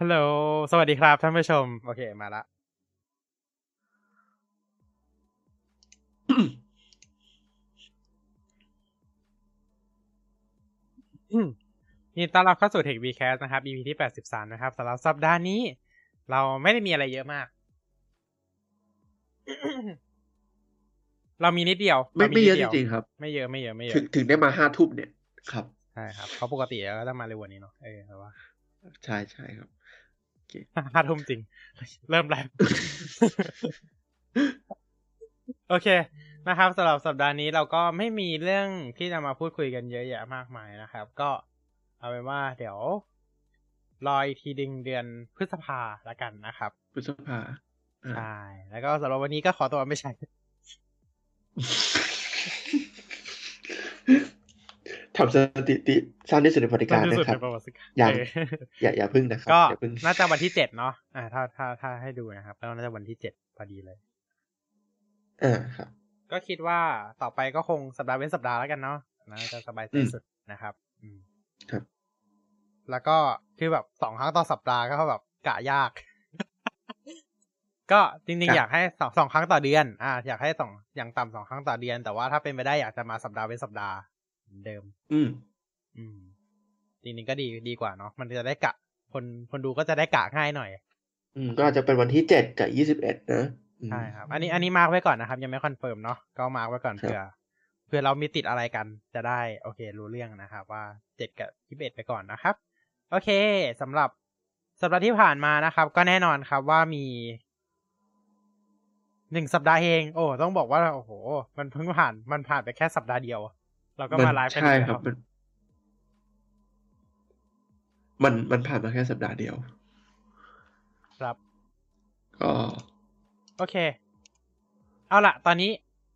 ฮัลโหล สวัสดีครับท่านผู้ชม โอเค มาละยินดีต้อนรับเข้าสู่ Tech v c a s t นะครับ EP ที่ 83 นะครับสำหรับสัปดาห์นี้ เราไม่ได้มีอะไรเยอะมาก เรามีนิดเดียว ไม่ราไม่เยอะนิจดดีวริงๆครับ ไม่เยอะไม่เยอะไม่เยถึอะงถึงได้มาห้าทุ่มเนี่ย ครับ ใช่ครับเพราะปกติเราก็จะมาเร็วกว่านี้เนาะ เออแต่ว่าใช่ใช่ครับ ห้าทุ่มจริง เริ่มแล้วโอเคนะครับสำหรับสัปดาห์นี้เราก็ไม่มีเรื่องที่จะมาพูดคุยกันเยอะแยะมากมายนะครับ ก็เอาเป็นว่าเดี๋ยวรออีกทีดึงเดือนพฤษภาละกันนะครับ พฤษภาอ่าใช่แล้วก็สำหรับวันนี้ก็ขอตัวไม่ใช่ ทำสถิติสั้นที่สุดในปฏิการที่สุดนะครับในประวัติศาสตร์ยังเอออย่าอย่าพึ่งนะครับก็อย่าพึ่งน่าจะวันที่เจ็ดเนาะอ่าถ้าถ้าถ้าให้ดูนะครับก็น่าจะวันที่เจ็ดพอดีเลยอ่าครับ ก็คิดว่าต่อไปก็คงสัปดาห์เว้นสัปดาห์แล้วกันเนาะน่าจะสบายใจอืมสุดนะครับ อืมครับ แล้วก็คือแบบสองครั้งต่อสัปดาห์ก็แบบกะยาก ก็จริงๆอยากให้สองสองครั้งต่อเดือน อ่า อยากให้สองอย่างต่ำสองครั้งต่อเดือน แต่ว่าถ้าเป็นไปได้อยากจะมาสัปดาห์เว้นสัปดาห์เห มือนเดิม อืม อืมจริงๆก็ดีดีกว่าเนาะมันจะได้กะ คนคนดูก็จะได้กะง่ายหน่อย อืม ก็อาจจะเป็นวันที่เจ็ดกับยี่สิบเอ็ดนะอืมใช่ครับ อันนี้อันนี้ mark ไว้ก่อนนะครับ ยังไม่ confirm เนาะก็ mark ไว้ก่อนครับเผื่อเผื่อเรามีติดอะไรกันจะได้ โอเค รู้เรื่องนะครับ ว่าเจ็ดกับยี่สิบเอ็ดไปก่อนนะครับ โอเคสำหรับสัปดาห์ที่ผ่านมานะครับ ก็แน่นอนครับว่ามีหนึ่งสัปดาห์เอง โอ้ต้องบอกว่าโอ้โห มันเพิ่งผ่านมันผ่านไปแค่สัปดาห์เดียว เราก็มาไลฟ์กันใช่อีกแล้วครับ มันมันมันผ่านมาแค่สัปดาห์เดียว ครับ ก็ โอเค เอาละตอนนี้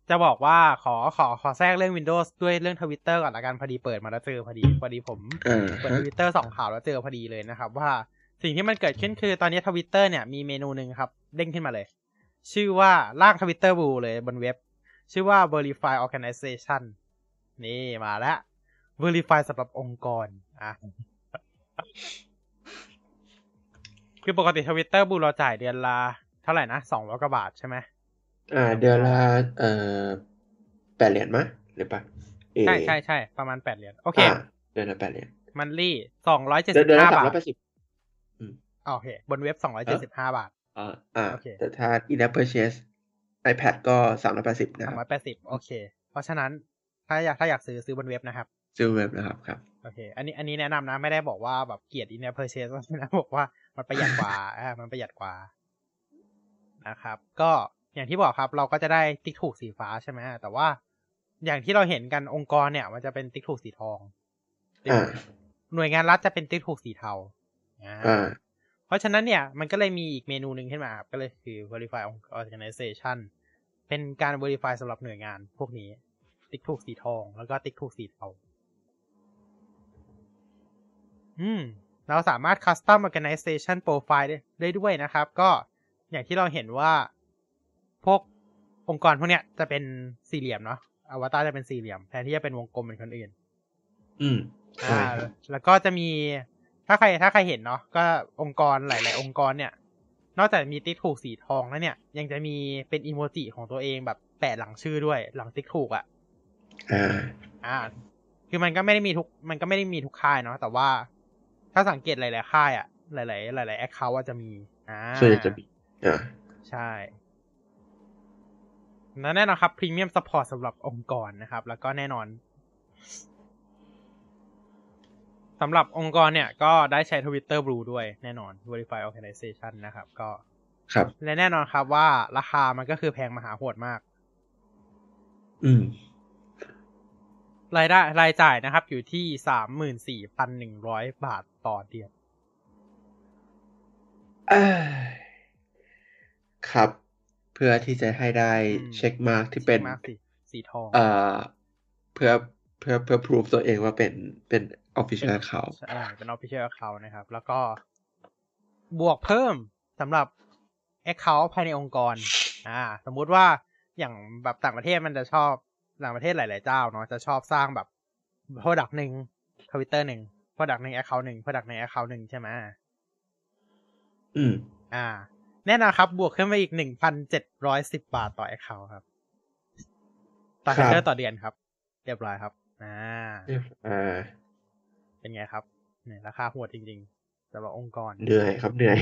จะบอกว่าขอขอขอแทรกเรื่อง Windows ด้วยเรื่องทวิตเตอร์ก่อนละกันพอดีเปิดมาแล้วเจอพอดีพอดีผมอ่าเปิดฮะทวิตเตอร์สองข่าวแล้วเจอพอดีเลยนะครับ ว่าสิ่งที่มันเกิดขึ้นคือตอนนี้ทวิตเตอร์เนี่ยมีเมนูหนึ่งครับ เด้งขึ้นมาเลย ชื่อว่าล่างทวิตเตอร์บูเลยบนเว็บ ชื่อว่า verify organization นี่มาแล้ว verify สำหรับองค์กรอะคือปกติทวิตเตอร์บูเราจ่ายเดือนละเท่าไหร่นะสองร้อยกว่าบาทใช่ไหมอ่า เดือนละเอ่อแปดเหรียญมะหรือปะเอ่อใช่ใช่ใช่ประมาณแปดเหรียญโอเคอ่าเดือนละแปดเหรียญมันลี่สองร้อยเจ็ดเดือสินเดือนบละห้าสามบาร้อทยแปดสิบโอเค บนเว็บสองร้อยเจ็ดสิบห้าบาทอ่าอ่าโอเคแต่ถ้า in-app purchase iPad ก็สามร้อยแปดสิบนะสาคมร้รัอบยแปดสิบโอเค เพราะฉะนั้น ถ้าอยากถ้าอยากซื้อซื้อบนเว็บนะครับ ซื้อเว็บนะครับครับโอเค อันนี้อันนี้แนะนำนะไม่ได้บอกว่าแบบเกลียดอินเนอร์เพอร์เชสนะบอกว่ามันประหยัดกว่าอ่ามันประหยัดกว่านะครับ ก็อย่างที่บอกครับเราก็จะได้ติ๊กถูกสีฟ้าใช่ไหมแต่ว่าอย่างที่เราเห็นกันองค์กรเนี่ย มันจะเป็นติ๊กถูกสีทองอ่าหน่วยงานรัฐจะเป็นติ๊กถูกสีเทาอ่าอ่าเพราะฉะนั้นเนี่ยมันก็เลยมีอีกเมนูหนึ่งขึ้นมาครับก็เลยคือ verify organization เป็นการ verify สำหรับหน่วยงานพวกนี้ ติ๊กถูกสีทอง แล้วก็ติ๊กถูกสีเทาอืมเราสามารถ custom organization profile ได้ได้ด้วยนะครับ ก็อย่างที่เราเห็นว่าพวกองค์กรพวกเนี้ยจะเป็นสี่เหลี่ยมเนาะอวตารจะเป็นสี่เหลี่ยมแทนที่จะเป็นวงกลมเหมือนคนอื่น อืมใช่อ่าครับแล้วก็จะมีถ้าใครถ้าใครเห็นเนาะก็องค์กรหลาย ๆ องค์กรเนี่ย นอกจากมีติ๊กถูกสีทองแล้วเนี่ย ยังจะมีเป็นอีโมจิของตัวเองแบบแปะหลังชื่อด้วย หลังติ๊กถูกอะ่ะ อ่า อ่า คือมันก็ไม่ได้มีทุก มันก็ไม่ได้มีทุกค่ายเนาะ แต่ว่าถ้าสังเกตหลาย ๆ ค่ายอะ่ะหลาย ๆ หลาย ๆ account จะมี อ่าส่วนใหญ่จะมี อ่า ใช่และแน่นอนครับ premium support สำหรับองค์กรนะครับ แล้วก็แน่นอนสำหรับองค์กรเนี่ยก็ได้ใช้ Twitter Blue ด้วยแน่นอน Verify Organization นะครับ ก็ครับ และแน่นอนครับว่าราคามันก็คือแพงมหาโหดมาก อืม รายได้รายจ่ายนะครับ อยู่ที่สามหมื่นสี่พันหนึ่งร้อยบาทต่อเดือนเอ้ยครับ เพื่อที่จะให้ได้อืมเช็คมาร์กที่เป็นมากสีสีทองเอ่อเพื่อเพื่อเพื่อพิสูจตัวเองว่าเป็นเป็น official account ใช่เป็น official account นะครับ แล้วก็บวกเพิ่มสำหรับ account ภายในองค์กร อ่า สมมุติว่าอย่างแบบต่างประเทศมันจะชอบ ต่างประเทศหลาย ๆ เจ้าเนาะจะชอบสร้างแบบ product หนึ่งทวิตเตอร์หนึ่ง product หนึ่ง account หนึ่ง product ใน account หนึ่งใช่ไหมอืม อ่า แน่นอนครับ บวกขึ้นมาอีกหนึ่งพันเจ็ดร้อยสิบบาทต่อแอคเคาท์ครับ ต่อครัแฮบกเกอร์ต่อเดือนครับ เรียบร้อยครับ อ่าอ่า เป็นไงครับ เนี่ยราคาโหดจริง ๆสำหรับองค์กรเหนื่อยครับเหนื่อย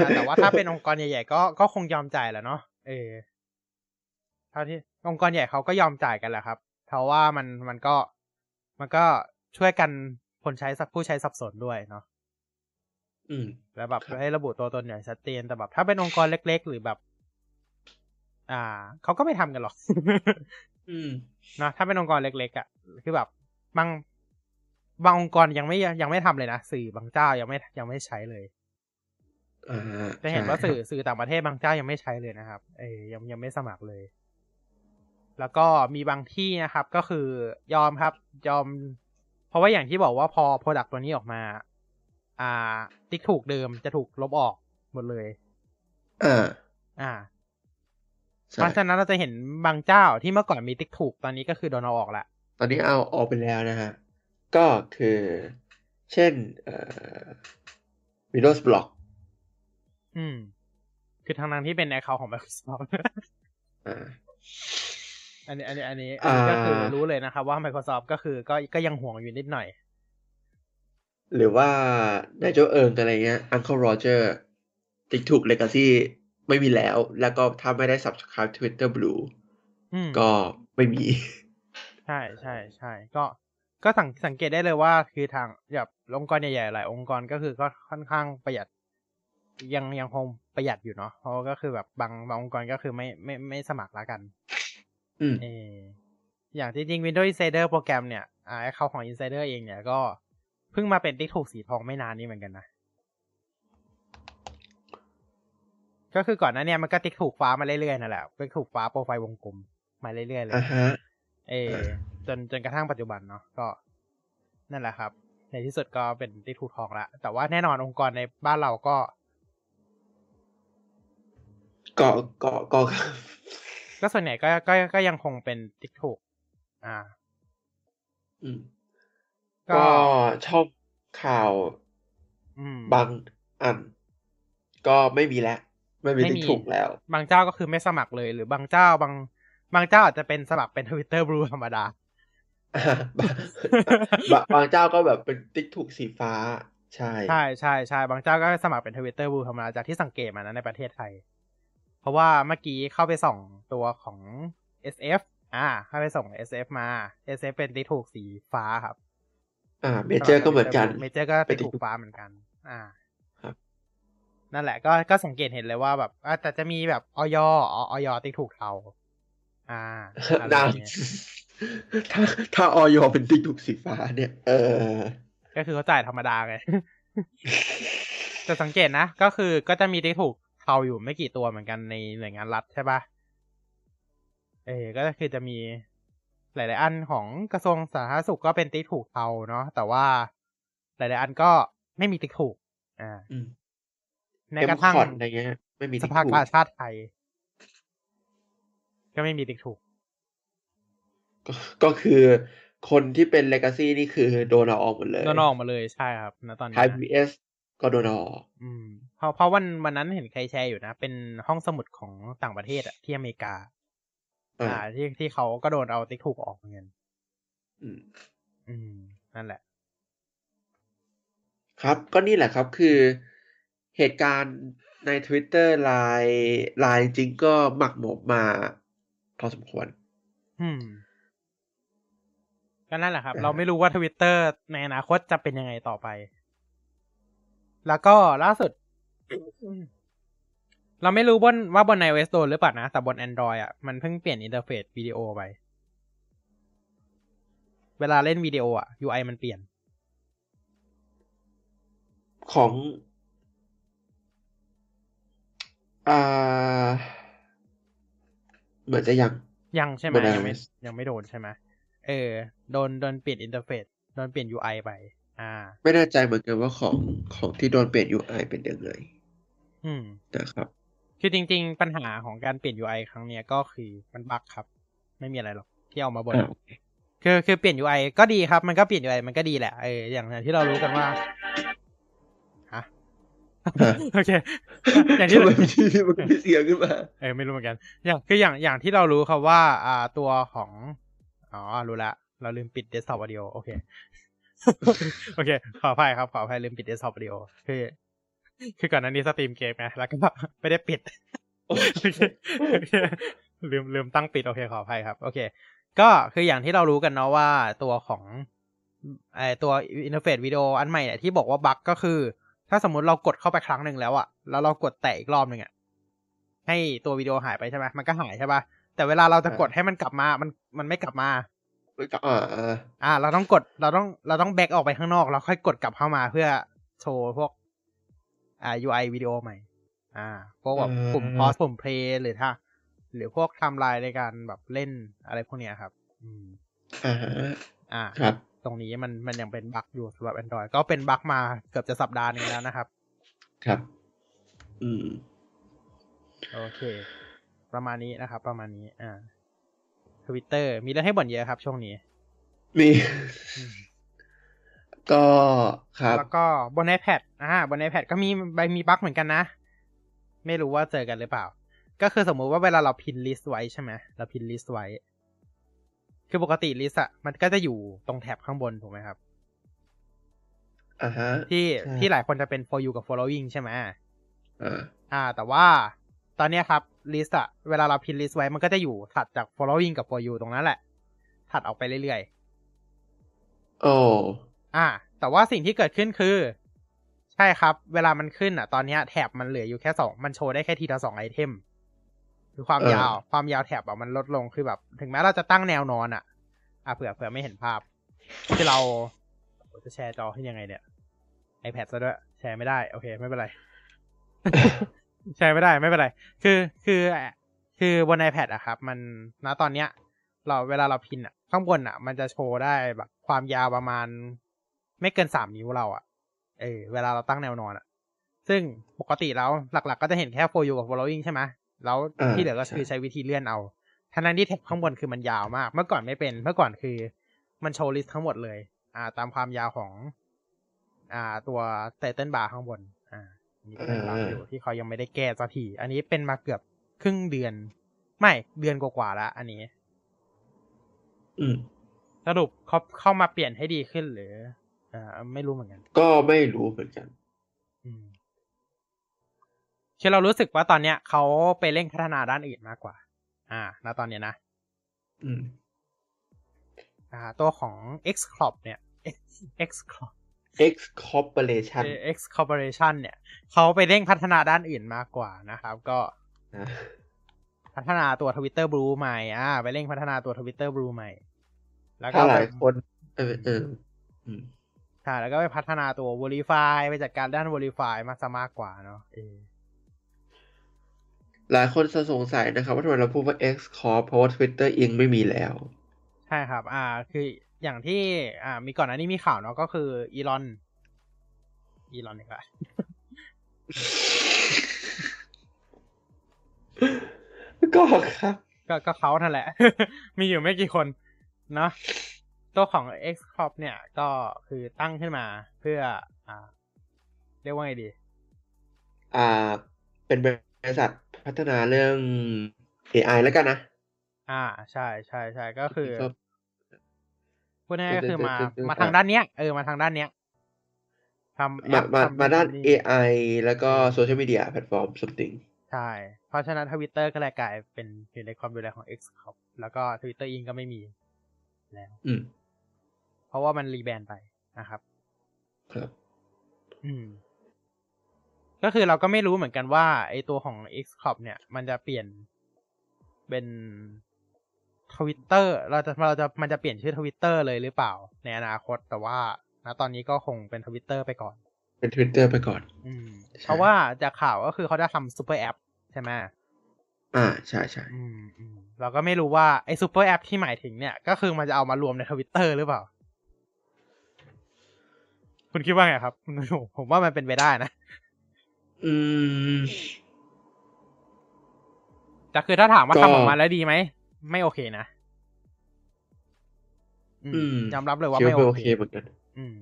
อ่าแต่ว่าถ้าเป็นองค์กรใหญ่ ๆ ก็ก็คงยอมจ่ายแหล้วเนาะเออเท่าที่ องค์กรใหญ่เขาก็ยอมจ่ายกันแหละครับ เพราะว่ามันมันก็มันก็ช่วยกันคนใช้สับผู้ใช้สับสนด้วยเนาะอืม แล้วแบบครับให้ระบุตัวตนอย่างชัดเจนแต่แบบ ถ้าเป็นองค์กรเล็ก ๆ หรือแบบ อ่าเขาก็ไม่ทำกันหรอก อืมเนาะถ้าเป็นองค์กรเล็กๆอะคือแบบ บางบางองค์กรยังไม่ยังไม่ทำเลยนะสื่อบางเจ้ายังไม่ยังไม่ใช้เลยอ่าจะเห็นว่าใช่สื่อสื่อต่างประเทศบางเจ้ายังไม่ใช้เลยนะครับ เออยังยังไม่สมัครเลย แล้วก็มีบางที่นะครับก็คือยอมครับ ยอม เพราะว่าอย่างที่บอกว่าพอโปรดักต์ตัวนี้ออกมา อ่า ติ๊กถูกเดิมจะถูกลบออกหมดเลยอ่าอ่าใช่เพราะฉะนั้นเราจะเห็นบางเจ้าที่เมื่อก่อนมีติ๊กถูกตอนนี้ก็คือโดนเอาออกละ ตอนนี้เอาออกไปแล้วนะฮะ ก็คือ เช่นเอ่อ Windows Block อืม คือทางนั้นที่เป็นแอคเคาท์ของ Microsoft อ่า อันนี้อันนี้อันนี้อันนี้อ่าก็คือรู้เลยนะครับว่า Microsoft ก็คือก็ก็ยังห่วงอยู่นิดหน่อย หรือว่านายโจเอิงอะไรเงี้ย Uncle Roger ติ๊กถูก Legacy ไม่มีแล้ว แล้วก็ถ้าไม่ได้ subscribe Twitter Blue อืมก็ไม่มี ใช่ใช่ใช่ก็ก็สังสังเกตได้เลยว่าคือทางแบบองค์กรใหญ่ๆหลายองค์กรก็คือก็ค่อนข้างประหยัด ยังยังคงประหยัดอยู่เนาะเพราะก็คือแบบบางบางองค์กรก็คือไม่ไม่ไม่สมัครละกัน อืมเอออย่างที่จริง Windows Insider โปรแกรมเนี่ยอ่าเขาของ Insider เองเนี่ยก็เพิ่งมาเป็นติ๊กถูกสีทองไม่นานนี้เหมือนกันนะ ก็คือก่อนหน้าเนี้มันก็ติ๊กถูกฟ้ามาเรื่อยๆนั่นแหละติ๊กถูกฟ้าโปรไฟล์วงกลมมาเรื่อยๆเลยอ่าฮะเออเออจนจนกระทั่งปัจจุบันเนาะก็ นั่นแหละครับ ในที่สุดก็เป็นติ๊กถูกทองละแต่ว่าแน่นอนองค์กรในบ้านเราก็ก็ก็ก็ ก็ส่วนใหญ่ก็ก็ก็ยังคงเป็นติ๊กถูก อ่า อืม ก็ก็ช่องข่าวอืมบางอัน ก็ไม่มีแล้ว ไม่มีไม่ติ๊มีกถูกแล้ว บางเจ้าก็คือไม่สมัครเลย หรือบางเจ้าบาง บางเจ้าอาจจะเป็นสมัครเป็นทวิตเตอร์บลูธรรมดาอ่าบางบางบางเจ้าก็แบบเป็นติ๊กถูกสีฟ้า ใช่ ใช่ใช่ใช่บางเจ้าก็สมัครเป็น Twitter Blue ธรรมดาจากที่สังเกตมานะในประเทศไทย เพราะว่าเมื่อกี้เข้าไปส่องตัวของ SF อ่า เข้าไปส่อง SF มา SF เป็นติ๊กถูกสีฟ้าครับ อ่า เมเจอร์ก็เหมือนกัน เมเจอร์ก็เป็ติ๊นกติ๊กถูกฟ้าเหมือนกัน อ่าครับนั่นแหละก็ก็สังเกตเห็นเลยว่าแบบอะแต่จะมีแบบออยออยติ๊กถูกเทาอ่าอะไรนาอนย่างเงี้ยถ้าถ้าออยเป็นติ๊กถูกสีฟ้าเนี่ย เออ ก็คือเขาจ่ายธรรมดาไงแต่สังเกตนะ ก็คือก็จะมีติ๊กถูก เทาอยู่ไม่กี่ตัวเหมือนกันในหน่วยงานรัฐใช่ปะเออก็คือจะมีหลาย ๆ อันของกระทรวงสาธารณสุขก็เป็นติ๊กถูกเทาเนาะแต่ว่าหลาย ๆ อันก็ไม่มีติ๊กถูก อ่าอืมแม้กระทั่ง MCOT อะไรเงี้ยไม่มีติ๊กถูกสภากาชาติไทย ก็ไม่มีติ๊กถูก ก็ก็คือคนที่เป็น legacy นี่คือโดนเอาออกหมดเลยโดนออกมาเลยใช่ครับณตอนนี้ไทยพีบีเอสก็โดนเอาออกอืมเพ ราะเพราะวันวันนั้นเห็นใครแชร์อยู่นะ เป็นห้องสมุดของต่างประเทศอะที่อเมริกา อ่าอ่าที่ที่เขาก็โดนเอาติ๊กถูกออกเหมือนกันอืม อืม นั่นแหละ ครับก็นี่แหละครับคือเหตุการณ์ใน Twitter ไลน์ไลน์จริงก็หมักหมมมาพอสมควร อืมก็นั่นแหละครับอ่าเราไม่รู้ว่าทวิตเตอร์ในอนาคตจะเป็นยังไงต่อไป แล้วก็ล่าสุด เราไม่รู้บนว่าบน iOS โดนหรือเปล่านะ แต่บน Android อะ มันเพิ่งเปลี่ยนอินเทอร์เฟซวิดีโอไป เวลาเล่นวิดีโออะ UI มันเปลี่ยน ของ อ่า เหมือนจะยัง ยังใช่ไหมบนยังไม่ iOS ยังไม่โดนใช่ไหมเออ โดนโดนเปลี่ยนอินเทอร์เฟซโดนเปลี่ยน UI ไป อ่า ไม่แน่ใจเหมือนกันว่าของของที่โดนเปลี่ยน UI เป็นยังไง อืมนะครับ คือจริง ๆ ปัญหาของการเปลี่ยน UI ครั้งเนี้ยก็คือมันบั๊กครับ ไม่มีอะไรหรอกที่เอามาบ่นอ่าคือคือเปลี่ยน UI ก็ดีครับ มันก็เปลี่ยน UI มันก็ดีแหละเอออย่างอย่างที่เรารู้กันว่าฮะฮะโอเค อย่างที่ทำไมมันที่มันมีเสียงขึ้นมาเออไม่รู้เหมือนกัน อย่างคืออย่างอย่างที่เรารู้ครับว่า อ่าตัวของอ๋อรู้ละ เราลืมปิด desktop audio โอเคโอเค ขออภัยครับ ขออภัยลืมปิด desktop audio คือ คือก่อนหน้านี้สตรีมเกมไงแล้วก็ไม่ได้ปิดโอเคโอเคลืมลืมตั้งปิดโอเคขออภัยครับ โอเค ก็คืออย่างที่เรารู้กันเนาะว่าตัวของไอตัวอินเทอร์เฟซวิดีโออันใหม่เนี่ยที่บอกว่าบั๊กก็คือ ถ้าสมมติเรากดเข้าไปครั้งหนึ่งแล้วอะแล้วเรากดแตะอีกรอบหนึ่งอะให้ตัววิดีโอหายไปใช่ไหมมันก็หายใช่ปะแต่เวลาเราจะกดให้มันกลับมา มันมันไม่กลับมาไม่ก็อ่าอ่าอ่า เราต้องกดเราต้องเราต้อง back ออกไปข้างนอก แล้วค่อยกดกลับเข้ามาเพื่อโชว์พวก อ่า UI วิดีโอใหม่ อ่า พวกแบบปุ่ม pause ปุ่ม play หรือถ้า หรือพวกไทม์ไลน์ในการแบบเล่นอะไรพวกเนี้ยครับ อืมอ่าฮะอ่าครับ ตรงนี้มันมันยังเป็นบั๊กอยู่สำหรับ Android ก็เป็นบั๊กมาเกือบจะสัปดาห์หนึงแล้วนะครับ ครับ อืม โอเค ประมาณนี้นะครับ ประมาณนี้ อ่าทวิตเตอร์มีเรื่องให้บ่นเยอะครับ ช่วงนี้ มีอืม ก็ครับแล้วก็บน iPad อ่าบน iPad ก็มีใบมีบั๊กเหมือนกันนะ ไม่รู้ว่าเจอกันหรือเปล่า ก็คือสมมุติว่าเวลาเรา pin list ไว้ใช่ไหมเรา pin list ไว้ คือปกติ list อะมันก็จะอยู่ตรงแท็บข้างบนถูกไหมครับอ่าฮะที่ใช่ที่หลายคนจะเป็น for you กับ following ใช่ไหมอ่าอ่า แต่ว่าตอนเนี้ยครับ list อะเวลาเรา pin list ไว้มันก็จะอยู่ถัดจาก following กับ for you ตรงนั้นแหละ ถัดออกไปเรื่อยโอ้ๆ อ่า แต่ว่าสิ่งที่เกิดขึ้นคือ ใช่ครับ เวลามันขึ้นอะตอนเนี้ยแท็บมันเหลืออยู่แค่สองมันโชว์ได้แค่ทีละสองไอเทม คือความยาว ความยาวแท็บอะมันลดลงคือแบบ ถึงแม้เราจะตั้งแนวนอนอะอะเผื่อเผื่อไม่เห็นภาพคือเราจะแชร์จอให้ยังไงเนี่ย iPad ซะด้วย แชร์ไม่ได้ โอเค ไม่เป็นไร แชร์ไม่ได้ไม่เป็นไร คือคือคือบน iPad อะครับ มันณตอนเนี้ย เราเวลาเราพิมพ์อะข้างบนอะมันจะโชว์ได้แบบ ความยาวประมาณ ไม่เกินสามนิ้วเราอะเออเวลาเราตั้งแนวนอนอะซึ่งปกติแล้วหลักๆ ก็จะเห็นแค่ for you กับ following ใช่ไหมแล้วที่เหลือก็คือใช้วิธีเลื่อนเอาทั้งนั้นที่แท็บข้างบนคือมันยาวมาก เมื่อก่อนไม่เป็น เมื่อก่อนคือ มันโชว์ลิสต์ทั้งหมดเลย อ่า ตามความยาวของ อ่า ตัวไตเติลบาร์ข้างบน อ่าอันนี้ก็เป็นบั๊กอยู่ที่เขายังไม่ได้แก้สักที อันนี้เป็นมาเกือบครึ่งเดือน ไม่เดือนกว่าๆแล้วอันนี้ อืมสรุปเขาเข้ามาเปลี่ยนให้ดีขึ้นหรือ อ่า ไม่รู้เหมือนกัน ก็ไม่รู้เหมือนกัน อืมคือเรารู้สึกว่าตอนเนี้ยเขาไปเร่งพัฒนาด้านอื่นมากกว่า อ่าณตอนเนี้ยนะ อืม อ่า ตัวของ X Crop เนี่ย X X Crop X Corporation X Corporation เนี่ย เขาไปเร่งพัฒนาด้านอื่นมากกว่านะครับ ก็นะพัฒนาตัว Twitter Blue ใหม่ อ่า ไปเร่งพัฒนาตัว Twitter Blue ใหม่ แล้วก็ถ้าหไปลายคน เออเอออืม ใช่แล้วก็ไปพัฒนาตัว Verify ไปจัดการด้าน Verify มากซะมากกว่าเนาะเออหลายคนจะสงสัยนะครับ ว่าทำไมเราพูดว่า X Corp เพราะว่า Twitter เองไม่มีแล้ว ใช่ครับ อ่า คืออย่างที่ อ่า มีก่อนหน้านี้มีข่าวเนาะก็คืออีลอน อีลอนนี่ก็ก็ครับก็ก็เขานั่นแหละ มีอยู่ไม่กี่คน เนาะ ตัวของ X Corp เนี่ยก็คือตั้งขึ้นมาเพื่ออ่าเรียกว่าไงดี อ่า เป็นบริษัทพัฒนาเรื่อง AI แล้วกันนะ อ่าใช่ใช่ใช่ก็คือก็พูดง่ายๆก็คือมาเดี๋ยวเดี๋ยวมาทางด้านเนี้ยเออมาทางด้านเนี้ยทำแอปมามาทำมาด้านนี่ AI แล้วก็โซเชียลมีเดียแพลตฟอร์ม something ใช่ เพราะฉะนั้นทวิตเตอร์ก็เลยกลายเป็นอยู่ในความดูแลของ X Corp แล้วก็ Twitter Inc ก็ไม่มีแล้ว อืมเพ ราะว่ามัน rebrand ไปนะครับ ครับ อืม ก็คือเราก็ไม่รู้เหมือนกันว่าไอตัวของ X Corp เนี่ย มันจะเปลี่ยนเป็นทวิตเตอร์เราจะเราจะมันจะเปลี่ยนชื่อทวิตเตอร์เลยหรือเปล่า ในอนาคตแต่ว่าณตอนนี้ก็คงเป็นทวิตเตอร์ไปก่อน เป็น Twitter ไปก่อน อืมใช่เพราะว่าจากข่าวก็คือเขาจะทำซูเปอร์แอปใช่ไหมอ่าใช่ใช่อืมอืมเราก็ไม่รู้ว่าไอ้ซูเปอร์แอปที่หมายถึงเนี่ย ก็คือมันจะเอามารวมในทวิตเตอร์หรือเปล่า คุณคิดว่าไงครับ ผมว่ามันเป็นไปได้นะ อืมแต่คือถ้าถามว่าก็ทำออกมาแล้วดีไหม ไม่โอเคนะอืมอืมยอมรับเลยว่าคิดว่าไม่ไม่โอเคโอเคเหมือนกันอืม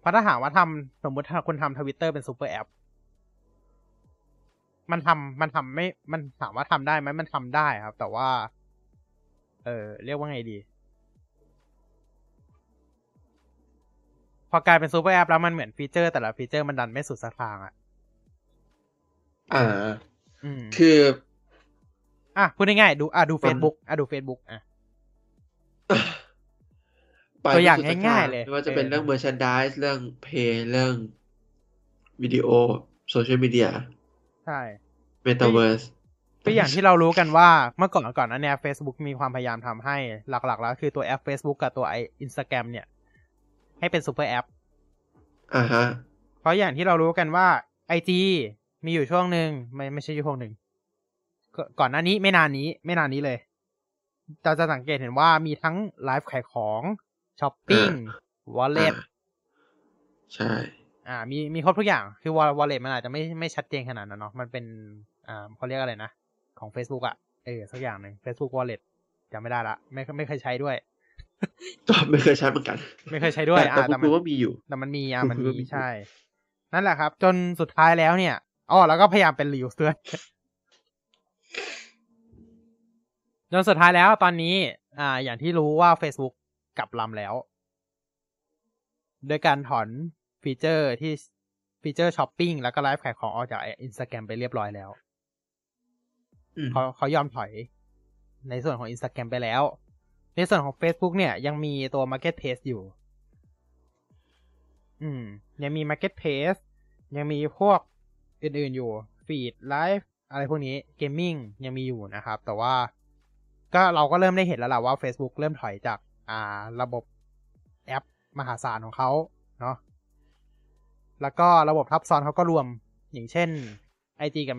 เพราะถ้าถามว่าทำสมมติถ้าคุณทำทวิตเตอร์เป็นซูเปอร์แอป มันทำมันทำไม่ มันถามว่าทำได้ไหมมันทำได้ครับ แต่ว่า เออเรียกว่าไงดี พอกลายเป็นซูเปอร์แอปแล้วมันเหมือนฟีเจอร์ แต่ละฟีเจอร์มันดันไม่สุดสักทางอะ อ่าอืมคือ อะพูดง่ายๆดูอะดูมัน Facebook อะดู Facebook อะเป็นตัวอย่างไม่สุดสักทางเลยไม่ว่าจะเป็นเออเรื่อง merchandise เรื่อง pay เรื่องวิดีโอโซเชียลมีเดียใช่ metaverse ก็อย่างที่เรารู้กันว่าเมื่อก่อนก่อนอันเนี้ย Facebook มีความพยายามทำให้หลักๆ แล้ว คือตัวแอป Facebook กับตัวไอ Instagram เนี่ย ให้เป็นซูเปอร์แอปอ่าฮะ เพราะอย่างที่เรารู้กันว่า IG มีอยู่ช่วงหนึ่งไม่ไม่ใช่ช่วงหนึ่งก่อนหน้านี้ไม่นานนี้ ไม่นานนี้เลยเราจะสังเกตเห็นว่ามีทั้งไลฟ์ขายของช้อปปิ้ง wallet อ่าใช่ อ่า มีมีครบทุกอย่างคือ wallet มันอาจจะไม่ไม่ชัดเจนขนาดนั้นเนาะมันเป็น อ่าเขาเรียกอะไรนะ ของ Facebook อะเออสักอย่างหนึ่ง Facebook Wallet จำไม่ได้ละ ไม่ไม่เคยใช้ด้วย ก็ไม่เคยใช้เหมือนกัน ไม่เคยใช้ด้วยแต่อ่าแต่แต่ผมมันรู้ว่ามีอยู่ แต่มันมีอะผมมันรู้มีว่ามีใช่ นั่นแหละครับ จนสุดท้ายแล้วเนี่ยอ๋อแล้วก็พยายามเป็นรีวิวด้วยจนสุดท้ายแล้วตอนนี้ อ่า อย่างที่รู้ว่า Facebook กลับลำแล้ว โดยการถอนฟีเจอร์ที่ฟีเจอร์ช้อปปิ้งแล้วก็ไลฟ์ขายของออกจากอินสตาแกรมไปเรียบร้อยแล้วอืมเขาเขายอมถอยในส่วนของ Instagram ไปแล้ว ในส่วนของ Facebook เนี่ยยังมีตัว Marketplace อยู่ อืม ยังมี Marketplace ยังมีพวกอื่นๆอยู่ Feed Live อะไรพวกนี้ Gaming ยังมีอยู่นะครับ แต่ว่าก็เราก็เริ่มได้เห็นแล้วล่ะว่า Facebook เริ่มถอยจาก อ่า ระบบแอปมหาศาลของเขาเนาะแล้วก็ระบบทับซ้อนเขาก็รวมอย่างเช่น IG กับ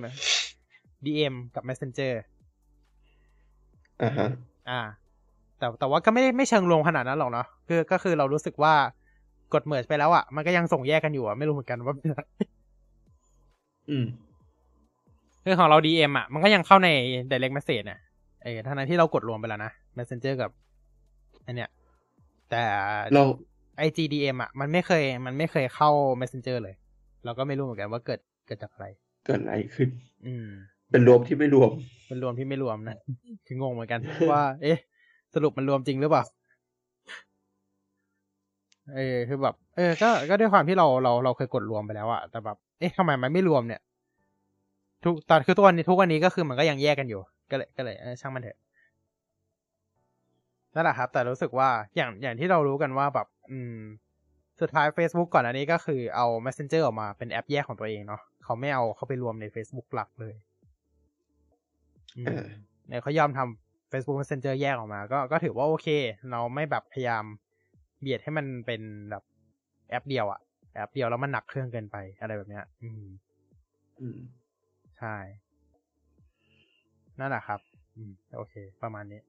DM กับ Messenger อ่าฮะอ่า แต่แต่ว่าก็ไม่ได้ไม่เชิงรวมขนาดนั้นหรอกเนาะคือก็คือเรารู้สึกว่ากดเมิร์ไปแล้วอะ่ะ มันก็ยังส่งแยกกันอยู่อะ่ะไม่รู้เหมือนกันว่าเป็นอะไรอืมคือของเรา DM อะ มันก็ยังเข้าใน direct message เนี่ยเออทั้งนั้นที่เรากดรวมไปแล้วนะ Messenger กับอันเนี้ยแต่เรา IGDM อะ มันไม่เคย มันไม่เคยเข้า Messenger เลย เราก็ไม่รู้เหมือนกันว่าเกิดเกิดจากอะไร เกิดอะไรขึ้น อืม เป็นรวมที่ไม่รวม เป็นรวมที่ไม่รวมนะคืองงเหมือนกันว่า เอ๊ะ สรุปมันรวมจริงหรือเปล่าเออคือแบบ เออ ก็ก็ด้วยความที่เราเราเราเคยกดรวมไปแล้วอะแต่แบบ เอ๊ะทำไมมันไม่รวมเนี่ย ทุกตอนคือตัวนี้ทุกวันนี้ก็คือมันก็ยังแยกกันอยู่ ก็เลยก็เลยเออช่างมันเถอะนั่นแหละครับ แต่รู้สึกว่าอย่างอย่างที่เรารู้กันว่าแบบ อืม สุดท้าย Facebook ก่อนอันนี้ก็คือเอา Messenger ออกมาเป็นแอปแยกของตัวเองเนาะเขาไม่เอาเข้าไปรวมใน Facebook หลักเลยอืมเออเนี่ยเขายอมทำ Facebook Messenger แยกออกมา ก็ก็ถือว่าโอเค เราไม่แบบพยายามเบียดให้มันเป็นแบบแอปเดียวอะแอปเดียวแล้วมันหนักเครื่องเกินไปอะไรแบบเนี้ย อืม อืม ใช่ นั่นแหละครับ อืม โอเค ประมาณนี้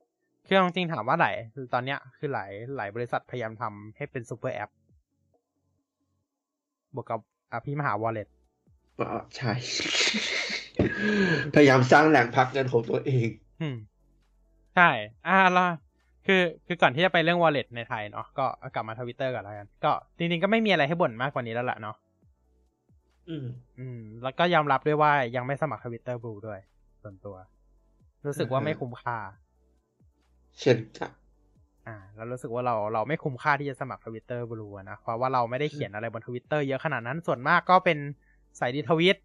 คือเอาจริงๆถามว่าหลายคือตอนเนี้ยคือหลายหลายบริษัทพยายามทำให้เป็น super app บวกกับอภิมหา wallet ก็ใช่ พยายามสร้างแหล่งพักเงินของตัวเองอืม ใช่ อ่าละคือคือก่อนที่จะไปเรื่อง wallet ในไทยเนาะก็กลับมาทวิตเตอร์ก่อนแล้วกัน ก็จริงๆก็ไม่มีอะไรให้บ่นมากกว่านี้แล้วล่ะเนาะอืม อืม แล้วก็ยอมรับด้วยว่ายังไม่สมัคร Twitter Blue ด้วย ส่วนตัว รู้สึกว่าอ่าฮะไม่คุ้มค่า เช่นกันอ่าเรารู้สึกว่าเราเราไม่คุ้มค่าที่จะสมัคร Twitter Blue นะเพราะว่าเราไม่ได้เขียนอะไรบนทวิตเตอร์เยอะขนาดนั้นส่วนมากก็เป็นสาย retweet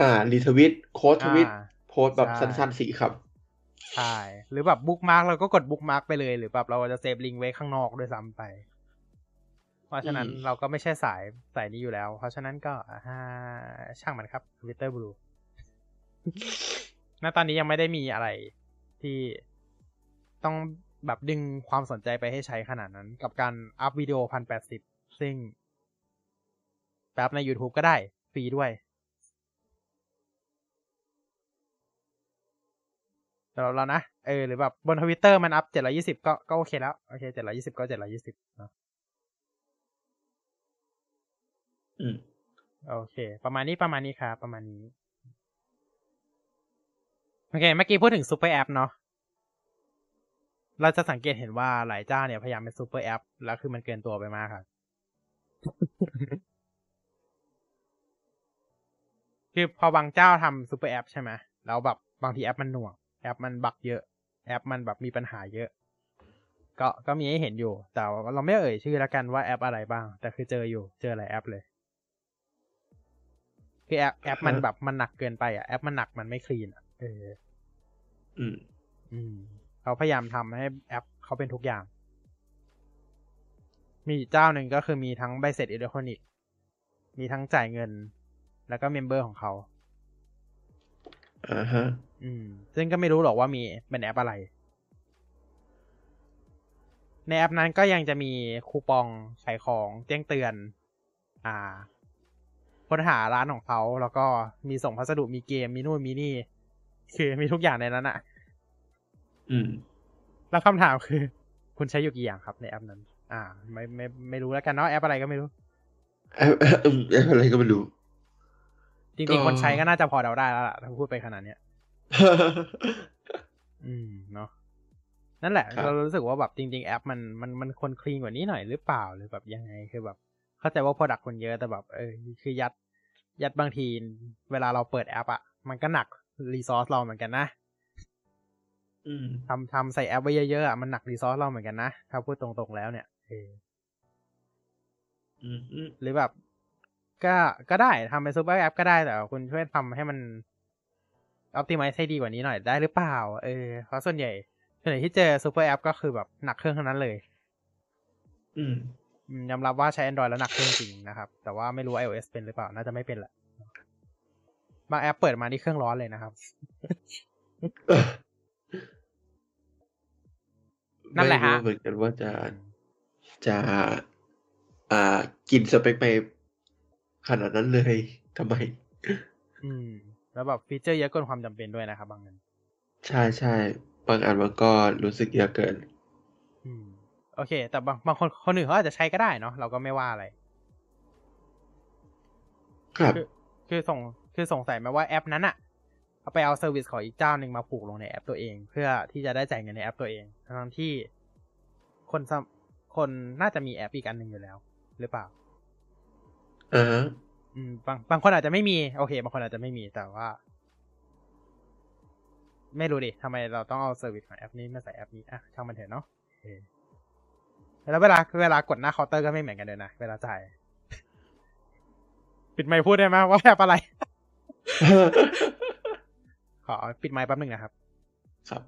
อ่า retweet quote tweet อ่าโพสต์แบบใช่สั้นๆสี่ครับ ใช่ หรือแบบ bookmark เราก็กด bookmark ไปเลย หรือแบบเราจะเซฟลิงก์ไว้ข้างนอกด้วยซ้ำไป เพราะฉะนั้นอืมเราก็ไม่ใช่สายสายนี้อยู่แล้ว เพราะฉะนั้นก็อ่าช่างมันครับ Twitter Blue ณตอนนี้ยังไม่ได้มีอะไรที่ต้องแบบดึงความสนใจไปให้ใช้ขนาดนั้น กับการ up วิดีโอพันแปดสิบซึ่งอัปใน YouTube ก็ได้ ฟรีด้วย สำหรับเรานะ เออ หรือแบบบนทวิตเตอร์มัน up เจ็ดร้อยยี่สิบก็ก็โอเคแล้ว โอเคเจ็ดร้อยยี่สิบก็เจ็ดร้อยยี่สิบเนาะอืม โอเค ประมาณนี้ประมาณนี้ครับประมาณนี้ โอเค เมื่อกี้พูดถึง super app เนาะเราจะสังเกตเห็นว่าหลายเจ้าเนี่ยพยายามเป็น super app แล้วคือมันเกินตัวไปมากครับคือพอบางเจ้าทำ super app ใช่ไหมแล้วแบบบางทีแอปมันหน่วง แอปมัน bug เยอะ แอปมันแบบมีปัญหาเยอะ ก็ก็มีให้เห็นอยู่ แต่ว่าเราไม่เอ่ยชื่อแล้วกันว่าแอปอะไรบ้าง แต่คือเจออยู่ เจอหลายแอปเลย คือแอปแอปมันแบบมันหนักเกินไปอะ แอปมันหนักมันไม่ clean อะ เออ อืม อืม เขาพยายามทำให้แอปเขาเป็นทุกอย่าง มีเจ้าหนึ่งก็คือมีทั้งใบเสร็จอิเล็กทรอนิกส์ มีทั้งจ่ายเงิน แล้วก็ member ของเขา อ่าฮะ อืม ซึ่งก็ไม่รู้หรอกว่ามีเป็นแอปอะไร ในแอปนั้นก็ยังจะมีคูปองขายของแจ้งเตือน อ่าค้นหาร้านของเขาแล้วก็มีส่งพัสดุมีเกมมีนู่นมีนี่ คือมีทุกอย่างในนั้นอะอืม แล้วคำถามคือ คุณใช้อยู่กี่อย่างครับในแอปนั้น อ่า ไม่ไม่ไม่รู้แล้วกันเนาะแอปอะไรก็ไม่รู้แอปแอปอืมแอปอะไรก็ไม่รู้ จริงก็ๆคนใช้ก็น่าจะพอเดาได้แล้วล่ะถ้าพูดไปขนาดเนี้ยอืมเนาะนั่นแหละครับเรารู้สึกว่าแบบจริง ๆ แอปมันมันมันควรคลีนกว่านี้หน่อยหรือเปล่าหรือแบบยังไงคือแบบ เข้าใจว่า Product คนเยอะแต่แบบเออคือยัด ยัดบางที เวลาเราเปิดแอปอะมันก็หนักรีซอสเราเหมือนกันนะอืมทำทำใส่แอปไว้เยอะๆอะมันหนัก resource เราเหมือนกันนะถ้าพูดตรงๆแล้วเนี่ยเอออืมอืมหรือแบบ ก็ก็ได้ทำเป็น super app ก็ได้แต่ว่าคุณช่วยทำให้มันอ p ติ i z e ให้ดีกว่านี้หน่อยได้หรือเปล่า เออ เพราะส่วนใหญ่ส่วนใหญ่ที่เจอ super app ก็คือแบบหนักเครื่องทั้งนั้นเลยอืมอืมยอมรับว่าใช้ Android แล้วหนักเครื่องจริงนะครับ แต่ว่าไม่รู้ iOS เป็นหรือเปล่า น่าจะไม่เป็นแหละบางแอปเปิดมานี่เครื่องร้อนเลยนะครับ นั่นแหละฮะไม่รู้เหมือนกันว่าจะจะ อ่ากินสเปคไป ขนาดนั้นเลยทำไม อืม แล้วแบบฟีเจอร์เยอะเกินความจำเป็นด้วยนะครับ บางอันใช่ใช่บางอันมันก็รู้สึกเยอะเกิน อืม โอเค แต่บางบางคนคนอื่นเขาอาจจะใช้ก็ได้เนาะเราก็ไม่ว่าอะไร ครับ คือคือส่งคือสงสัยไหมว่าแอปนั้นอะเอาไปเอา service ของอีกเจ้าหนึ่งมาผูกลงในแอปตัวเอง เพื่อที่จะได้จ่ายเงินในแอปตัวเอง ทั้งที่คนสมคนน่าจะมีแอปอีกอันหนึ่งอยู่แล้ว หรือเปล่า อ่าฮะอืมบางบางคนอาจจะไม่มี โอเค บางคนอาจจะไม่มีแต่ว่า ไม่รู้ดิทำไมเราต้องเอา service ของแอปนี้มาใส่แอปนี้อะช่างมันเถอะเนาะโอเคแล้วเวลาเวลากดหน้าเคาน์เตอร์ก็ไม่เหมือนกันเลยนะเวลาจ่ายปิดไมค์พูดได้ไหมว่าแอปอะไร ขอปิดไมค์แป๊บหนึ่งนะครับ ครับ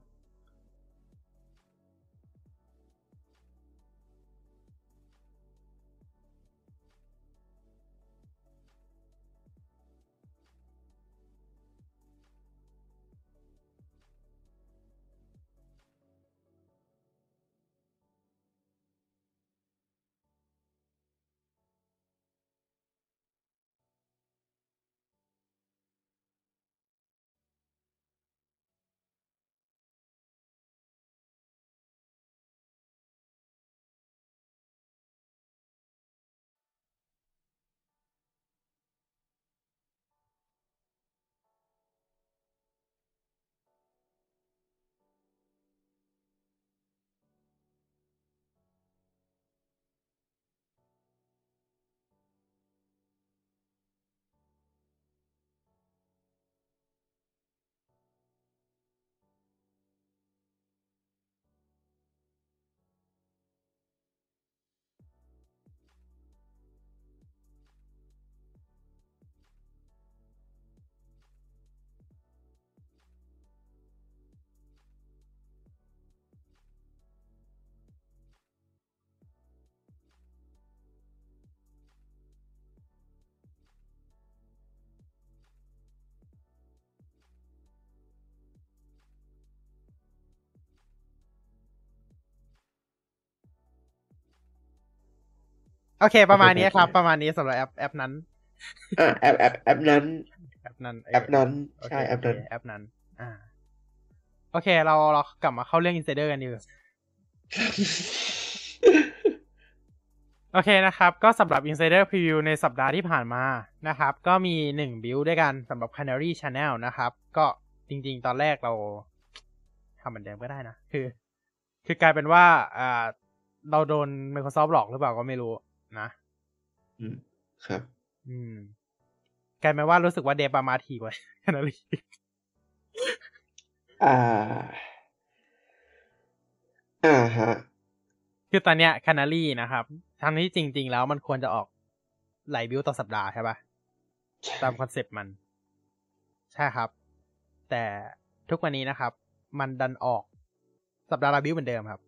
โอเค ประมาณนี้ครับ ประมาณนี้สำหรับแอปแอปนั้นอ่าแอปแอปแอปนั้น แอปนั้นแอปนั้นโอเคใช่แอปนั้นโอเคแอปนั้น อ่า โอเค เราเรากลับมาเข้าเรื่อง Insider กันดีกว่าโอเคนะครับ ก็สำหรับ Insider Preview ในสัปดาห์ที่ผ่านมานะครับ ก็มีหนึ่ง build ด้วยกันสำหรับ Canary Channel นะครับ ก็จริง ๆ ตอนแรกเราทำเหมือนเดิมก็ได้นะ คือ คือกลายเป็นว่าอ่าเราโดน Microsoft หลอกหรือเปล่าก็ไม่รู้ นะอืมครับ อืมกลายเป็นว่ารู้สึกว่าเดฟอะมาทีกว่าแคนารีอ่า อ่าฮะ คือตอนเนี้ยแคนารีนะครับทั้งที่จริง ๆ แล้วมันควรจะออกหลายบิวต่อสัปดาห์ใช่ปะตามคอนเซปต์มัน ใช่ครับ แต่ทุกวันนี้นะครับ มันดันออกสัปดาห์ละบิวเหมือนเดิมครับ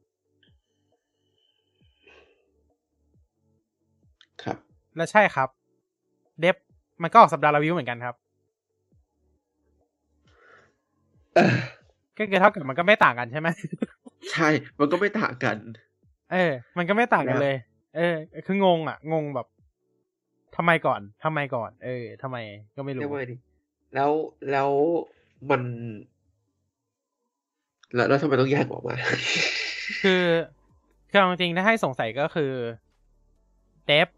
และใช่ครับ เดฟมันก็ออกสัปดาห์ละบิวเหมือนกันครับเออก็คือเท่ากับมันก็ไม่ต่างกันใช่ไหมใช่ มันก็ไม่ต่างกัน เออ มันก็ไม่ต่างกันนะเลย เออ คืองงอะ งงแบบทำไมก่อนทำไมก่อน เออทำไมก็ไม่รู้เรียกว่าไงดีแล้วแล้วมัน แล้วแล้วทำไมต้องแยกออกมา คือคือเอาจริงๆถ้าให้สงสัยก็คือเดฟ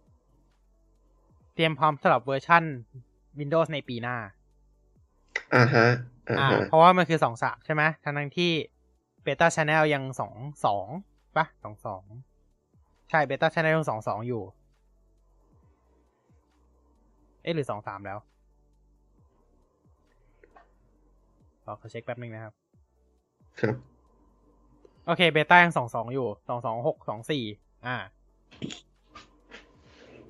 เตรียมพร้อมสำหรับเวอร์ชัน Windows ในปีหน้า อ่าฮะ อ่าอ่าฮะเพราะว่ามันคือสองสามใช่ไหมทั้งทั้งที่เบต้าช n แนลยังสองสองปะสองสอง ใช่เบต้าช n แนลยังสองสองอยู่ เอ๊ะหรือสองสามแล้วขอขอเช็คแป๊บนึงนะครับ ครับ โอเคเบต้ายังสองสองอยู่สองสองหกสองสี่อ่า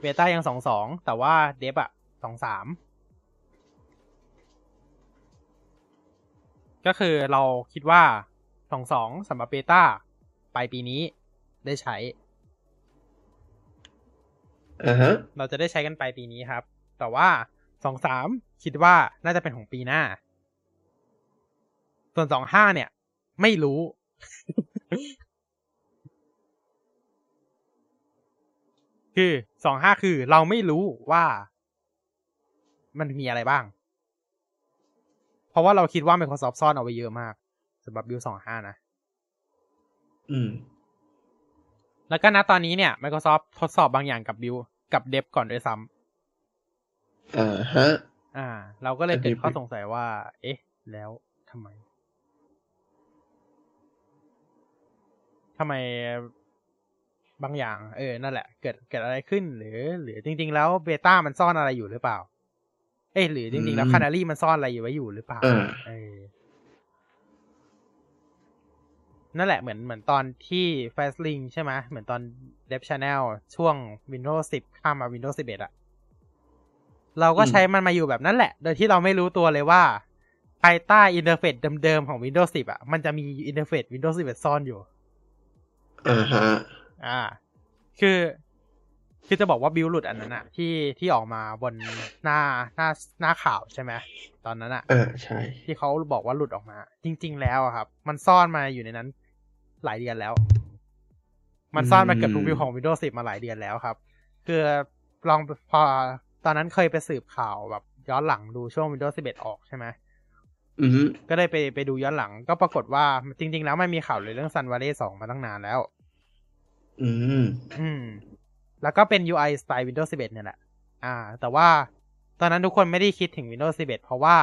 เบต้ายังสองสองแต่ว่าเดฟอะสองสามก็คือเราคิดว่าสองสองสำหรับเบต้าปลายปีนี้ได้ใช้อ่าฮะเราจะได้ใช้กันปลายปีนี้ครับ แต่ว่าสองสามคิดว่าน่าจะเป็นของปีหน้า ส่วนสองห้าเนี่ย ไม่รู้ คือสองห้าคือเราไม่รู้ว่า มันมีอะไรบ้าง เพราะว่าเราคิดว่า Microsoft ซ่อนเอาไว้เยอะมากสำหรับบิลสองห้านะ อืม แล้วก็ณตอนนี้เนี่ย Microsoft ทดสอบบางอย่างกับบิลกับเดฟก่อนด้วยซ้ำอ่าฮะ อ่า เราก็เลยอันนี้เกิดข้อสงสัยว่า เอ๊ะ แล้วทำไมทำไม บางอย่าง เออ นั่นแหละ เกิดเกิดอะไรขึ้น หรือ หรือจริง ๆ แล้วเบต้ามันซ่อนอะไรอยู่หรือเปล่า เอ้ยหรือจริง ๆ แล้วอืมคานารีมันซ่อนอะไรอยู่ไว้อยู่หรือเปล่าอ่า เออ นั่นแหละ เหมือนเหมือนตอนที่ Fast Ring ใช่ไหมเหมือนตอน Dev Channel ช่วง Windows 10 ข้ามมา Windows 11อะเราก็อืมใช้มันมาอยู่แบบนั้นแหละ โดยที่เราไม่รู้ตัวเลยว่าภายใต้ interface เดิมๆของ Windows 10อะมันจะมี interface Windows 11 ซ่อนอยู่ อ่าฮะ อ่า คือ คือจะบอกว่า build หลุดอันนั้นอะที่ที่ออกมาบนหน้าหน้าหน้าข่าวใช่ไหมตอนนั้นอะอ่าใช่ ที่เขาบอกว่าหลุดออกมา จริง ๆ แล้วอะครับ มันซ่อนมาอยู่ในนั้น หลายเดือนแล้ว มันซ่อนมาเกือบทุกวิวของ Windows 10 มาหลายเดือนแล้วครับ คือลองพอตอนนั้นเคยไปสืบข่าวแบบย้อนหลังดูช่วง Windows 11 ออกใช่ไหมอือฮึก็ได้ไปไปดูย้อนหลังก็ปรากฏว่าจริง ๆ แล้วมันมีข่าวเลยเรื่อง Sun Valley 2มาตั้งนานแล้ว อืม อืม แล้วก็เป็น UI สไตล์ Windows 11 เนี่ยแหละ อ่า แต่ว่าตอนนั้นทุกคนไม่ได้คิดถึง Windows 11 เพราะว่า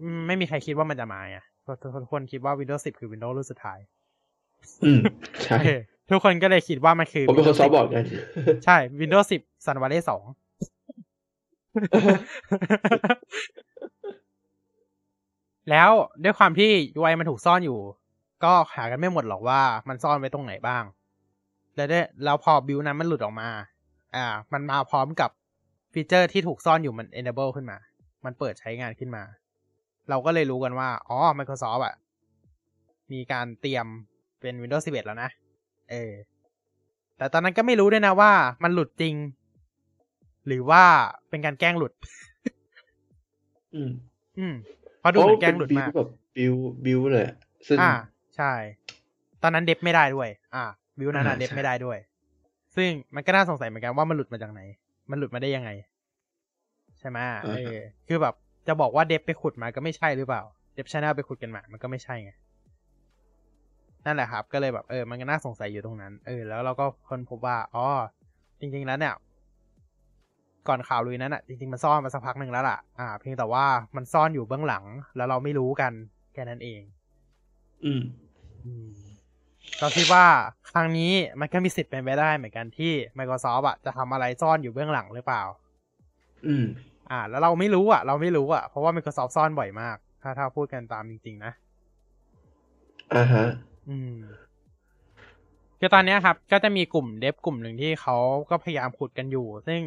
อืมไม่มีใครคิดว่ามันจะมาไงทุกทุกคนคิดว่า Windows 10 คือ Windows รุ่นสุดท้าย อืม ใช่เออทุกคนก็เลยคิดว่ามันคือผมเป็นคน Windows ซอฟบอกกัน10ใช่ Windows 10 Sun Valley 2แล้วด้วยความที่ UI มันถูกซ่อนอยู่ ก็หากันไม่หมดหรอกว่ามันซ่อนไว้ตรงไหนบ้าง แล้วได้แล้วพอบิวนั้นมันหลุดออกมา อ่า มันมาพร้อมกับฟีเจอร์ที่ถูกซ่อนอยู่มัน enable ขึ้นมา มันเปิดใช้งานขึ้นมา เราก็เลยรู้กันว่า อ๋อ Microsoft อะ มีการเตรียมเป็น Windows 11 แล้วนะ เออ แต่ตอนนั้นก็ไม่รู้ด้วยนะว่ามันหลุดจริง หรือว่าเป็นการแกล้งหลุด อืม อืมเพราะดูเหมือนแกล้งหลุดบิวมากแบบบิวบิวเลยอะซึ่งอ่า ใช่ ตอนนั้นเดฟไม่ได้ด้วย อ่า วิวนั้นอะอ่าเดฟใช่ไม่ได้ด้วย ซึ่งมันก็น่าสงสัยเหมือนกันว่ามันหลุดมาจากไหน มันหลุดมาได้ยังไง ใช่ไหมเออคือแบบจะบอกว่าเดฟไปขุดมาก็ไม่ใช่หรือเปล่า เดฟชาแนลไปขุดกันมา มันก็ไม่ใช่ไงนั่นแหละครับ ก็เลยแบบเออ มันก็น่าสงสัยอยู่ตรงนั้น เออ แล้วเราก็ค้นพบว่า อ๋อ จริง ๆ แล้วเนี่ย ก่อนข่าวลุยนั้นอะ จริง ๆ มันซ่อนมาสักพักหนึ่งแล้วล่ะ อ่า เพียงแต่ว่ามันซ่อนอยู่เบื้องหลัง แล้วเราไม่รู้กัน แค่นั้นเอง อืมอืมก็คิดว่าครั้งนี้มันก็มีสิทธิ์เป็นไปได้เหมือนกันที่ Microsoft อะจะทำอะไรซ่อนอยู่เบื้องหลังหรือเปล่า อืม อ่า แล้วเราไม่รู้อะเราไม่รู้อะเพราะว่า Microsoft ซ่อนบ่อยมาก ถ้าถ้าพูดกันตามจริง ๆ นะอ่าฮะ อืมคือตอนเนี้ยครับ ก็จะมีกลุ่มเดฟกลุ่มหนึ่งที่เขาก็พยายามขุดกันอยู่ ซึ่ง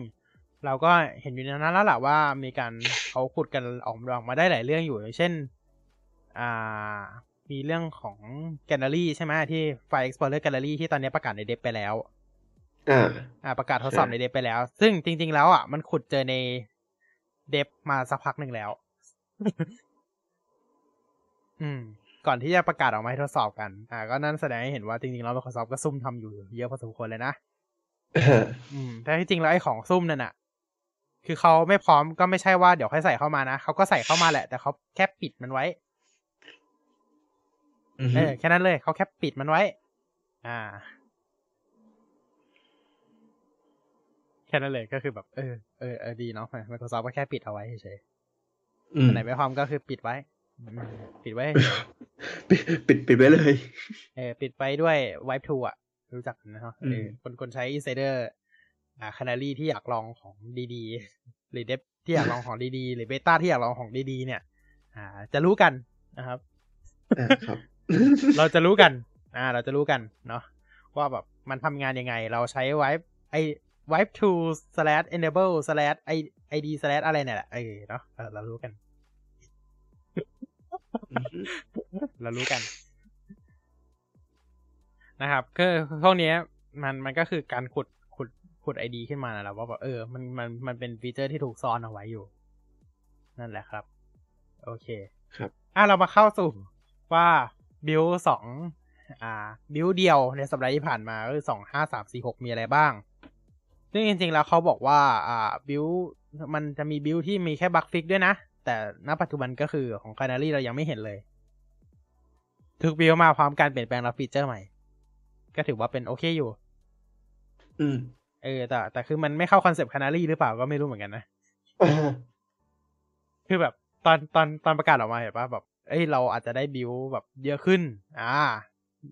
เราก็เห็นอยู่ในนั้นแล้วแหละว่ามีการเขาขุดกันออกออกมาได้หลายเรื่องอยู่อย่างเช่น อ่า มีเรื่องของแกลเลอรี่ใช่ไหมที่ไฟ Explorer Gallery ที่ตอนนี้ประกาศในเดฟไปแล้วอ่าอ่าประกาศทดสอบใช่ในเดฟไปแล้ว ซึ่งจริง ๆ แล้วอะมันขุดเจอในเดฟมาสักพักหนึ่งแล้ว อืม ก่อนที่จะประกาศออกมาให้ทดสอบกัน อ่า ก็นั่นแสดงให้เห็นว่าจริงๆแล้ว Microsoft ก็ซุ่มทำอยู่เยอะพอสมควรเลยนะอืม แต่ที่จริงแล้วไอ้ของซุ่มนั่นน่ะ คือเขาไม่พร้อมก็ไม่ใช่ว่าเดี๋ยวค่อยใส่เข้ามานะเขาก็ใส่เข้ามาแหละ แต่เขาแค่ปิดมันไว้อือ เอฮึอแค่นั้นเลยเขาแค่ปิดมันไว้ อ่า แค่นั้นเลยก็คือแบบ เออเออเออดีเนาะ Microsoft ก็แค่ปิดเอาไว้เฉยอืๆมอันไหนไม่พร้อมก็คือปิดไว้อืมปิดไว้เฉยปิดปิดปิดไว้เลยๆเออปิดไปด้วย Wipe to อะ รู้จักนะฮะอืมเออคนคนใช้ Insider อ่า Canary ที่อยากลองของดีๆหรือเดฟที่อยากลองของดีๆหรือเบต้าที่อยากลองของดีๆเนี่ย อ่า จะรู้กันนะครับอ่าครับ เราจะรู้กัน อ่า เราจะรู้กันเนาะว่าแบบมันทำงานยังไง เราใช้ wipe ไอ wipe to slash enable slash id slash อะไรเนี่ยแหละเออเนาะเออเรารู้กันอือฮึเรารู้กัน นะครับก็พวกเนี้ยมันมันก็คือการขุดขุดขุด ID ขึ้นมานะแหละว่าแบบเออมันมันมันเป็น feature ที่ถูกซ่อนเอาไว้อยู่ นั่นแหละครับ โอเค ครับ อะเรามาเข้าสู่ว่า build สองอ่า build เดียวในสัปดาห์ที่ผ่านมาก็คือสองห้าสามสี่หกมีอะไรบ้าง ซึ่งจริงๆแล้วเขาบอกว่าอ่า build มันจะมี build ที่มีแค่ bug fix ด้วยนะ แต่ณปัจจุบันก็คือของ Canary เรายังไม่เห็นเลย ทุก build มาพร้อมการเปลี่ยนแปลงและฟีเจอร์ใหม่ ก็ถือว่าเป็นโอเคอยู่ อืม เออ แต่ แต่คือมันไม่เข้าคอนเซปต์ Canary หรือเปล่าก็ไม่รู้เหมือนกันนะอ่าคือแบบตอนตอนตอนประกาศออกมาเห็นปะแบบ เอ้ยเราอาจจะได้บิวแบบเยอะขึ้น อ่า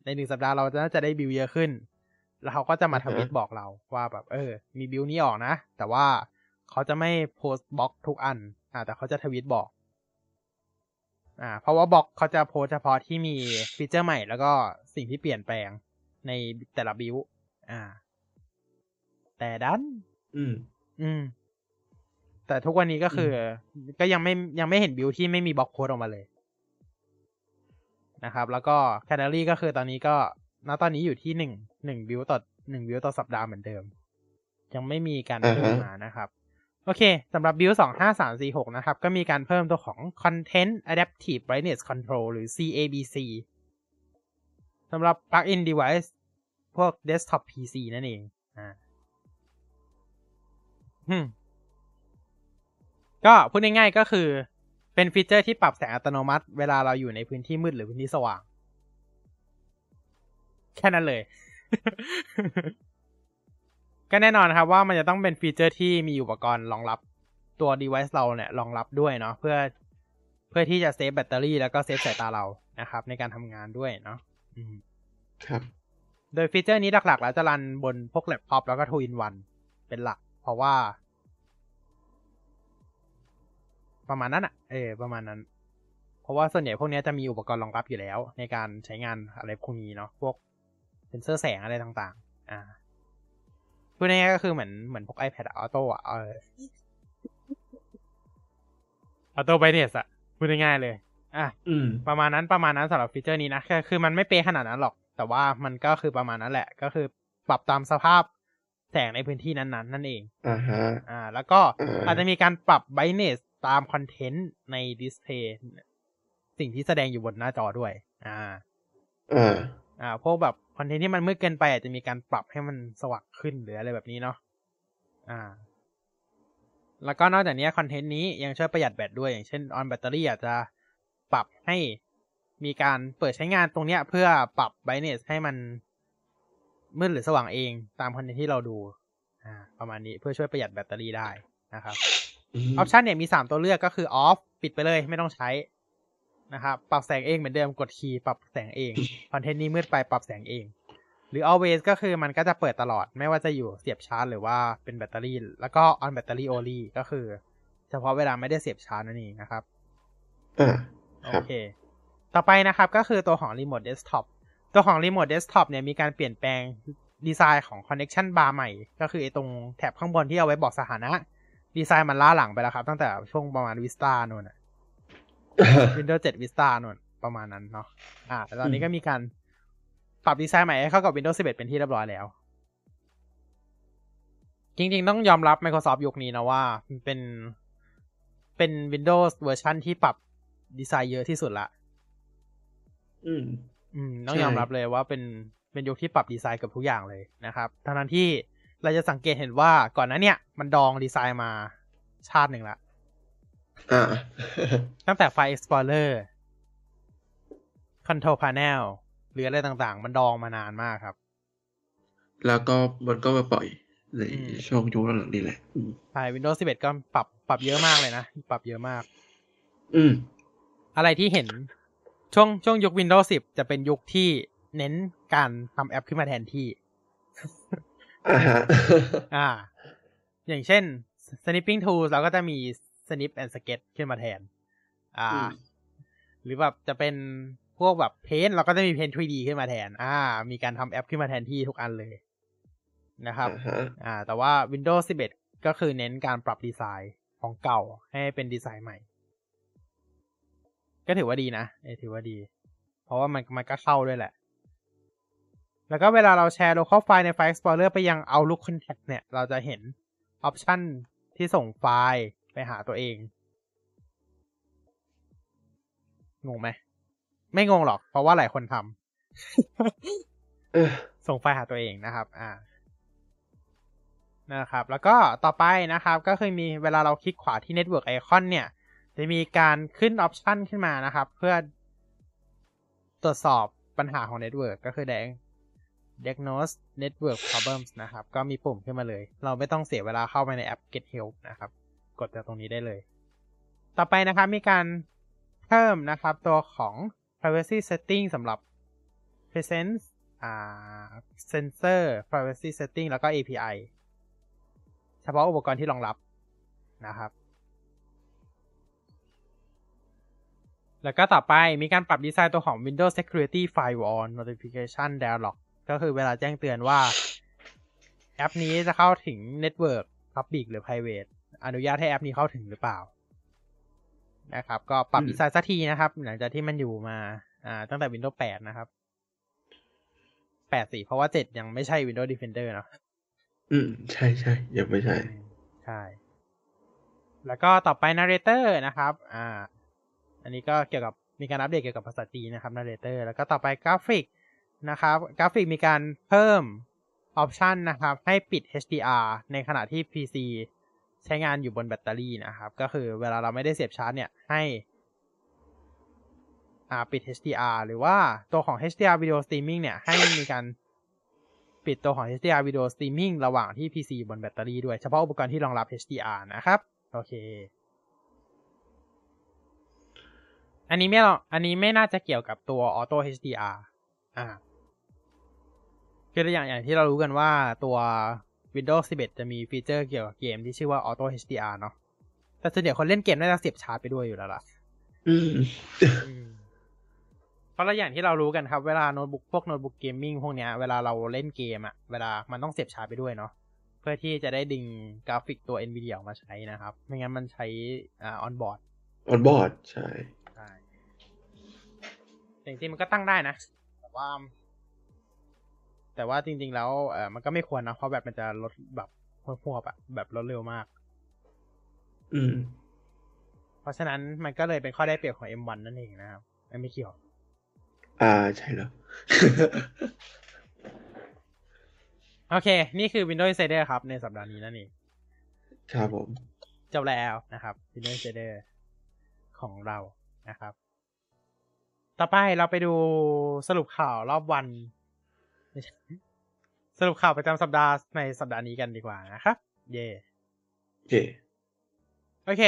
ในหนึ่งสัปดาห์เราจะน่าจะได้บิวเยอะขึ้น แล้วเขาก็จะมาทวิตบอกเราว่าแบบ เออ มีบิวนี้ออกนะ แต่ว่าเขาจะไม่โพสต์บล็อกทุกอัน อ่า แต่เขาจะทวิตบอก อ่า เพราะว่าบล็อกเขาจะโพสต์เฉพาะที่มีฟีเจอร์ใหม่แล้วก็สิ่งที่เปลี่ยนแปลงในแต่ละบิวอ่า แต่ดัน อืม อืม แต่ทุกวันนี้ก็คือก็ยังไม่ยังไม่เห็น build ที่ไม่มีบล็อกโพสต์ออกมาเลย นะครับ แล้วก็ Canary ก็คือตอนนี้ก็ณตอนนี้อยู่ที่หนึ่งหนึ่งบิวต่อหนึ่งบิวต่อสัปดาห์เหมือนเดิม ยังไม่มีการอ่าฮะเพิ่มมานะครับ โอเคสำหรับบิวสองห้าสามสี่หกนะครับ ก็มีการเพิ่มตัวของ Content Adaptive Brightness Control หรือ CABC สำหรับ Plug-in Device พวก Desktop PC นั่นเองอ่าอืมก็พูดง่ายๆก็คือ เป็นฟีเจอร์ที่ปรับแสงอัตโนมัติ เวลาเราอยู่ในพื้นที่มืดหรือพื้นที่สว่าง แค่นั้นเลย ก็แน่นอนครับว่ามันจะต้องเป็นฟีเจอร์ที่มีอุปกรณ์รองรับตัว device เราเนี่ยรองรับด้วยเนาะเพื่อเพื่อที่จะเซฟแบตเตอรี่แล้วก็เซฟสายตาเรานะครับ ในการทำงานด้วยเนาะอืมครับโดยฟีเจอร์นี้หลักๆ แล้วจะรันบนพวกแล็ปท็อปแล้วก็ two in one เป็นหลัก เพราะว่า ประมาณนั้นอะเออ ประมาณนั้น เพราะว่าส่วนใหญ่พวกเนี้ยจะมีอุปกรณ์รองรับอยู่แล้ว ในการใช้งานอะไรพวกนี้เนาะ พวกเซนเซอร์แสงอะไรต่างๆ อ่าพูดง่ายๆก็คือเหมือนเหมือนพวก iPad ออโต้อะเออออโต้ไบเนสอะพูดง่ายๆเลย อะอืมประมาณนั้นประมาณนั้นสำหรับฟีเจอร์นี้นะคือคือมันไม่เป๊ะขนาดนั้นหรอก แต่ว่ามันก็คือประมาณนั้นแหละ ก็คือปรับตามสภาพแสงในพื้นที่นั้นๆ นั่นเอง อ่าฮะ อ่า แล้วก็อ่าอาจจะมีการปรับ brightness ตามคอนเทนต์ใน display สิ่งที่แสดงอยู่บนหน้าจอด้วย อ่าอ่าอ่าพวกแบบคอนเทนต์ที่มันมืดเกินไปอาจจะมีการปรับให้มันสว่างขึ้นหรืออะไรแบบนี้เนาะอ่า แล้วก็นอกจากนี้คอนเทนต์นี้ยังช่วยประหยัดแบตด้วยอย่างเช่น on battery อาจจะปรับให้มีการเปิดใช้งานตรงเนี้ย เพื่อปรับ brightness ให้มันมืดหรือสว่างเองตามคอนเทนต์ที่เราดู อ่า ประมาณนี้เพื่อช่วยประหยัดแบตเตอรี่ได้นะครับ อืมออปชันเนี่ยมีสามตัวเลือกก็คือ off ปิดไปเลยไม่ต้องใช้นะครับปรับแสงเองเหมือนเดิมกดคีย์ปรับแสงเองคอนเทนต์นี้มืดไปปรับแสงเอง หรือ always ก็คือมันก็จะเปิดตลอดไม่ว่าจะอยู่เสียบชาร์จหรือว่าเป็นแบตเตอรี่ แล้วก็ on battery only ก็คือ เฉพาะเวลาไม่ได้เสียบชาร์จนั่นเองนะครับอ่าโอครับเค ต่อไปนะครับก็คือตัวของ Remote Desktop ตัวของ Remote Desktop เนี่ยมีการเปลี่ยนแปลงดีไซน์ของ Connection Bar ใหม่ ก็คือไอ้ตรงแถบข้างบนที่เอาไว้บอกสถานะ ดีไซน์มันล้าหลังไปแล้วครับ ตั้งแต่ช่วงประมาณ Vista นู่นน่ะ Windows 7 Vista นู่นประมาณนั้นเนาะอ่า แต่ตอนนี้ก็มีการปรับดีไซน์ใหม่ให้เข้ากับ Windows 11 เป็นที่เรียบร้อยแล้ว จริง ๆ ต้องยอมรับ Microsoft ยุคนี้นะว่ามันเป็นเป็น Windows เวอร์ชันที่ปรับดีไซน์เยอะที่สุดละ อืม อืม ต้องใช่ยอมรับเลยว่าเป็นเป็นยุคที่ปรับดีไซน์กับทุกอย่างเลยนะครับทั้งนั้นที่ เราจะสังเกตเห็นว่าก่อนหน้าเนี่ย มันดองดีไซน์มาชาติหนึ่งละอ่าตั้งแต่ File Explorer Control Panel หรืออะไรต่างๆ มันดองมานานมากครับ แล้วก็มันก็มาปล่อยในอืมช่วงยุคหลังๆนี่แหละอืมใช่ Windows 11 ก็ปรับปรับเยอะมากเลยนะ ปรับเยอะมาก อืม อะไรที่เห็นช่วงช่วงยุค Windows 10 จะเป็นยุคที่เน้นการทำแอปขึ้นมาแทนที่ อ่าฮะอ่า อย่างเช่น snipping tools เราก็จะมี snip and sketch ขึ้นมาแทน อ่าอืมหรือแบบจะเป็นพวกแบบ paint เราก็จะมี paint 3D ขึ้นมาแทน อ่า มีการทำแอปขึ้นมาแทนที่ทุกอันเลยนะครับอ่าฮะอ่า แต่ว่า Windows 11 ก็คือเน้นการปรับดีไซน์ของเก่าให้เป็นดีไซน์ใหม่ ก็ถือว่าดีนะเอยถือว่าดี เพราะว่ามันมันก็เข้าด้วยแหละ แล้วก็เวลาเราแชร์ local file ในไฟล์ Explorer ไปยัง Outlook Contact เนี่ย เราจะเห็นออปชันที่ส่งไฟล์ไปหาตัวเอง งงไหม ไม่งงหรอก เพราะว่าหลายคนทำเออส่งไฟล์หาตัวเองนะครับ อ่านะครับ แล้วก็ต่อไปนะครับ ก็คือมีเวลาเราคลิกขวาที่ Network Icon เนี่ย จะมีการขึ้นออปชันขึ้นมานะครับ เพื่อตรวจสอบปัญหาของ Network ก็คือ diag- diagnose network problems นะครับ ก็มีปุ่มขึ้นมาเลย เราไม่ต้องเสียเวลาเข้าไปในแอป Get Help นะครับ กดจากตรงนี้ได้เลย ต่อไปนะครับ มีการเพิ่มนะครับ ตัวของ privacy setting สำหรับ presence อ่า sensor privacy setting แล้วก็ API เฉพาะอุปกรณ์ที่รองรับนะครับ แล้วก็ต่อไปมีการปรับดีไซน์ตัวของ Windows Security Firewall Notification Dialog ก็คือเวลาแจ้งเตือนว่า แอปนี้จะเข้าถึง Network Public หรือ Private อนุญาตให้แอปนี้เข้าถึงหรือเปล่า นะครับ ก็ปรับอืมดีไซน์สักทีนะครับ หลังจากที่มันอยู่มา อ่า ตั้งแต่ Windows 8 นะครับ8สิเพราะว่า7ยังไม่ใช่ Windows Defender เนอะอืม ใช่ใช่ยังไม่ใช่ ใช่ แล้วก็ต่อไป narrator นะครับ อ่า อันนี้ก็เกี่ยวกับมีการอัปเดตเกี่ยวกับภาษาจีนนะครับ narrator แล้วก็ต่อไปกราฟิก นะครับ กราฟิกมีการเพิ่มออปชันนะครับ ให้ปิด HDR ในขณะที่ PC ใช้งานอยู่บนแบตเตอรี่นะครับ ก็คือเวลาเราไม่ได้เสียบชาร์จเนี่ย ให้อ่าปิด HDR หรือว่าตัวของ HDR Video Streaming เนี่ย ให้มีการปิดตัวของ HDR Video Streaming ระหว่างที่ PC บนแบตเตอรี่ด้วย เฉพาะอุปกรณ์ที่รองรับ HDR นะครับ โอเค อันนี้ไม่หรอกอันนี้ไม่น่าจะเกี่ยวกับตัว Auto HDR อ่า คืออย่างอย่างที่เรารู้กันว่าตัว Windows 11 จะมีฟีเจอร์เกี่ยวกับเกมที่ชื่อว่า Auto HDR เนาะแต่ส่วนใหญ่คนเล่นเกมน่าจะเสียบชาร์จไปด้วยอยู่แล้วล่ะอืมเพราะเราอย่างที่เรารู้กันครับ เวลาโน้ตบุ๊กพวกโน้ตบุ๊ก gaming พวกเนี้ยเวลาเราเล่นเกมอะเวลามันต้องเสียบชาร์จไปด้วยเนาะเพื่อที่จะได้ดึงกราฟิกตัว NVIDIA ออกมาใช้นะครับ ไม่งั้นมันใช้อ่าออนบอร์ดออนบอร์ดใช่ใช่แต่จริงๆมันก็ตั้งได้นะแต่ว่า แต่ว่าจริง ๆ แล้วเออมันก็ไม่ควรนะ เพราะแบบมันจะลดแบบหวบๆอะแบบลดเร็วมาก อืม เพราะฉะนั้นมันก็เลยเป็นข้อได้เปรียบของ M1 นั่นเองนะครับไม่ไม่เกี่ยว อ่าใช่แล้วโอเค นี่คือ Windows Insider ครับ ในสัปดาห์นี้นั่นเอง ครับผม จบแล้วนะครับ Windows Insider ของเรานะครับ ต่อไปเราไปดูสรุปข่าวรอบวันไม่ใช่ สรุปข่าวประจำสัปดาห์ในสัปดาห์นี้กันดีกว่านะครับ เย่โอเคโอเค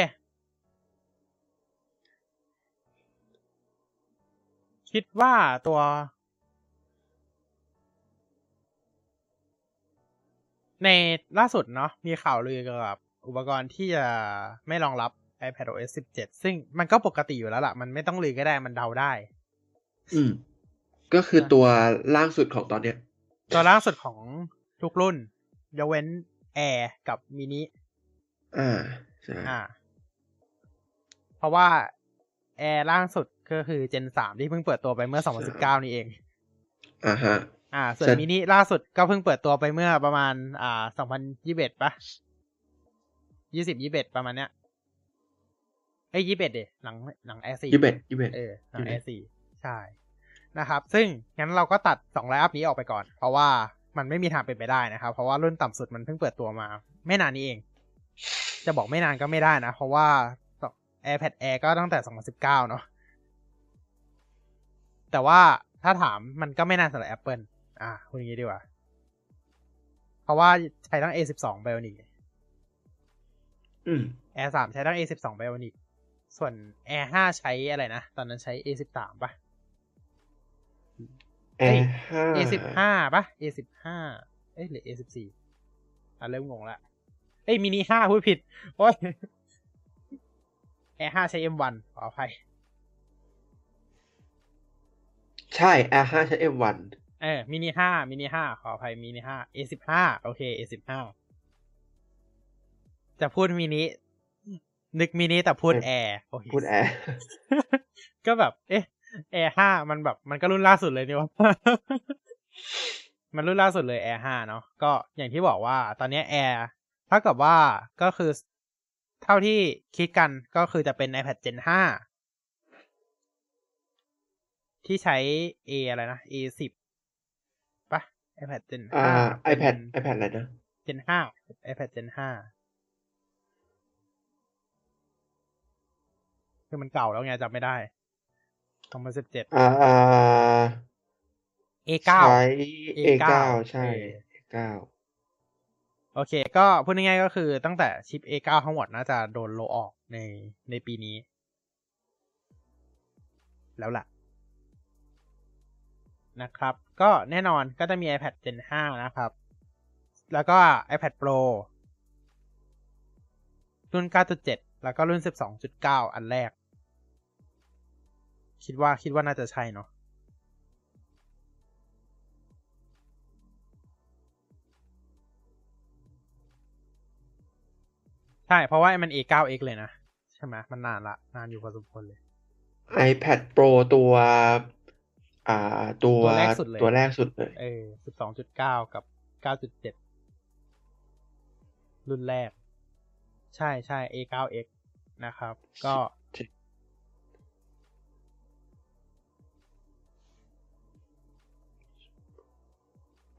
คิดว่าตัว ในล่าสุดเนาะมีข่าวลือเกี่ยวกับอุปกรณ์ที่จะไม่รองรับ iPadOS 17 ซึ่งมันก็ปกติอยู่แล้วล่ะ มันไม่ต้องลือก็ได้มันเดาได้ อืม ก็คือตัวล่างสุดของตอนเนี้ย ตัวล่าสุดของทุกรุ่นยกเว้น Air กับ mini อ่าใช่อ่า เพราะว่า Air ล่างสุดก็คือ Gen 3ที่เพิ่งเปิดตัวไปเมื่อ2019นี่เองอ่าฮะ อ่า ส่วนใช่มินิล่าสุดก็เพิ่งเปิดตัวไปเมื่อประมาณ อ่า2021ปะ20 21ประมาณเนี้ยเอ้ย21เดหลังหลัง Air 4ยี่สิบเอ็ดยี่สิบเอ็ดเออหลัง21 Air 4ใช่ นะครับ ซึ่งงั้นเราก็ตัดสองไลน์อัพนี้ออกไปก่อน เพราะว่ามันไม่มีทางเป็นไปได้นะครับ เพราะว่ารุ่นต่ำสุดมันเพิ่งเปิดตัวมา ไม่นานนี้เอง จะบอกไม่นานก็ไม่ได้นะ เพราะว่า AirPad Air ก็ตั้งแต่ 2019 เนาะแต่ว่าถ้าถามมันก็ไม่นานสำหรับ Apple อะคุณอย่างนี้ดีกว่า เพราะว่าใช้ทั้ง A12 Bionic อืม Air 3ใช้ทั้ง A12 Bionic ส่วน Air 5 ใช้อะไรนะ ตอนนั้นใช้ A13 ปะ แอร์ห้า A15 ปะ A15 เอ้ยหรือ A14 อะเริ่มงงละเอ้ยมินิ5พูดผิด โอ้ย Air 5ใช้ M1 ขออภัย ใช่แอร์ห้าใช้ M1เออมินิ5มินิ5ขออภัยมินิ5 A15 โอเค A15 จะพูดมินินึกมินิแต่พูด Air โอเคพูดแอร์ก็แบบ เอ๊ะ Air 5มันแบบ มันก็รุ่นล่าสุดเลยนี่วะมันรุ่นล่าสุดเลย Air 5เนาะก็อย่างที่บอกว่า ตอนนี้ Air เท่ากับว่าก็คือเท่าที่คิดกันก็คือจะเป็น iPad Gen 5ที่ใช้ A อะไรนะ A 10ปะ iPad Gen อ่า5 iPad iPad อะไรนะ Gen 5 iPad Gen 5คือมันเก่าแล้วไงจำไม่ได้ 2017อ่า A9 ใช้ A9 A9 ใช่เออ A9 โอเค ก็พูดง่ายๆก็คือตั้งแต่ชิป A9 ทั้งหมดน่าจะโดนโลออกในในปีนี้ แล้วล่ะ นะครับ ก็แน่นอนก็จะมี iPad Gen 5 นะครับ แล้วก็ iPad Pro รุ่น 9.7 แล้วก็รุ่น 12.9 อันแรก คิดว่าคิดว่าน่าจะใช่เนาะใช่เพราะว่ามัน A9X เลยนะ ใช่ไหมมันนานละ นานอยู่พอสมควรเลย iPad Pro ตัว อ่า ตัวตัวแรกสุดเลยตัวแรกสุดเลยเออ12.9กับ9.7รุ่นแรก ใช่ใช่ A9X นะครับ ก็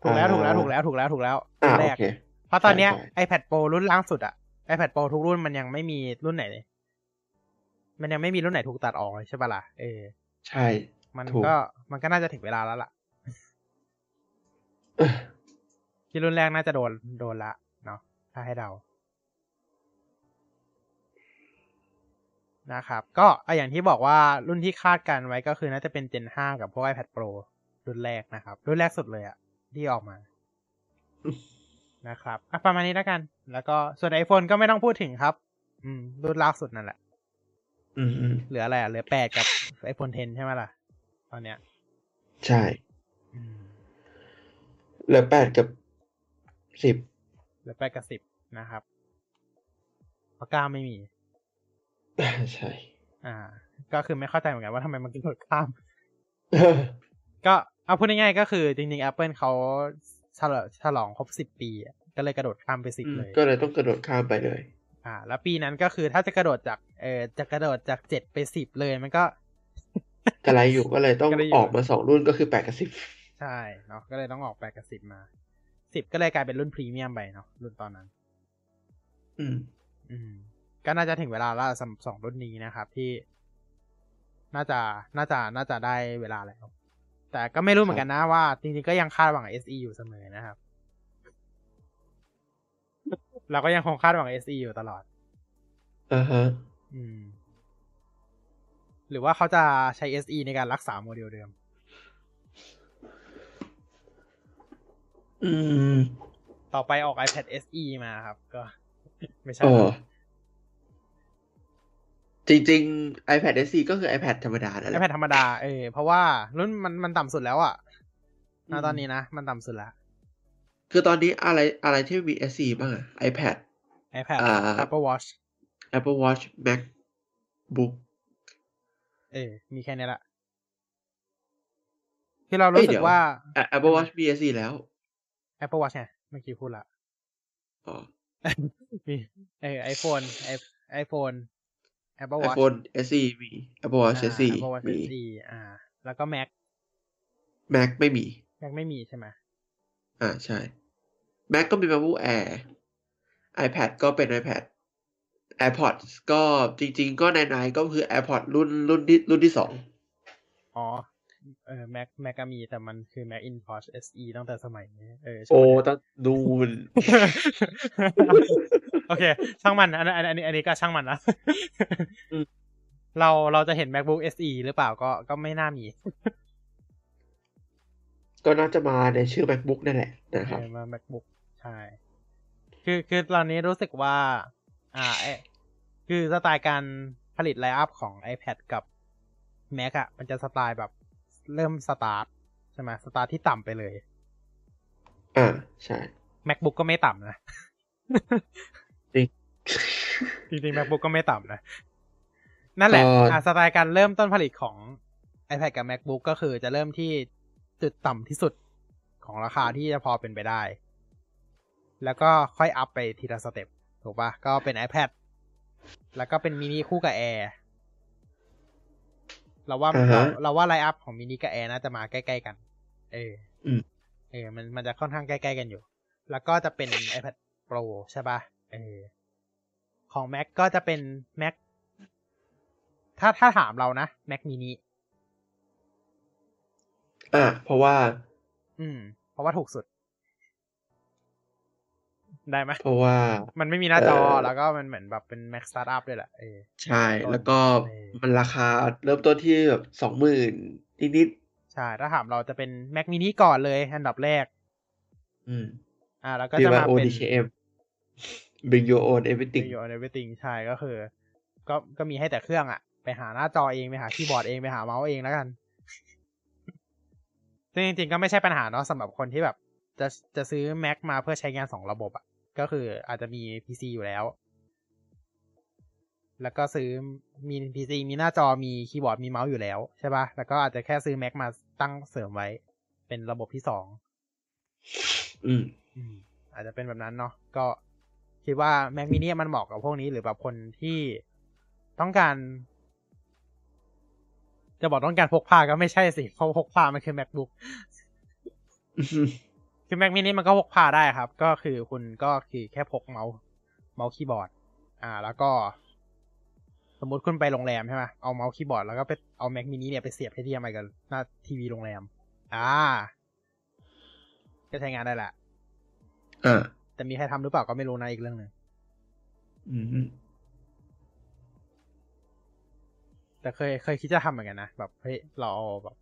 ถูกแล้วถูกแล้วถูกแล้วถูกแล้วถูกแล้วอ่ารุ่นแรโอกเคเพราะตอนเนี้ยใช่ใช่ iPad Pro รุ่นล่างสุดอะ iPad Pro ทุกรุ่นมันยังไม่มีรุ่นไหนเลย มันยังไม่มีรุ่นไหนถูกตัดออกเลยใช่ปะล่ะเออ ใช่ มันถูกก็มันก็น่าจะถึงเวลาแล้วล่ะเอ้อที่รุ่นแรกน่าจะโดนโดนละเนาะถ้าให้เดานะครับ ก็อะอย่างที่บอกว่ารุ่นที่คาดการไว้ก็คือน่าจะเป็น Gen 5 กับพวก iPad Pro รุ่นแรกนะครับ รุ่นแรกสุดเลยอะ ที่ออกมา นะครับอะประมาณนี้แล้วกัน แล้วก็ส่วน iPhone ก็ไม่ต้องพูดถึงครับ อืม รุ่นล่าสุดนั่นแหละ อืมอืมเหลืออะไรอะเหลือแปดกับ iPhone 10 ใช่ไหมล่ะ ตอนเนี้ย ใช่อืมเหลือแปดกับสิบเหลือแปดกับสิบนะครับเพราะเก้าไม่มี ใช่ อ่า ก็คือไม่เข้าใจเหมือนกันว่าทำไมมันกระโดดข้าม ก็ เอาพูดง่ายๆก็คือจริงๆ Apple เขาฉลองฉลองครบสิบปีอะก็เลยกระโดดข้ามไปสิบอืมเลย ก็เลยต้องกระโดดข้ามไปเลย อ่า แล้วปีนั้นก็คือถ้าจะกระโดดจากเออจะกระโดดจากเจ็ดไปสิบเลยมันก็กระไรอยู่ก็เลยต้องกระไรอยู่ออกมาสองรุ่นก็คือแปดกับสิบใช่เนาะก็เลยต้องออกแปดกับสิบมาสิบก็เลยกลายเป็นรุ่นพรีเมียมไปเนาะรุ่นตอนนั้น อืม อืม ก็น่าจะถึงเวลาแล้วสำหรับสองรุ่นนี้นะครับที่ น่าจะน่าจะน่าจะได้เวลาแล้ว แต่ก็ไม่รู้เหมือนกันนะว่าจริงๆก็ยังคาดหวัง SE อยู่เสมอนะครับ เราก็ยังคงคาดหวัง SE อยู่ตลอดอ่าฮะอืม หรือว่าเขาจะใช้ SE ในการรักษาโมเดลเดิม อืม ต่อไปออก iPad SE มาครับ ก็ ไม่ใช่โอ้ จริงๆ iPad SE ก็คือ iPad ธรรมดานั่นแหละ iPad ธรรมดา เออเพราะว่ารุ่นมันมันต่ำสุดแล้วอะอืมณตอนนี้นะ มันต่ำสุดแล้ว คือตอนนี้อะไรอะไรที่มี SE บ้างอะ iPad iPad อ่า Apple Watch Apple Watch MacBook เออมีแค่นี้ละคือเราเอ้รู้ยสึเดี๋กยวว่าอะ Apple Watch มี SE แล้ว Apple Watch ไงเมื่อกี้พูดละอ๋อมีเออ iPhone ไอ iPhone Apple Watch iPhone SE มี Apple Watch อ่า SE Apple Watch มี SE อ่า แล้วก็ Mac Mac ไม่มี Mac ไม่มีใช่ไหมอ่าใช่ Mac ก็มี MacBook Air iPad ก็เป็น iPad AirPods ก็จริง ๆ ก็ในๆก็คือ AirPods รุ่นรุ่นที่รุ่นที่สองอ๋อเออ Mac Mac ก็มีแต่มันคือ Macintosh SE ตั้งแต่สมัยนี้เออโอ้ต้องดูน โอเค ช่างมัน อันอันอันนี้อันนี้ก็ช่างมันนะอืมเราเราจะเห็น MacBook SE หรือเปล่าก็ก็ไม่น่ามี ก็น่าจะมาในชื่อ MacBook นั่นแหละนะครับเออมา MacBook ใช่ คือคือตอนนี้รู้สึกว่า อ่าเอ๊ะคือสไตล์การผลิต line up ของ iPad กับ Mac อะมันจะสไตล์แบบเริ่มสตาร์ทใช่ไหมสตาร์ทที่ต่ำไปเลย อ่าใช่ MacBook ก็ไม่ต่ำนะ จริงจริงๆ MacBook ก็ไม่ต่ำนะ นั่นแหละก็อะสไตล์การเริ่มต้นผลิตของ iPad กับ MacBook ก็คือจะเริ่มที่จุดต่ำที่สุดของราคาที่จะพอเป็นไปได้ แล้วก็ค่อยอัพไปทีละสเต็ปถูกปะก็เป็น iPad แล้วก็เป็นมินิคู่กับ Air เราว่าอ่าฮะเราเราว่าไลน์อัพของมินิกับ Air น่าจะมาใกล้ๆกัน เอออมเออ มันมันจะค่อนข้างใกล้ๆกันอยู่ แล้วก็จะเป็น iPad Pro ใช่ปะเออ ของ Mac ก็จะเป็น Mac ถ้าถ้าถามเรานะ Mac mini อ่าเพราะว่า อืม เพราะว่าถูกสุด ได้ไหมเพราะว่า มันไม่มีหน้าจอเอ่อแล้วก็มันเหมือนแบบเป็น Mac Startup ด้วยแหละเออใช่ต้นแล้วก็เออมันราคาเริ่มต้นที่แบบสองหมื่นนิดใช่ ถ้าถามเราจะเป็น Mac mini ก่อนเลย อันดับแรกๆอืม อ่า แล้วก็ดีจะว่ามาเป็น ODKM bring your own everything Video and everything ใช่ก็คือ ก็ก็มีให้แต่เครื่องอะไปหาหน้าจอเอง ไปหาคีย์บอร์ดเองไปหาเมาส์เองแล้วกันซึ่งจริงๆก็ไม่ใช่ปัญหาเนาะสำหรับคนที่แบบ จะจะซื้อ Mac มาเพื่อใช้งานสองระบบอะก็คืออาจจะมี PC อยู่แล้ว แล้วก็ซื้อมี PC มีหน้าจอมีคีย์บอร์ดมีเมาส์อยู่แล้วใช่ปะ่ะ แล้วก็อาจจะแค่ซื้อ Mac มาตั้งเสริมไว้ เป็นระบบที่สองอืมอืมอาจจะเป็นแบบนั้นเนาะก็ คิดว่า Mac mini มันเหมาะกับพวกนี้หรือแบบคนที่ต้องการ จะบอกต้องการพกพาก็ไม่ใช่สิเพราะพกพามันคือ MacBook คือ Mac mini มันก็พกพาได้ครับ ก็คือคุณก็คือแค่พกเมาส์เมาส์คีย์บอร์ด อ่า แล้วก็ สมมุติคุณไปโรงแรมใช่ไหมเอาเมาส์คีย์บอร์ดแล้วก็ไปเอา Mac mini เนี่ยไปเสียบให้ที่ไมกับหน้าทีวีโรงแรม อ่า ก็ใช้งานได้แหละอ่า แต่มีใครทำหรือเปล่าก็ไม่รู้นะอีกเรื่องหนึ่งอืมแต่เคยเคยคิดจะทำเหมือนกันนะแบบเฮ้ยเราเอาแบบ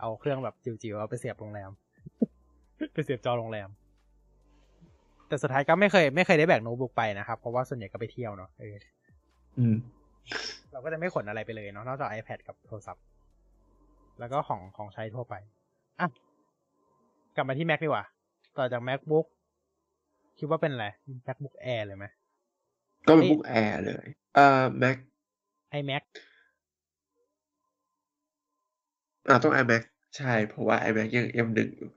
เอาเครื่องแบบจิ๋วๆเอาไปเสียบโรงแรม ไปเสียบจอโรงแรม แต่สุดท้ายก็ไม่เคย ไม่เคยได้แบกโน้ตบุ๊กไปนะครับ เพราะว่าส่วนใหญ่ก็ไปเที่ยวเนาะเอออืม เราก็จะไม่ขนอะไรไปเลยเนาะนอกจาก iPad กับโทรศัพท์ แล้วก็ของของใช้ทั่วไปอะกลับมาที่ Mac ดีกว่า ต่อจาก MacBook คิดว่าเป็นอะไร MacBook Air เลยไหมก็เป็น Book Air เลยอ่า Mac iMac อ่าต้อง iMac ใช่ เพราะว่า iMac ยัง M1 อยู่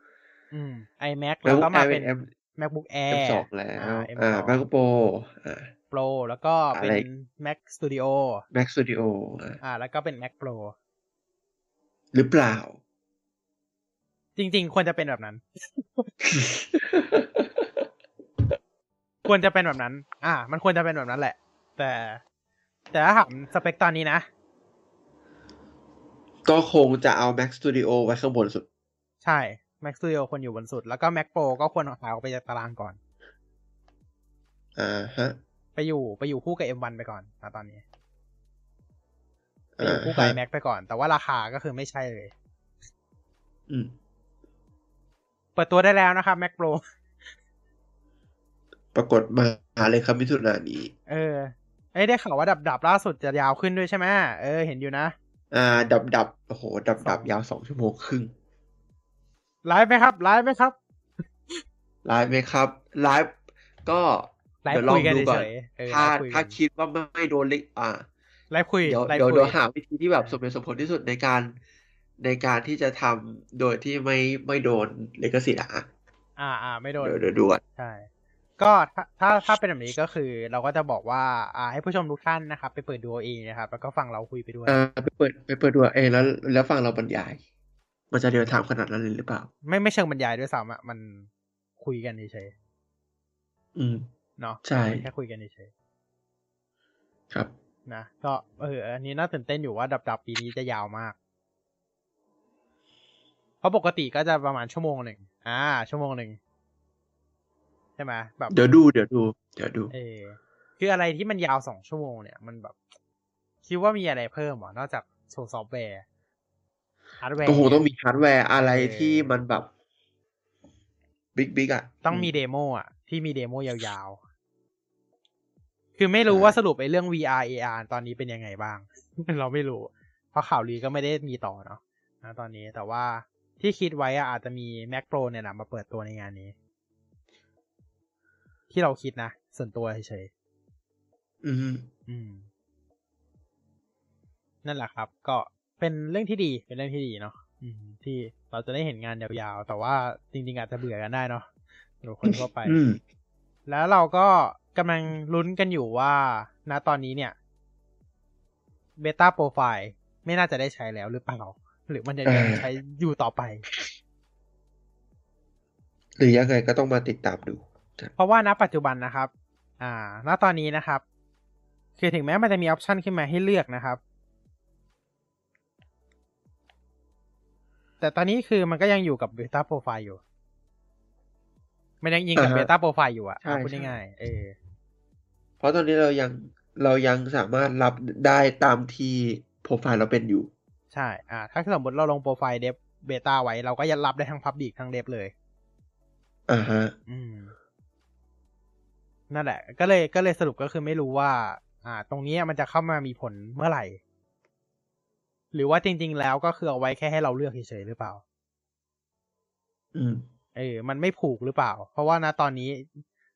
อืม iMac แล้ว MacBook ก็มา Air เป็เป็นน M MacBook Air M2 แล้วอ่าอ่า M2 MacBook Pro อ่า Pro แล้วก็เป็นอะไร Mac Studio Mac Studio อ่าอ่า แล้วก็เป็น Mac Pro หรือเปล่า จริง ๆ ควรจะเป็นแบบนั้น ควรจะเป็นแบบนั้น อ่า มันควรจะเป็นแบบนั้นแหละ แต่ แต่ถ้าถามสเปคตอนนี้นะ ก็คงจะเอา Mac Studio ไว้ข้างบนสุด ใช่ Mac Studio ควรอยู่บนสุด แล้วก็ Mac Pro ก็ควรหาออกไปจากตารางก่อน อ่าฮะ ไปอยู่ไปอยู่คู่กับ M1 ไปก่อนนะตอนนี้จะอยู่คู่กับอ่าฮะ iMac ไปก่อน แต่ว่าราคาก็คือไม่ใช่เลย อืม เปิดตัวได้แล้วนะครับ Mac Pro ปรากฏมาเลยครับมิถุนายนนี้ เออเอ้ยได้ข่าวว่าดับดับล่าสุดจะยาวขึ้นด้วยใช่ไหมเออเห็นอยู่นะ อ่า ดับดับโอ้โห ดับดับยาวสองชั่วโมงครึ่งไลฟ์ไหมครับไลฟ์ไหมครับไลฟ์ไหมครับไลฟ์ก็ไลเดี๋ยฟ์วลอคุงยกันดูก่อนเฉยๆเออถ้าไลฟ์คุยถ้ากันคิดว่าไม่โดนลิอ่าไลฟ์คุยเดี๋ยวไลฟ์เดี๋ยวคุยเดี๋ยวหาวิธีที่แบบสมเหตุสมผลที่สุดในการในการที่จะทำโดยที่ไม่ไม่โดนลิขสิทธิ์อะอ่าอ่าไม่โดนเดี๋ยวเดี๋ยวดูก่อนใช่ ก็ถ้าถ้าถ้าเป็นแบบนี้ก็คือ เราก็จะบอกว่า อ่า ให้ผู้ชมทุกท่านนะครับ ไปเปิดดูเอาเองนะครับ แล้วก็ฟังเราคุยไปด้วยอ่าไปเปิดไปเปิดดูเองแล้ว แล้วฟังเราบรรยาย มันจะเดียวถามขนาดนั้นเลยหรือเปล่า ไม่ไม่เชิงบรรยายด้วยซ้ำอะมันคุยกันเฉยอืมๆเนาะใช่มันแค่คุยกันเฉยครับๆนะก็เอออันนี้น่าตื่นเต้นอยู่ว่าดับดับปีนี้จะยาวมาก เพราะปกติก็จะประมาณชั่วโมงหนึ่งอ่า ชั่วโมงหนึ่ง ใช่ไหมแบบเดี๋ยวดูเดี๋ยวดู เดี๋ยวดู เออคืออะไรที่มันยาวสองชั่วโมงเนี่ยมันแบบ คิดว่ามีอะไรเพิ่มเหรอนอกจากโชว์ซอฟต์แวร์ฮาร์ดแวร์ก็คงต้องมีฮาร์ดแวร์อะไรเออที่มันแบบ big big อะ ต้องมีเดโมอะ ที่มี demo ยาวๆ คือไม่รู้ว่าสรุปไอ้เรื่อง VR AR ตอนนี้เป็นยังไงบ้าง เราไม่รู้ เพราะข่าวลือก็ไม่ได้มีต่อเนาะนะตอนนี้แต่ว่าที่คิดไว้อะอาจจะมี Mac Pro เนี่ยนะมาเปิดตัวในงานนี้ ที่เราคิดนะ ส่วนตัวเฉยอืมๆอืม นั่นแหละครับ ก็เป็นเรื่องที่ดีเป็นเรื่องที่ดีเนาะอืมที่เราจะได้เห็นงานยาวๆ แต่ว่าจริงๆ อาจจะเบื่อกันได้เนาะสำหรับคนทั่วไปอืมแล้วเราก็กำลังลุ้นกันอยู่ว่า ณตอนนี้เนี่ยเบต้าโปรไฟล์ไม่น่าจะได้ใช้แล้วหรือเปล่า หรือมันจะยังเออใช้อยู่ต่อไป หรือยังไงก็ต้องมาติดตามดู เพราะว่าณปัจจุบันนะครับ อ่า ณตอนนี้นะครับ คือถึงแม้มันจะมีออปชันขึ้นมาให้เลือกนะครับ แต่ตอนนี้คือมันก็ยังอยู่กับ beta profile อยู่ มันยังยิงกับอ่าฮะ beta profile อยู่อะใช่พูดใช่ง่ายๆเออเพราะตอนนี้เรายังเรายังสามารถรับได้ตามที่โปรไฟล์เราเป็นอยู่ ใช่ อ่า ถ้าสมมติเราลงโปรไฟล์ devเบต้าไว้ เราก็ยันรับได้ทั้งพับบิกทั้งเดฟเลย อ่าฮะ อืม นั่นแหละ ก็เลยก็เลยสรุปก็คือไม่รู้ว่า อ่า ตรงนี้มันจะเข้ามามีผลเมื่อไหร่ หรือว่าจริง ๆ แล้วก็คือเอาไว้แค่ให้เราเลือกเฉยๆหรือเปล่า อืมเออ มันไม่ผูกหรือเปล่า เพราะว่าณตอนนี้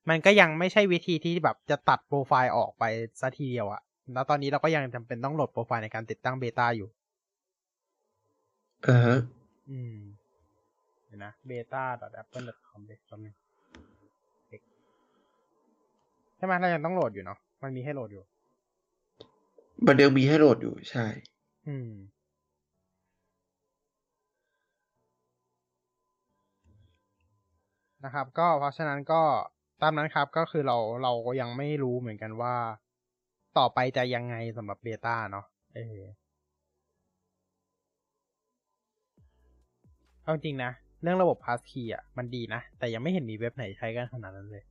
มันก็ยังไม่ใช่วิธีที่แบบจะตัดโปรไฟล์ออกไปซะทีเดียวอะณตอนนี้เราก็ยังจำเป็นต้องโหลดโปรไฟล์ในการติดตั้งเบต้าอยู่อ่าฮะ อืมเดี๋ยวนะ beta.apple.com เด็กแป๊บนึงใช่ไหมเรายังต้องโหลดอยู่เนาะมันมีให้โหลดอยู่ มันยังมีให้โหลดอยู่ใช่ อืม นะครับ ก็เพราะฉะนั้นก็ตามนั้นครับก็คือเราเราก็ยังไม่รู้เหมือนกันว่า ต่อไปจะยังไงสำหรับเบต้าเนาะเออเอาจริงนะ เรื่องระบบ passkey อะ มันดีนะ แต่ยังไม่เห็นมีเว็บไหนใช้กันขนาดนั้นเลยอืม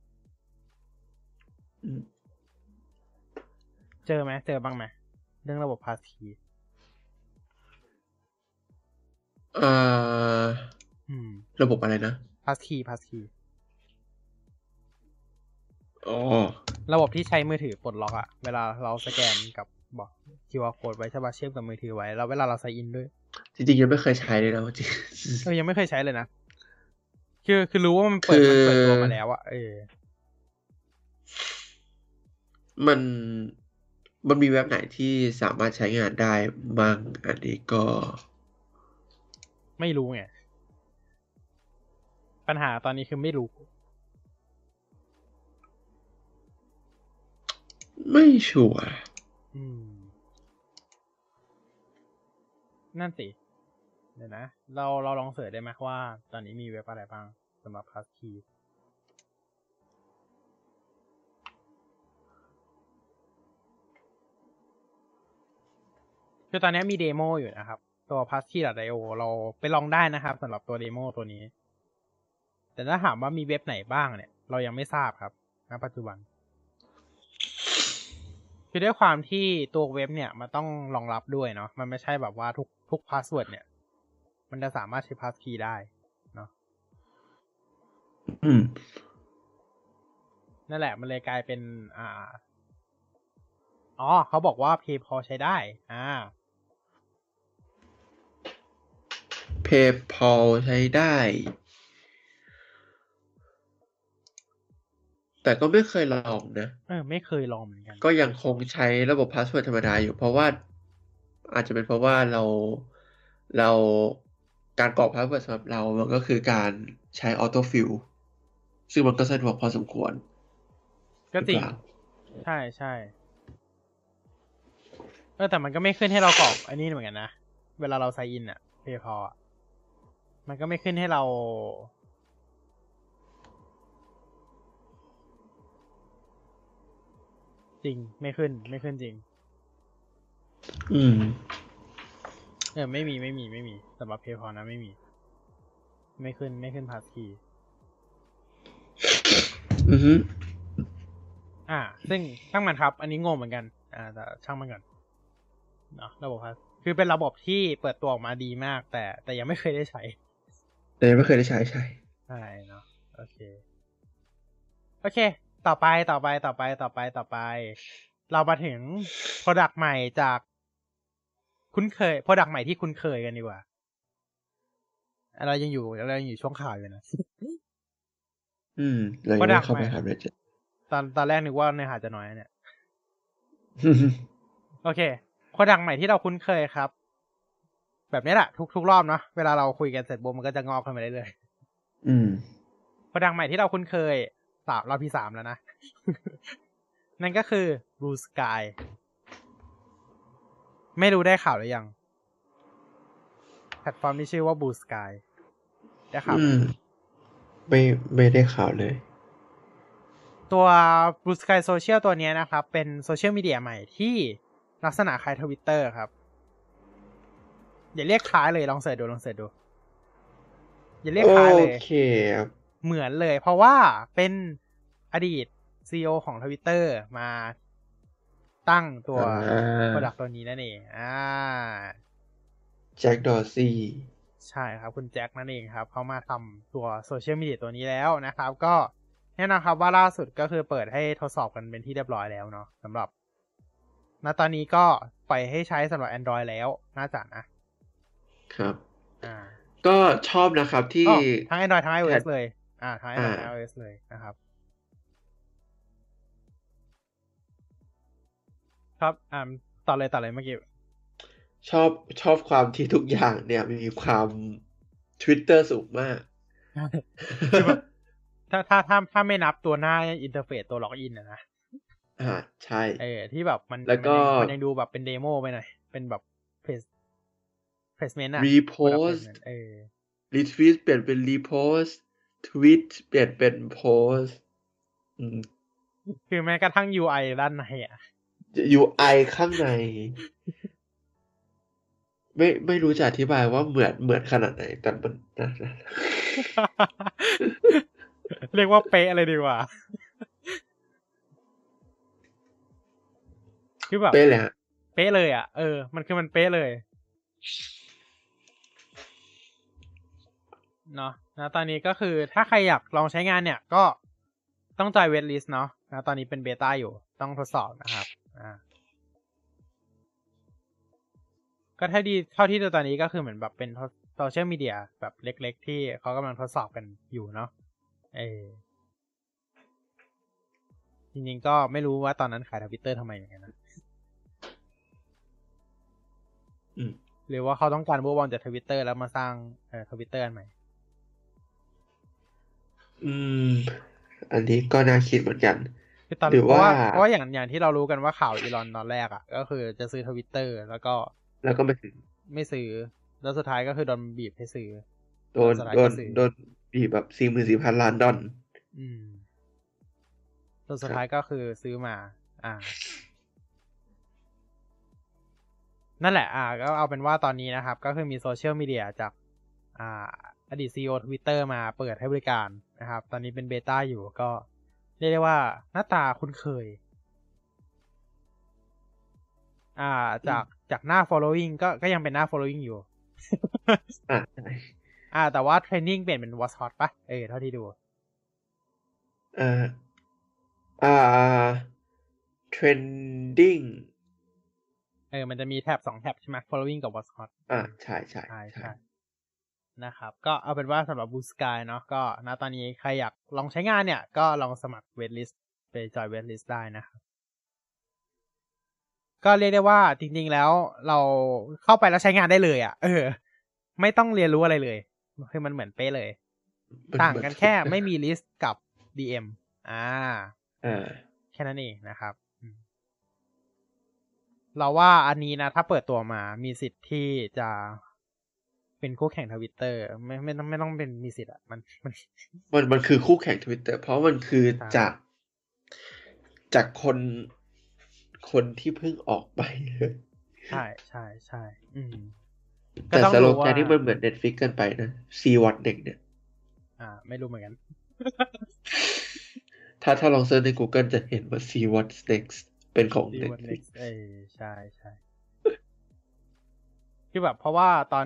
เจอไหมเจอบ้างไหมเรื่องระบบ passkey อ่าอืมระบบอะไรนะ passkey passkey อ๋อระบบที่ใช้มือถือปลดล็อกอะเวลาเราสแกนกับบอก QR code ไว้ใช่ปะเชื่อมกับมือถือไว้ แล้วเวลาเราใส่อินด้วย จริงๆยังไม่เคยใช้เลยนะจริงเออยังไม่เคยใช้เลยนะคือคือรู้ว่ามันเปิดคือมันเปิดตัวมาแล้วอะเออ มันมันมีเว็บไหนที่สามารถใช้งานได้บ้างอันนี้ก็ ไม่รู้ไง ปัญหาตอนนี้คือไม่รู้ ไม่ชัวร์อืมนั่นสิ เดี๋ยวนะ เราเราลองเสิร์ชได้ไหมว่า ตอนนี้มีเว็บอะไรบ้างสำหรับ passkey คื อตอนนี้มีเดโมอยู่นะครับ ตัว passkey.io เราไปลองได้นะครับสำหรับตัว demo ตัวนี้ แต่ถ้าถามว่ามีเว็บไหนบ้างเนี่ย เรายังไม่ทราบครับณปัจจุบัน คือด้วยความที่ตัวเว็บเนี่ยมันต้องรองรับด้วยเนาะมันไม่ใช่แบบว่าทุกทุก password เนี่ย มันจะสามารถใช้ passkey ได้เนาะอืมนั่นแหละ มันเลยกลายเป็น อ่า อ๋อ เขาบอกว่า PayPal ใช้ได้ อ่า PayPal ใช้ได้ แต่ก็ไม่เคยลองนะเออไม่เคยลองเหมือนกัน ก็ยังคงใช้ระบบ password ธรรมดาอยู่ เพราะว่าอาจจะเป็นเพราะว่าเราเราการกรอก password สำหรับเรา มันก็คือการใช้ autofill ซึ่งมันก็สะดวกพอสมควร ก็จริงหอเปล่าใช่ใช่เออแต่มันก็ไม่ขึ้นให้เรากรอกอันนี้เหมือนกันนะ เวลาเราไซอินอะ PayPal อะ มันก็ไม่ขึ้นให้เรา จริงไม่ขึ้นไม่ขึ้นจริง อืม เออไม่มีไม่มีไม่มีสำหรับ PayPal นะไม่มี ไม่ขึ้นไม่ขึ้นพาสคีย์อือฮึอ่า ซึ่งช่างมันครับ อันนี้งงเหมือนกัน อ่าแต่ช่างมันก่อนเนาะระบบพาสคือเป็นระบบที่เปิดตัวออกมาดีมาก แต่แต่ยังไม่เคยได้ใช้ แต่ยังไม่เคยได้ใช้ใช่ใช่เนาะโอเค โอเค ต่อไปต่อไปต่อไปต่อไปต่อไป เรามาถึง Product ใหม่จาก คุ้นเคย Product ใหม่ที่คุ้นเคยกันดีกว่าอะเรายังอยู่เรายังอยู่ช่วงข่าวอยู่นะอืมเรายังไม่ได้เข้าไปหาเรจตอนตอนแรกนึกว่าเนื้อหาจะน้อยนะเนี่ย โอเค Product ใหม่ที่เราคุ้นเคยครับ แบบนี้แหละทุกทุกรอบเนาะเวลาเราคุยกันเสร็จปุ๊บมันก็จะงอกขึ้นมาเรื่อยๆอืม Product ใหม่ที่เราคุ้นเคยสามรอบที่สามแล้วนะ นั่นก็คือ Blue Sky ไม่รู้ได้ข่าวหรือยัง แพลตฟอร์มที่ชื่อว่า Blue Sky ได้ข่าวอืไหมมไม่ไม่ได้ข่าวเลย ตัว Blue Sky Social ตัวเนี้ยนะครับ เป็นโซเชียลมีเดียใหม่ที่ลักษณะคล้ายทวิตเตอร์ครับ อย่าเรียกคล้ายเลยลอง search ดูลอง search ดู อย่าเรียกโอคล้ายเลยเคครับเหมือนเลย เพราะว่าเป็นอดีต CEO ของทวิตเตอร์มาตั้งตัวอ่า Product ตัวนี้นั่นเองอ่าแจ็คดอร์ซี่ใช่ครับ คุณแจ็คนั่นเองครับ เขามาทำตัวโซเชียลมีเดียตัวนี้แล้วนะครับ ก็แน่นอนครับว่าล่าสุดก็คือเปิดให้ทดสอบกันเป็นที่เรียบร้อยแล้วเนาะสำหรับณตอนนี้ก็ปล่อยให้ใช้สำหรับ Android แล้วน่าจะนะ ครับอ่าก็ชอบนะครับที่อ๋อทั้ง Android ทั้ง iOS แพทเลย อ่าทั้ง Android อ่าทั้ง iOS เลยนะครับ ครับอ่าต่อเลยต่อเลยเมื่อกี้ชอบชอบความที่ทุกอย่างเนี่ยมีความ Twitter สูงมากคือแบบถ้าถ้าถ้าถ้าไม่นับตัวหน้า interface ตัว login อะนะอ่าใช่ เออที่แบบมันแล้วก็มันยังมันยังดูแบบเป็นเดโมไปหน่อย เป็นแบบเพจ เพจเมนต์อะ repost เออ retweet เปลี่ยนเป็น repost tweet เปลี่ยนเป็น post อืมคือแม้กระทั่ง UI ด้านในอะ UI ข้างใน ไม่ไม่รู้จะอธิบายว่าเหมือนเหมือนขนาดไหน แต่มันนะนะเรียกว่าเป๊ะเลยดีกว่าคือแบบเป๊ะเลยฮะเป๊ะเลยอะ เออ มันคือมันเป๊ะเลย เนาะนะตอนนี้ก็คือถ้าใครอยากลองใช้งานเนี่ยก็ต้อง join waitlist เนาะนะตอนนี้เป็น beta อยู่ต้องทดสอบนะครับอ่าก็ถ้าดีเท่าที่ดูตอนนี้ก็คือเหมือนแบบเป็นโซเชียลมีเดียแบบเล็ก ๆ ที่เขากำลังทดสอบกันอยู่เนาะเออจริงๆก็ไม่รู้ว่าตอนนั้นขายทวิตเตอร์ทำไมเหมือนกันนะอืมหรือว่าเขาต้องการบูบอลจากทวิตเตอร์แล้วมาสร้างเอ่อทวิตเตอร์อันใหม่ อืม อันนี้ก็น่าคิดเหมือนกันคือตอนหรือเพราะว่าว่าเพราะว่าอย่างอย่างที่เรารู้กันว่าข่าวอีลอนตอนแรกอะ่ะ ก็คือจะซื้อทวิตเตอร์แล้วก็ แล้วก็ไม่ถึงไม่ซื้อ แล้วสุดท้ายก็คือโดนบีบให้ซื้อ โดนสลายโดนกระสือโดนบีบแบบสี่หมื่นสี่พันล้านดอลอืมแล้วสุดท้ายก็คือซื้อมา อ่า นั่นแหละ อ่า ก็เอาเป็นว่าตอนนี้นะครับ ก็คือมีโซเชียลมีเดียจาก อ่า อดีต CEO ทวิตเตอร์มาเปิดให้บริการนะครับ ตอนนี้เป็น beta อยู่ก็เรียกได้ว่าหน้าตาคุ้นเคย อ่าจากจากหน้า following ก็ก็ยังเป็นหน้า following อยู่ อ่าใช่อ่าแต่ว่า trending เปลี่ยนเป็น what's hot ปะเออเท่าที่ดูอ่าอ่า trending เออ มันจะมีแท็บสองแท็บใช่ไหม following กับ watch hot อ่าใช่ใช่ใช่ใช่ใช่ นะครับ ก็เอาเป็นว่าสำหรับ Blue Sky เนาะก็ณตอนนี้ใครอยากลองใช้งานเนี่ย ก็ลองสมัคร waitlist ไปจอย waitlist ได้นะครับ ก็เรียกได้ว่าจริงๆแล้วเราเข้าไปแล้วใช้งานได้เลยอะ่ะ เออ ไม่ต้องเรียนรู้อะไรเลยคือมันเหมือนเป๊ะเลยมัต่างกันแค่เหไม่มี list กับ DM อ่าอ่าแค่นั้นเองนะครับอืมเราว่าอันนี้นะ ถ้าเปิดตัวมามีสิทธิ์ที่จะ เป็นคู่แข่งทวิตเตอร์ไม่ไม่ต้องไม่ต้องเป็นมีสิทธิ์อะมันมันมันมันคือคู่แข่งทวิตเตอร์เพราะมันคือใช่จากจากคนคนที่เพิ่งออกไปเลยใช่ใช่ใช่อืมก็แต่ต้องสโลดูแกว่านนี่มันเหมือน Netflix เกินไปนะ See what next เนี่ย อ่า ไม่รู้เหมือนกัน ถ้าถ้าลองเซิร์ชใน Google จะเห็นว่า See what's next เป็นของดีวัน Netflix เออใช่ใช่คือแบบเพราะว่าตอน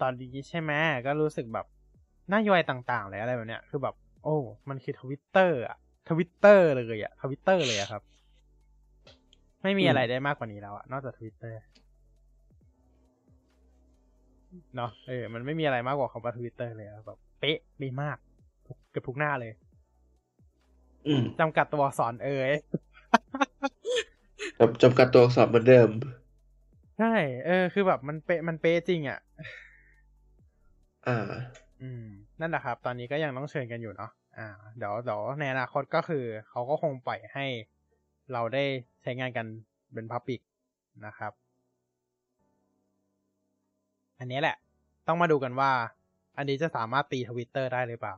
ตอนดีใช่ไหมก็รู้สึกแบบนโยบายต่างๆเลยอะไรแบบเนี้ยคือแบบ โอ้ มันคือทวิตเตอร์อะทวิตเตอร์เลยอะทวิตเตอร์เลยอะครับ ไม่มีอืมอะไรได้มากกว่านี้แล้วอะนอกจากทวิตเตอร์เนาะเออมันไม่มีอะไรมากกว่าคำว่าทวิตเตอร์เลยอะแบบ เป๊ะดีมากทุกเกือบทุกหน้าเลยอืมจำกัดตัวอักษรเอ่ยจำจำกัดตัวอักษรเหมือนเดิมใช่เออ คือแบบมันเป๊ะมันเป๊ะจริงอะ อ่า อืม นั่นแหละครับ ตอนนี้ก็ยังต้องเชิญกันอยู่เนาะอ่า เดี๋ยวเดี๋ยวในอนาคตก็คือ เขาก็คงปล่อยให้เราได้ใช้งานกันเป็นพับ l ิ c นะครับ อันนี้แหละ ต้องมาดูกันว่า อันนี้จะสามารถตีทวิตเตอร์ได้หรือเปล่า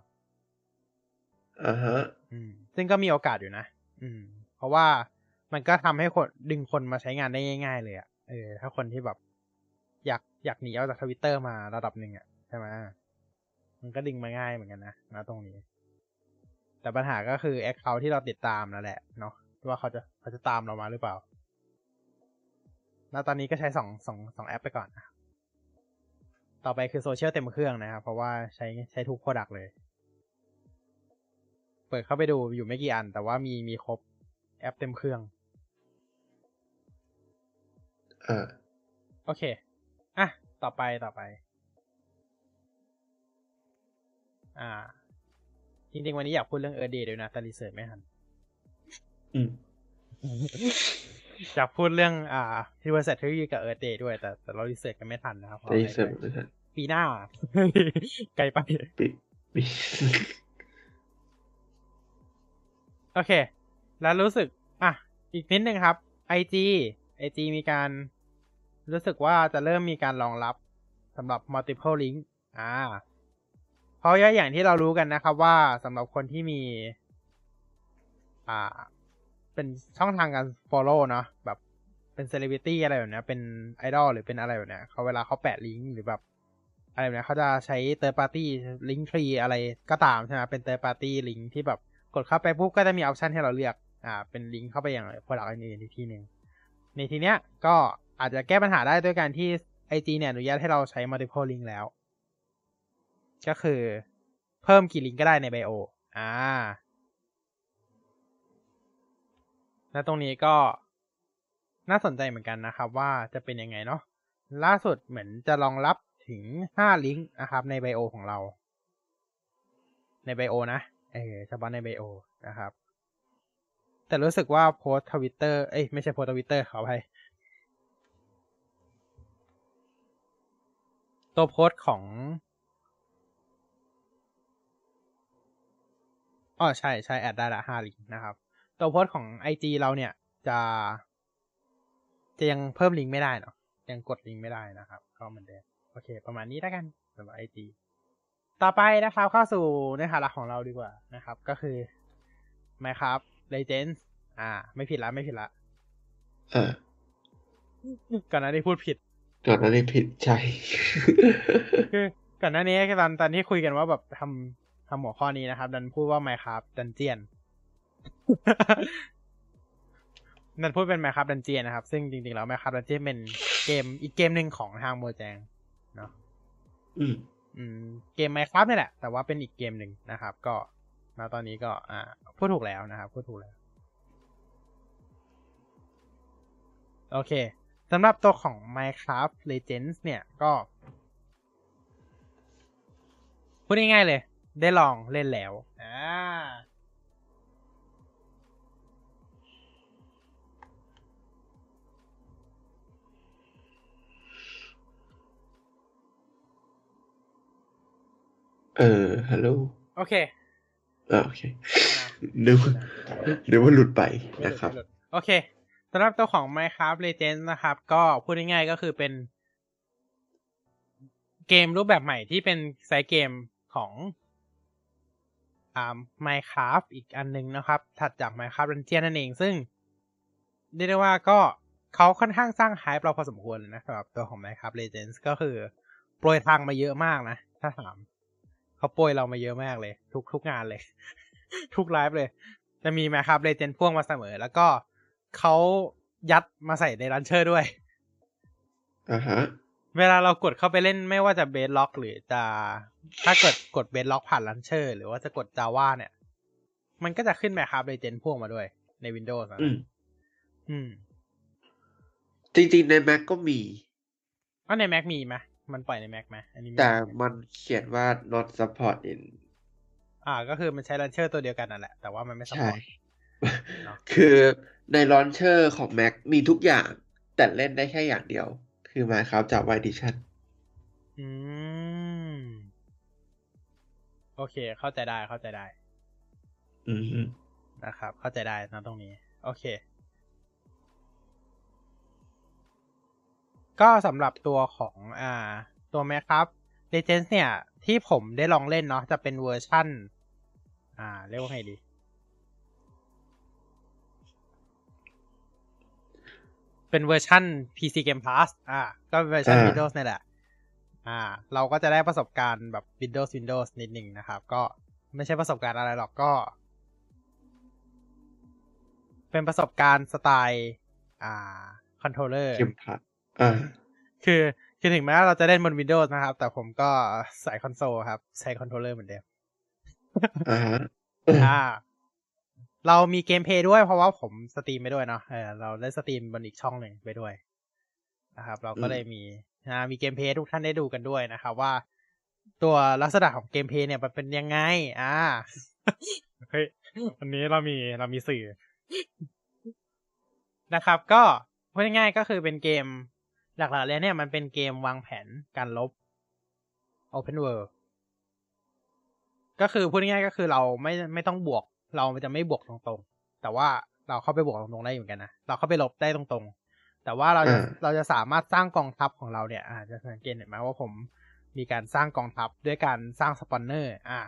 อ่าฮะ อืม ซึ่งก็มีโอกาสอยู่นะ อืม เพราะว่ามันก็ทำให้คนดึงคนมาใช้งานได้ง่าย ๆ เลยอะ่ะ เออ ถ้าคนที่แบบ อยากอยากหนีออกจากทวิตเตอร์มาระดับหนึ่งอะ่ะ ใช่ไหมมันก็ดึงมาง่ายเหมือนกันนะนะตรงนี้ แต่ปัญหาก็คือ account ที่เราติดตามนั่นแหละเนาะว่าเขาจะเขาจะตามเรามาหรือเปล่าแล้วตอนนี้ก็ใช้สองสองสองแอปไปก่อนนะต่อไปคือโซเชียลเต็มเครื่องนะครับ เพราะว่าใช้ใช้ทุก product เลย เปิดเข้าไปดูอยู่ไม่กี่อัน แต่ว่ามีมีครบแอปเต็มเครื่องอ่าโอเค อะ ต่อไปต่อไป อ่า จริงๆ วันนี้อยากพูดเรื่อง Earth Day ด้วยนะแต่ research ไม่ทันอืมอยากพูดเรื่องอ่าที่บริษัทเทคโนโลยีกับ Earth Day ด้วย แต่แต่เรา research กันไม่ทันนะครับขอได้อภัยเสริมด้วยนะฮะปีหน้า ไกลไปปิปิโอเค แล้วรู้สึก อะ อีกนิดนึงครับ IG IG มีการรู้สึกว่าจะเริ่มมีการรองรับสำหรับ multiple link อ่า เพราะอย่างที่เรารู้กันนะครับว่าสำหรับคนที่มี อ่า เป็นช่องทางการ follow เนาะแบบเป็น celebrity อะไรแบบเนี้ยเป็นไอดอลหรือเป็นอะไรแบบเนี้ยเขาเวลาเขาแปะลิงก์หรือแบบอะไรแบบนี้เขาจะใช้ third party link tree อะไรก็ตามใช่ไหมเป็น third party link ที่แบบกดเข้าไปปุ๊บก็จะมีออปชันให้เราเลือก อ่า เป็นลิงก์เข้าไปอย่าง product อื่นๆอีกทีหนึ่งในทีเนี้ยก็อาจจะแก้ปัญหาได้ด้วยการที่ IG เนี่ยอนุญาตให้เราใช้ multiple link แล้ว ก็คือเพิ่มกี่ลิงก์ก็ได้ในไบโอ อ่า และตรงนี้ก็น่าสนใจเหมือนกันนะครับ ว่าจะเป็นยังไงเนาะ ล่าสุดเหมือนจะรองรับถึง 5 ลิงก์นะครับ ใน bio ของเรา ใน bio นะ เออเฉพาะใน bio นะครับ แต่รู้สึกว่าโพสทวิตเตอร์ เอ้ยไม่ใช่โพสทวิตเตอร์ขออภัยตัวโพสของ อ๋อใช่ใช่ add ได้ละห้าลิงก์นะครับ ตัวโพสต์ของ IG เราเนี่ยจะ จะยังเพิ่มลิงก์ไม่ได้เนาะยังกดลิงก์ไม่ได้นะครับ ก็เหมือนเดิมโอเค ประมาณนี้แล้วกันสำหรับ IG ต่อไปนะครับเข้าสู่เนื้อหาหลักของเราดีกว่านะครับ ก็คือ Minecraft Legends อ่า ไม่ผิดละไม่ผิดละอ่าก่อนหน้านี้พูดผิด ก่อนหน้านี้ผิดใช่คือก่อนหน้านี้ตอนตอนที่คุยกันว่าแบบทำ ทำหัวข้อนี้นะครับ ดันพูดว่า Minecraft Dungeon นั่นพูดเป็นแมคคับดันเจียนะครับ ซึ่งจริงๆแล้วแมคคับดันเจียเป็นเกมอีกเกมหนึ่งของทางโมแจงเนาะอืมอืมเกมไมครับนี่แหละ แต่ว่าเป็นอีกเกมหนึ่งนะครับ ก็มาตอนนี้ก็อ่าพูดถูกแล้วนะครับพูดถูกแล้ว โอเคสำหรับตัวของ Minecraft Legends เนี่ยก็ พูดง่ายๆเลย ได้ลองเล่นแล้วอ่าเออฮัลโหลโอเคอ่าโอเคนึกว่านึกว่าหลุดไปนะครับ โอเคสำหรับตัวของ Minecraft Legends นะครับ ก็พูดง่ายๆก็คือเป็นเกมรูปแบบใหม่ที่เป็น side game ของ อ่า Minecraft อีกอันหนึงนะครับ ถัดจาก Minecraft Dungeon นั่นเอง ซึ่งเรียกได้ว่าก็เขาค่อนข้างสร้าง hype เราพอสมควรนะสำหรับตัวของ Minecraft Legends ก็คือ โปรยทางมาเยอะมากนะ ถ้าถามเขาโปรยเรามาเยอะมากเลย ทุกทุกงานเลย ทุกไลฟ์เลย จะมี Minecraft Legends พ่วงมาเสมอ แล้วก็เขายัดมาใส่ใน launcher ด้วยอ่าฮะเวลาเรากดเข้าไปเล่นไม่ว่าจะ Bedrock หรือจะ ถ้าเกิดกด Bedrock ผ่าน launcher หรือว่าจะกด Java เนี่ย มันก็จะขึ้น Minecraft Legends พ่วงมาด้วยใน Windows นะอืมอืมจริงๆ ใน Mac ก็มีก็ใน Mac มีไหมมันปล่อยใน Mac ไหมอันนี้ไม่แต่รู้มันเขียนว่า not support in อ่า ก็คือมันใช้ launcher ตัวเดียวกันนั่นแหละ แต่ว่ามันไม่สปใช่เนอะคือในลอนเชอร์ของ Mac มีทุกอย่าง แต่เล่นได้แค่อย่างเดียว คือ Minecraft Java Edition อืม โอเค เข้าใจได้เข้าใจได้ อืมฮึนะครับ เข้าใจได้นะตรงนี้ โอเค ก็สำหรับตัวของอ่า ตัว Minecraft Legends เนี่ย ที่ผมได้ลองเล่นเนาะจะเป็นเวอร์ชั่น อ่า เรียกว่าไงดีเป็นเวอร์ชั่น PC Game Pass อ่า ก็เป็นเวอร์ชันอ่า Windows นี่แหละ อ่า เราก็จะได้ประสบการณ์แบบ Windows Windows นิดหนึ่งนะครับ ก็ไม่ใช่ประสบการณ์อะไรหรอกก็ เป็นประสบการณ์สไตล์อ่า controller Game Pass อ่าคือคือถึงแม้ว่าเราจะเล่นบน Windows นะครับ แต่ผมก็ใส่คอนโซลครับ ใช้ controller เหมือนเดิมอ่าฮะอ่าเรามี gameplay ด้วยเพราะว่าผม stream ไปด้วยเนาะเออเราได้ stream บนอีกช่องหนึ่งไปด้วยนะครับ เราก็เลยมี อ่ามี gameplay ทุกท่านได้ดูกันด้วยนะครับว่า ตัวลักษณะของ gameplay เนี่ยมันเป็นยังไง อ่าเฮ้ยวันนี้เรามีเรามีสื่อนะครับ ก็พูดง่ายๆก็คือเป็นเกมหลักๆเลยเนี่ยมันเป็นเกมวางแผนการลบ Open World ก็คือพูดง่ายๆก็คือเราไม่ไม่ต้องบวก เราจะไม่บวกตรงๆ แต่ว่าเราเข้าไปบวกตรงๆได้เหมือนกันนะ เราเข้าไปลบได้ตรงๆ แต่ว่าเราจะอ่าเราจะสามารถสร้างกองทัพของเราเนี่ย อาจจะสังเกตเห็นไหมว่าผมมีการสร้างกองทัพด้วยการสร้างสปอนเนอร์ อ่า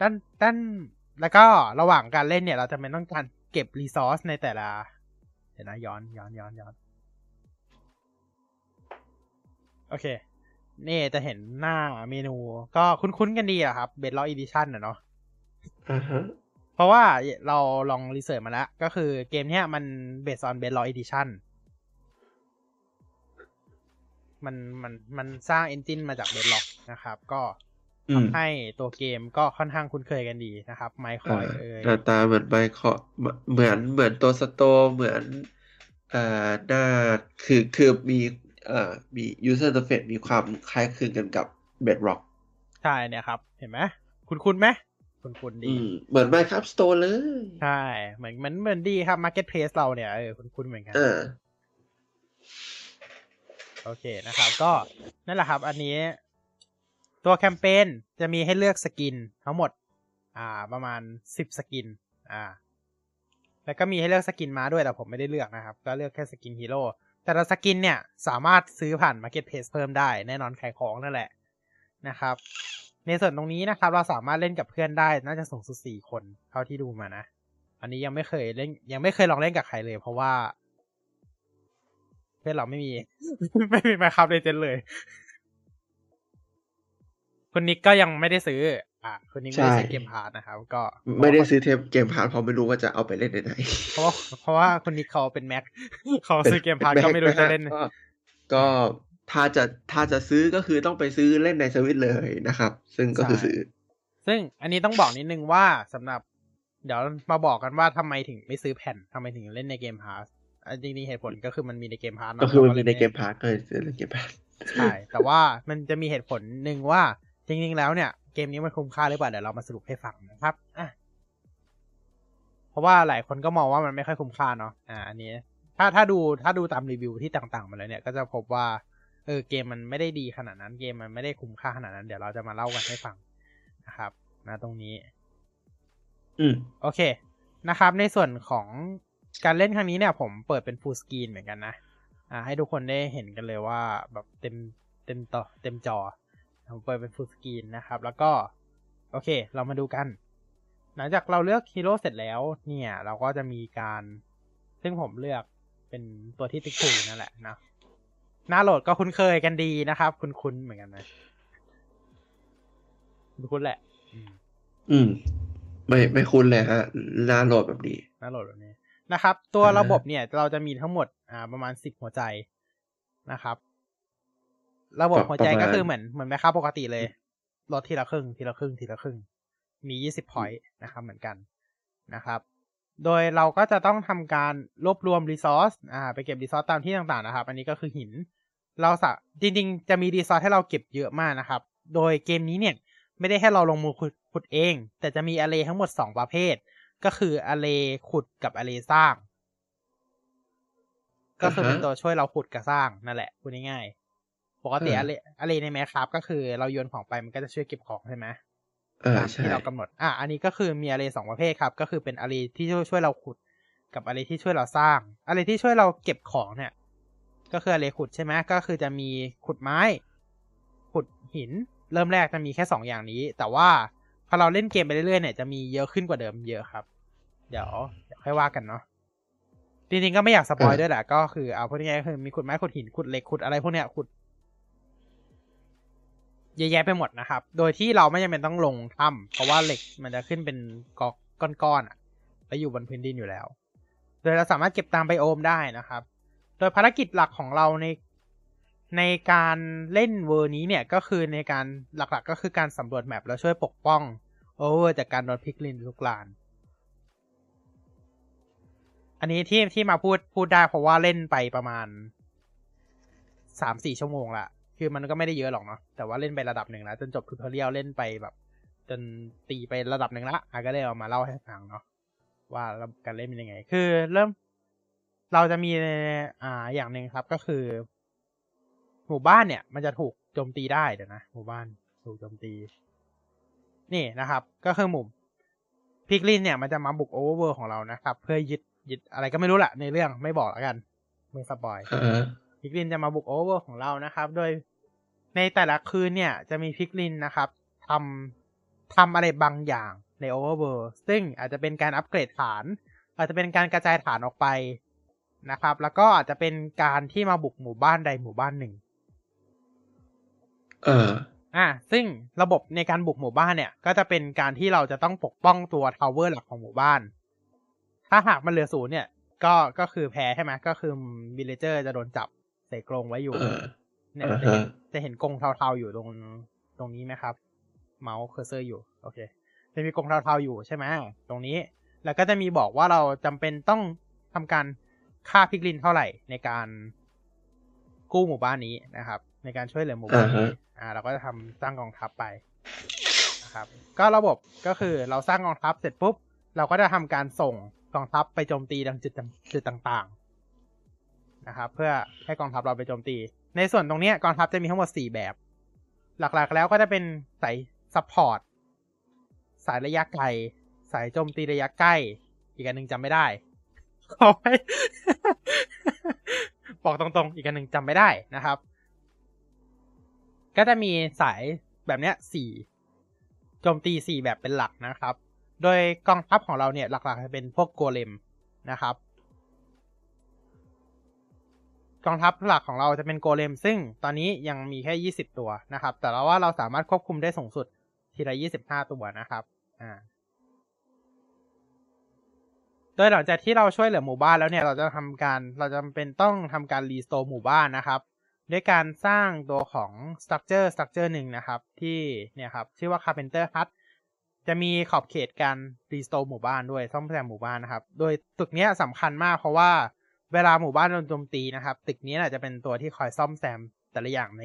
ด้านด้านแล้วก็ระหว่างการเล่นเนี่ย เราจะไม่ต้องการเก็บ resource ในแต่ละเดี๋ยวนะย้อนย้อนย้อนย้อนโอเค นี่จะเห็นหน้าเมนูก็คุ้นๆกันดีอะครับ Bedrock Edition อะเนาะอ่าฮะเพ ราะว่าเราลอง research มาแล้ว ก็คือเกมเนี้ยมัน based on Bedrock Edition มันมันมันสร้าง engine มาจาก Bedrock นะครับ ก็อืมให้ตัวเกมก็ค่อนข้างคุ้นเคยกันดีนะครับ ไมคอยเอ่ยหน้าตาเหมือนไมค์เคาะเหมือนเหมือนตัวสโตร์เหมือนเอ่อหน้าคือคือมีเอ่อมี user interface มีความคล้ายคลึงกันกับ Bedrock ใช่เนี่ยครับ เห็นไหมคุ้นคุ้นๆไหม คุ้นคุ้นๆอืดีมเหมือน Minecraft Store เลย ใช่ เหมือนเหมือนเหมือนดีครับ Marketplace เราเนี่ยเออคุ้นคุ้นๆเหมือนกันอ่าโอเคนะครับ ก็นั่นแหละครับ อันนี้ ตัวแคมเปญจะมีให้เลือก skin ทั้งหมด อ่า ประมาณสิบ skin อ่า แล้วก็มีให้เลือก skin ม้าด้วยแต่ผมไม่ได้เลือกนะครับ ก็เลือกแค่ skin ฮีโร่แต่ละ skin เนี่ย สามารถซื้อผ่าน Marketplace เพิ่มได้ แน่นอนขายของนั่นแหละนะครับ ในส่วนตรงนี้นะครับ เราสามารถเล่นกับเพื่อนได้น่าจะสูงสุดสี่คนเท่าที่ดูมานะ อันนี้ยังไม่เคยเล่น ยังไม่เคยลองเล่นกับใครเลย เพราะว่า เพื่อนเราไม่มี ไม่มี Minecraft Legends เลย คุณนิกก็ยังไม่ได้ซื้อ อ่าคุณนิกไม่ได้ซื้อใช่ Game Pass นะครับ ก็ ไม่ได้ซื้อเทป Game Pass เพราะไม่รู้ว่าจะเอาไปเล่นในไหนเพราะว่าเพราะว่าคุณนิกเขาเป็น Mac เขาเป็นซื้อ Game Pass เป็นก็ไม่รู้ Mac จะเล่นก็ก็ ถ้าจะถ้าจะซื้อก็คือต้องไปซื้อเล่นในสวิตเลยนะครับ ซึ่งก็คือใช่ซื้อ ซึ่งอันนี้ต้องบอกนิดนึงว่าสำหรับ เดี๋ยวมาบอกกันว่าทำไมถึงไม่ซื้อแผ่นทำไมถึงเล่นใน Game Passจริงๆเหตุผลก็คือมันมีใน Game Pass ก็คือมันมีใน Game Pass ก็เลยซื้อใน Game Passใช่แต่ว่ามันจะมีเหตุผลหนึ่งว่า จริง ๆ แล้วเนี่ย เกมนี้มันคุ้มค่าหรือเปล่าเดี๋ยวเรามาสรุปให้ฟังนะครับอะเพราะว่าหลายคนก็มองว่ามันไม่ค่อยคุ้มค่าเนาะอ่าอันนี้ ถ้าถ้าดูถ้าดูตามรีวิวที่ต่าง ๆ มาแล้วเนี่ย ก็จะพบว่า เออเกมมันไม่ได้ดีขนาดนั้นเกมมันไม่ได้คุ้มค่าขนาดนั้น เดี๋ยวเราจะมาเล่ากันให้ฟังนะครับนะตรงนี้ อืมโอเคนะครับ ในส่วนของการเล่นครั้งนี้เนี่ย ผมเปิดเป็น full screen เหมือนกันนะอ่าให้ทุกคนได้เห็นกันเลยว่าแบบเต็มเต็มต่อเต็มจอผมเปิดเป็น full screen นะครับ แล้วก็ โอเค เรามาดูกัน หลังจากเราเลือกฮีโร่เสร็จแล้ว เนี่ย เราก็จะมีการ ซึ่งผมเลือกเป็นตัวที่ติ๊กถูกนั่นแหละนะ หน้าโหลดก็คุ้นเคยกันดีนะครับ คุ้นๆเหมือนกันนะคุ้นๆแหละอืมอืม ไม่ไม่คุ้นเลยฮะหน้าโหลดแบบนี้หน้าโหลดแบบนี้นะครับ ตัวอ่าระบบเนี่ย เราจะมีทั้งหมด อ่า ประมาณสิบหัวใจนะครับ ระบบหัวใจก็คือเหมือนเหมือนแม่ค้าปกติเลยลดทีละครึ่ง ทีละครึ่ง ทีละครึ่ง มียี่สิบพอยต์นะครับ เหมือนกันนะครับ โดยเราก็จะต้องทำการรวบรวมรีซอสอ่าไปเก็บรีซอสตามที่ต่างๆนะครับ อันนี้ก็คือหิน เราสะจริงๆ จะมี resource ให้เราเก็บเยอะมากนะครับ โดยเกมนี้เนี่ย ไม่ได้ให้เราลงมือขุดขุดเอง แต่จะมี Allay ทั้งหมดสองประเภท ก็คือ Allay ขุดกับ Allay สร้าง ก็คือเป็นอ่าฮะตัวช่วยเราขุดกับสร้างนั่นแหละพูดง่ายๆปกติอ่า Allay Allay ใน Minecraft ก็คือเราโยนของไปมันก็จะช่วยเก็บของใช่ไหมอ่า ตามใช่ที่เรากำหนด อะอันนี้ก็คือมี Allay สองประเภทครับ ก็คือเป็น Allay ที่ช่วยช่วยเราขุดกับ Allay ที่ช่วยเราสร้าง Allay ที่ช่วยเราเก็บของเนี่ย ก็คือ Allay ขุดใช่ไหมก็คือจะมีขุดไม้ ขุดหิน เริ่มแรกจะมีแค่สองอย่างนี้ แต่ว่าพอเราเล่นเกมไปเรื่อยๆเนี่ยจะมีเยอะขึ้นกว่าเดิมเยอะครับ เดี๋ยวเดี๋ยวค่อยว่ากันเนาะจริงๆก็ไม่อยาก spoil ด้วยแหละก็คือเอาพูดง่ายๆก็คือมีขุดไม้ขุดหินขุดเหล็กขุดอะไรพวกเนี้ยขุด เยอะแยะไปหมดนะครับ โดยที่เราไม่จำเป็นต้องลงถ้ำเพราะว่าเหล็กมันจะขึ้นเป็นกอกก้อนๆอะแล้วอยู่บนพื้นดินอยู่แล้ว โดยเราสามารถเก็บตาม biome ได้นะครับ โดยภารกิจหลักของเราในในการเล่นเวอร์นี้เนี่ยก็คือในการหลักๆ ก็คือการสำรวจ map แล้วช่วยปกป้อง Overworld จากการโดน Piglin รุกราน อันนี้ที่ที่มาพูดพูดได้เพราะว่าเล่นไปประมาณสามสี่ชั่วโมงละ คือมันก็ไม่ได้เยอะหรอกเนาะแต่ว่าเล่นไประดับหนึ่งแล้วจนจบ tutorial เล่นไปแบบ จนตีไประดับหนึ่งละอะก็เลยเอามาเล่าให้ฟังเนาะว่าการเล่นเป็นยังไง คือเริ่มเราจะมีอ่าอย่างหนึ่งครับก็คือ หมู่บ้านเนี่ย มันจะถูกโจมตีได้เดี๋ยวนะหมู่บ้านถูกโจมตี นี่นะครับ ก็คือหมู่ Piglin เนี่ยมันจะมาบุก Overworld ของเรานะครับ เพื่อยึดยึดอะไรก็ไม่รู้แหละในเรื่องไม่บอกแล้วกันไม่ spoil อ่า Piglin จะมาบุก Overworld ของเรานะครับ โดย ในแต่ละคืนเนี่ยจะมี Piglin นะครับทำทำอะไรบางอย่างในโอเวอร์เวิร์ซึ่งอาจจะเป็นการอัปเกรดฐาน อาจจะเป็นการกระจายฐานออกไปนะครับ แล้วก็อาจจะเป็นการที่มาบุกหมู่บ้านใดหมู่บ้านหนึ่งอ่าอ่า ซึ่งระบบในการบุกหมู่บ้านเนี่ย ก็จะเป็นการที่เราจะต้องปกป้องตัว tower หลักของหมู่บ้าน ถ้าหากมันเหลือศูนย์เนี่ย ก็ ก็คือแพ้ใช่ไหมก็คือvillager จะโดนจับใส่กรงไว้อยู่อ่า เนี่ยอ่าจะเห็นฮะจะเห็นกรงเทาๆอยู่ตรงตรงนี้ไหมครับ mouse cursor อยู่ โอเค จะมีกรงเทาๆอยู่ใช่ไหมตรงนี้ แล้วก็จะมีบอกว่าเราจำเป็นต้องทำการฆ่า Piglin เท่าไหร่ในการกู้หมู่บ้านนี้นะครับ ในการช่วยเหลือหมู่บ้านนี้อ่า เราก็จะทำสร้างกองทัพไปนะครับ ก็ระบบก็คือเราสร้างกองทัพเสร็จปุ๊บ เราก็จะทำการส่งกองทัพไปโจมตีดังจุดจุดต่าง ๆ นะครับ เพื่อให้กองทัพเราไปโจมตี ในส่วนตรงนี้กองทัพจะมีทั้งหมดสี่แบบ หลักๆแล้วก็จะเป็นสาย support สายระยะไกล สายโจมตีระยะใกล้ อีกอันหนึ่งจำไม่ได้ขอให้บอกตรงๆ อีกอันหนึ่งจำไม่ได้นะครับ ก็จะมีสายแบบเนี้ยสี่โจมตีสี่แบบเป็นหลักนะครับ โดยกองทัพของเราเนี่ยหลักๆจะเป็นพวกโกเลมนะครับ กองทัพหลักของเราจะเป็นโกเลม ซึ่งตอนนี้ยังมีแค่ยี่สิบตัวนะครับ แต่เราว่าเราสามารถควบคุมได้สูงสุดทีละยี่สิบห้าตัวนะครับอ่าโดยหลังจากที่เราช่วยเหลือหมู่บ้านแล้วเนี่ยเราจะทำการเราจะเป็นต้องทำการรีสโตร์หมู่บ้านนะครับ ด้วยการสร้างตัวของ structure structure หนึ่งนะครับ ที่เนี่ยครับชื่อว่า carpenter hut จะมีขอบเขตการ restore หมู่บ้านด้วยซ่อมแซมหมู่บ้านนะครับ โดยตึกเนี้ยสำคัญมากเพราะว่า เวลาหมู่บ้านโดนโจมตีนะครับ ตึกนี้จะเป็นตัวที่คอยซ่อมแซมแต่ละอย่างใน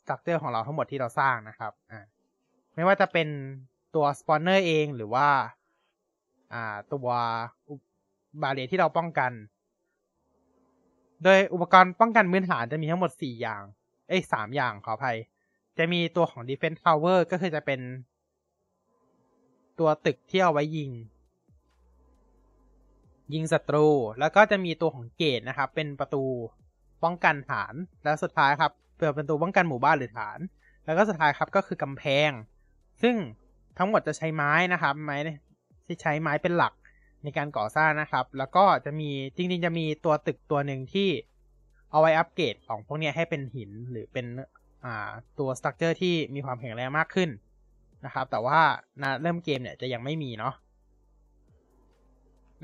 structure ของเราทั้งหมดที่เราสร้างนะครับอ่าไม่ว่าจะเป็นตัว spawner เองหรือว่า อ่า ตัวบาเรียที่เราป้องกัน โดยอุปกรณ์ป้องกันพื้นฐานจะมีทั้งหมดสี่อย่าง เอ้ยสามอย่างขออภัย จะมีตัวของ defense tower ก็คือจะเป็น ตัวตึกที่เอาไว้ยิง ยิงศัตรู แล้วก็จะมีตัวของเกตนะครับ เป็นประตูป้องกันฐาน แล้วสุดท้ายครับเปิดประตูป้องกันหมู่บ้านหรือฐาน แล้วก็สุดท้ายครับก็คือกำแพง ซึ่งทั้งหมดจะใช้ไม้นะครับ ไม้ที่ใช้ไม้เป็นหลักในการก่อสร้างนะครับ แล้วก็จะมีจริง ๆ จะมีตัวตึกตัวหนึ่งที่เอาไว้อัปเกรดของพวกนี้ให้เป็นหินหรือเป็นตัว structure ที่มีความแข็งแรงมากขึ้นนะครับ แต่ว่านะเริ่มเกมเนี่ยจะยังไม่มีเนาะ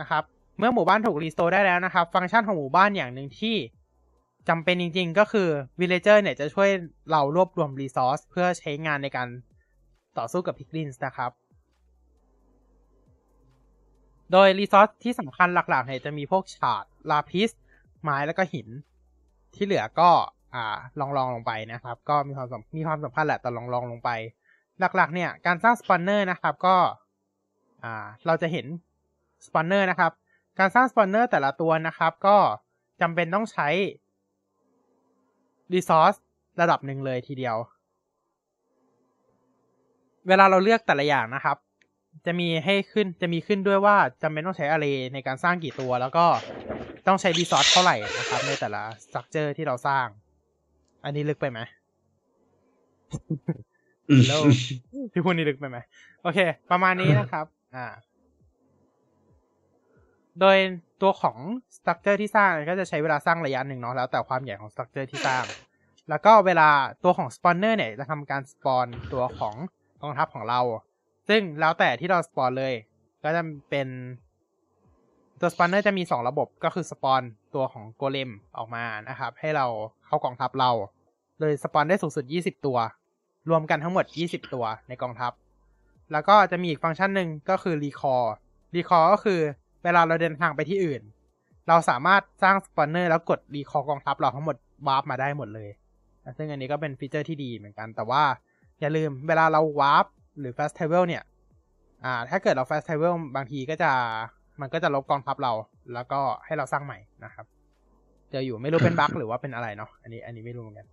นะครับ เมื่อหมู่บ้านถูก restore ได้แล้วนะครับ ฟังก์ชันของหมู่บ้านอย่างหนึ่งที่จำเป็นจริงๆ ก็คือ villager เนี่ยจะช่วยเรารวบรวม resource เพื่อใช้งานในการต่อสู้กับ piglins นะครับ โดย resource ที่สำคัญหลักๆเนี่ยจะมีพวกฉาด lapis ไม้แล้วก็หิน ที่เหลือก็อ่ารองรองลงไปนะครับ ก็มีความมีความสำคัญแหละแต่รองรองลงไป หลักๆ เนี่ยการสร้าง spawner นะครับก็อ่าเราจะเห็น spawner นะครับ การสร้าง spawner แต่ละตัวนะครับ ก็จำเป็นต้องใช้รีซอสระดับหนึ่งเลยทีเดียว เวลาเราเลือกแต่ละอย่างนะครับ จะมีให้ขึ้นจะมีขึ้นด้วยว่าจำเป็นต้องใช้อะไรในการสร้างกี่ตัว แล้วก็ต้องใช้รีซอสเท่าไหร่นะครับ ในแต่ละสตรัคเจอร์ที่เราสร้าง อันนี้ลึกไปไหมแล้วพี่พูดนี่ลึกไปไหมโอเค ประมาณนี้นะครับ อ่า โดยตัวของ structure ที่สร้างก็จะใช้เวลาสร้างระยะหนึ่งเนาะแล้วแต่ความใหญ่ของ structure ที่สร้าง แล้วก็เวลาตัวของ spawner เนี่ยจะทำการ spawn ตัวของกองทัพของเรา ซึ่งแล้วแต่ที่เรา spawn เลย ก็จะเป็นตัว spawner จะมีสองระบบก็คือ spawn ตัวของ golem ออกมานะครับ ให้เราเข้ากองทัพเราโดย spawn ได้สูงสุด 20 ตัว รวมกันทั้งหมด 20 ตัวในกองทัพ แล้วก็จะมีอีกฟังก์ชันหนึ่งก็คือ recall recall ก็คือ เวลาเราเดินทางไปที่อื่น เราสามารถสร้าง spawner แล้วกด recall กองทัพเราทั้งหมด warp มาได้หมดเลย ซึ่งอันนี้ก็เป็น feature ที่ดีเหมือนกัน แต่ว่าอย่าลืมเวลาเรา warp หรือ fast travel เนี่ย อ่า ถ้าเกิดเรา fast travel บางทีก็จะมันก็จะลบกองทัพเรา แล้วก็ให้เราสร้างใหม่นะครับ เจออยู่ไม่รู้เป็น bug หรือว่าเป็นอะไรเนาะ อันนี้อันนี้ไม่รู้เหมือนกัน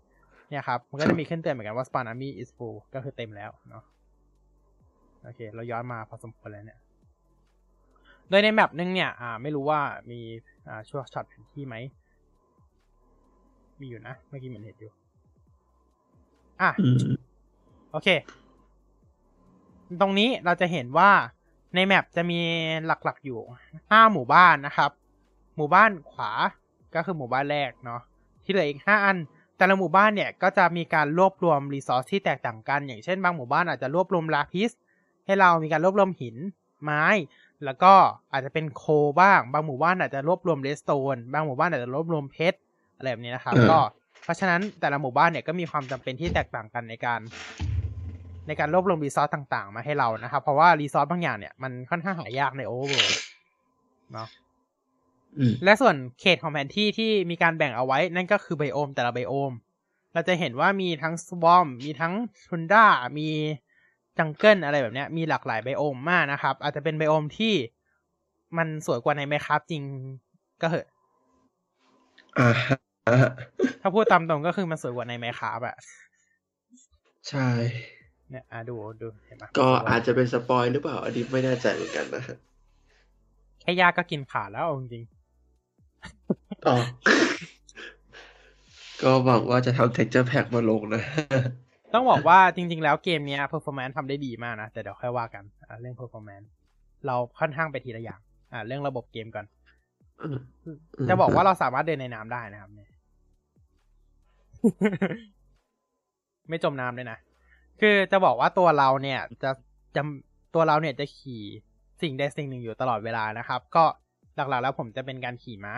เนี่ยครับ มันก็จะมีขึ้นเตือนเหมือนกันว่า spawn army is full ก็คือเต็มแล้วเนาะ โอเค เราย้อนมาพอสมควรแล้วเนี่ย โดยในแมปนึงเนี่ยอ่าไม่รู้ว่ามีอ่าช่วงช็อตแผนที่ไหม มีอยู่นะ เมื่อกี้เหมือนเห็นอยู่ อะโอเค ตรงนี้เราจะเห็นว่าในแมปจะมีหลักๆอยู่ห้าหมู่บ้านนะครับ หมู่บ้านขวาก็คือหมู่บ้านแรกเนาะที่เหลืออีกห้าอัน แต่ละหมู่บ้านเนี่ยก็จะมีการรวบรวม resource ที่แตกต่างกัน อย่างเช่นบางหมู่บ้านอาจจะรวบรวม lapis ให้เรามีการรวบรวมหินไม้ แล้วก็อาจจะเป็น coal บ้าง บางหมู่บ้านอาจจะรวบรวม redstone บางหมู่บ้านอาจจะรวบรวมเพชรอะไรแบบนี้นะครับ ก็ เพราะฉะนั้นแต่ละหมู่บ้านเนี่ยก็มีความจำเป็นที่แตกต่างกันในการ ในการรวบรวม resource ต่าง ๆ มาให้เรานะครับ เพราะว่า resource บางอย่างเนี่ยมันค่อนข้างหายากใน overworldเนาะและส่วนเขตของแผนที่ที่มีการแบ่งเอาไว้นั่นก็คือไบโอมแต่ละไบโอม เราจะเห็นว่ามีทั้งสวอมมีทั้งทุนด้ามี จังเกิลอะไรแบบเนี้ยมีหลากหลายไบโอมมากนะครับ อาจจะเป็นไบโอมที่มันสวยกว่าในไมครับจริงก็เหอะอ่าถ้าพูดตามตรงก็คือมันสวยกว่าในไมครับอะใช่เนี่ยอะดูดูเห็นปะก็อาจจะเป็นสปอยหรือเปล่า อันนี้ไม่แน่ใจเหมือนกันนะฮะแค่ยากก็กินขาดแล้วเอาจริงอ๋อก็หวังว่าจะทำ texture pack มาลงนะๆ ต้องบอกว่าจริง ๆ แล้วเกมเนี้ย performance ทำได้ดีมากนะ แต่เดี๋ยวค่อยว่ากันอะเรื่อง performance เราค่อนข้างไปทีละอย่าง อะเรื่องระบบเกมก่อน จะบอกว่าเราสามารถเดินในน้ำได้นะครับเนี่ยไม่จมน้ำเลยนะ คือจะบอกว่าตัวเราเนี่ย จะจะตัวเราเนี่ยจะขี่สิ่งใดสิ่งหนึ่งอยู่ตลอดเวลานะครับ ก็หลักๆแล้วผมจะเป็นการขี่ม้า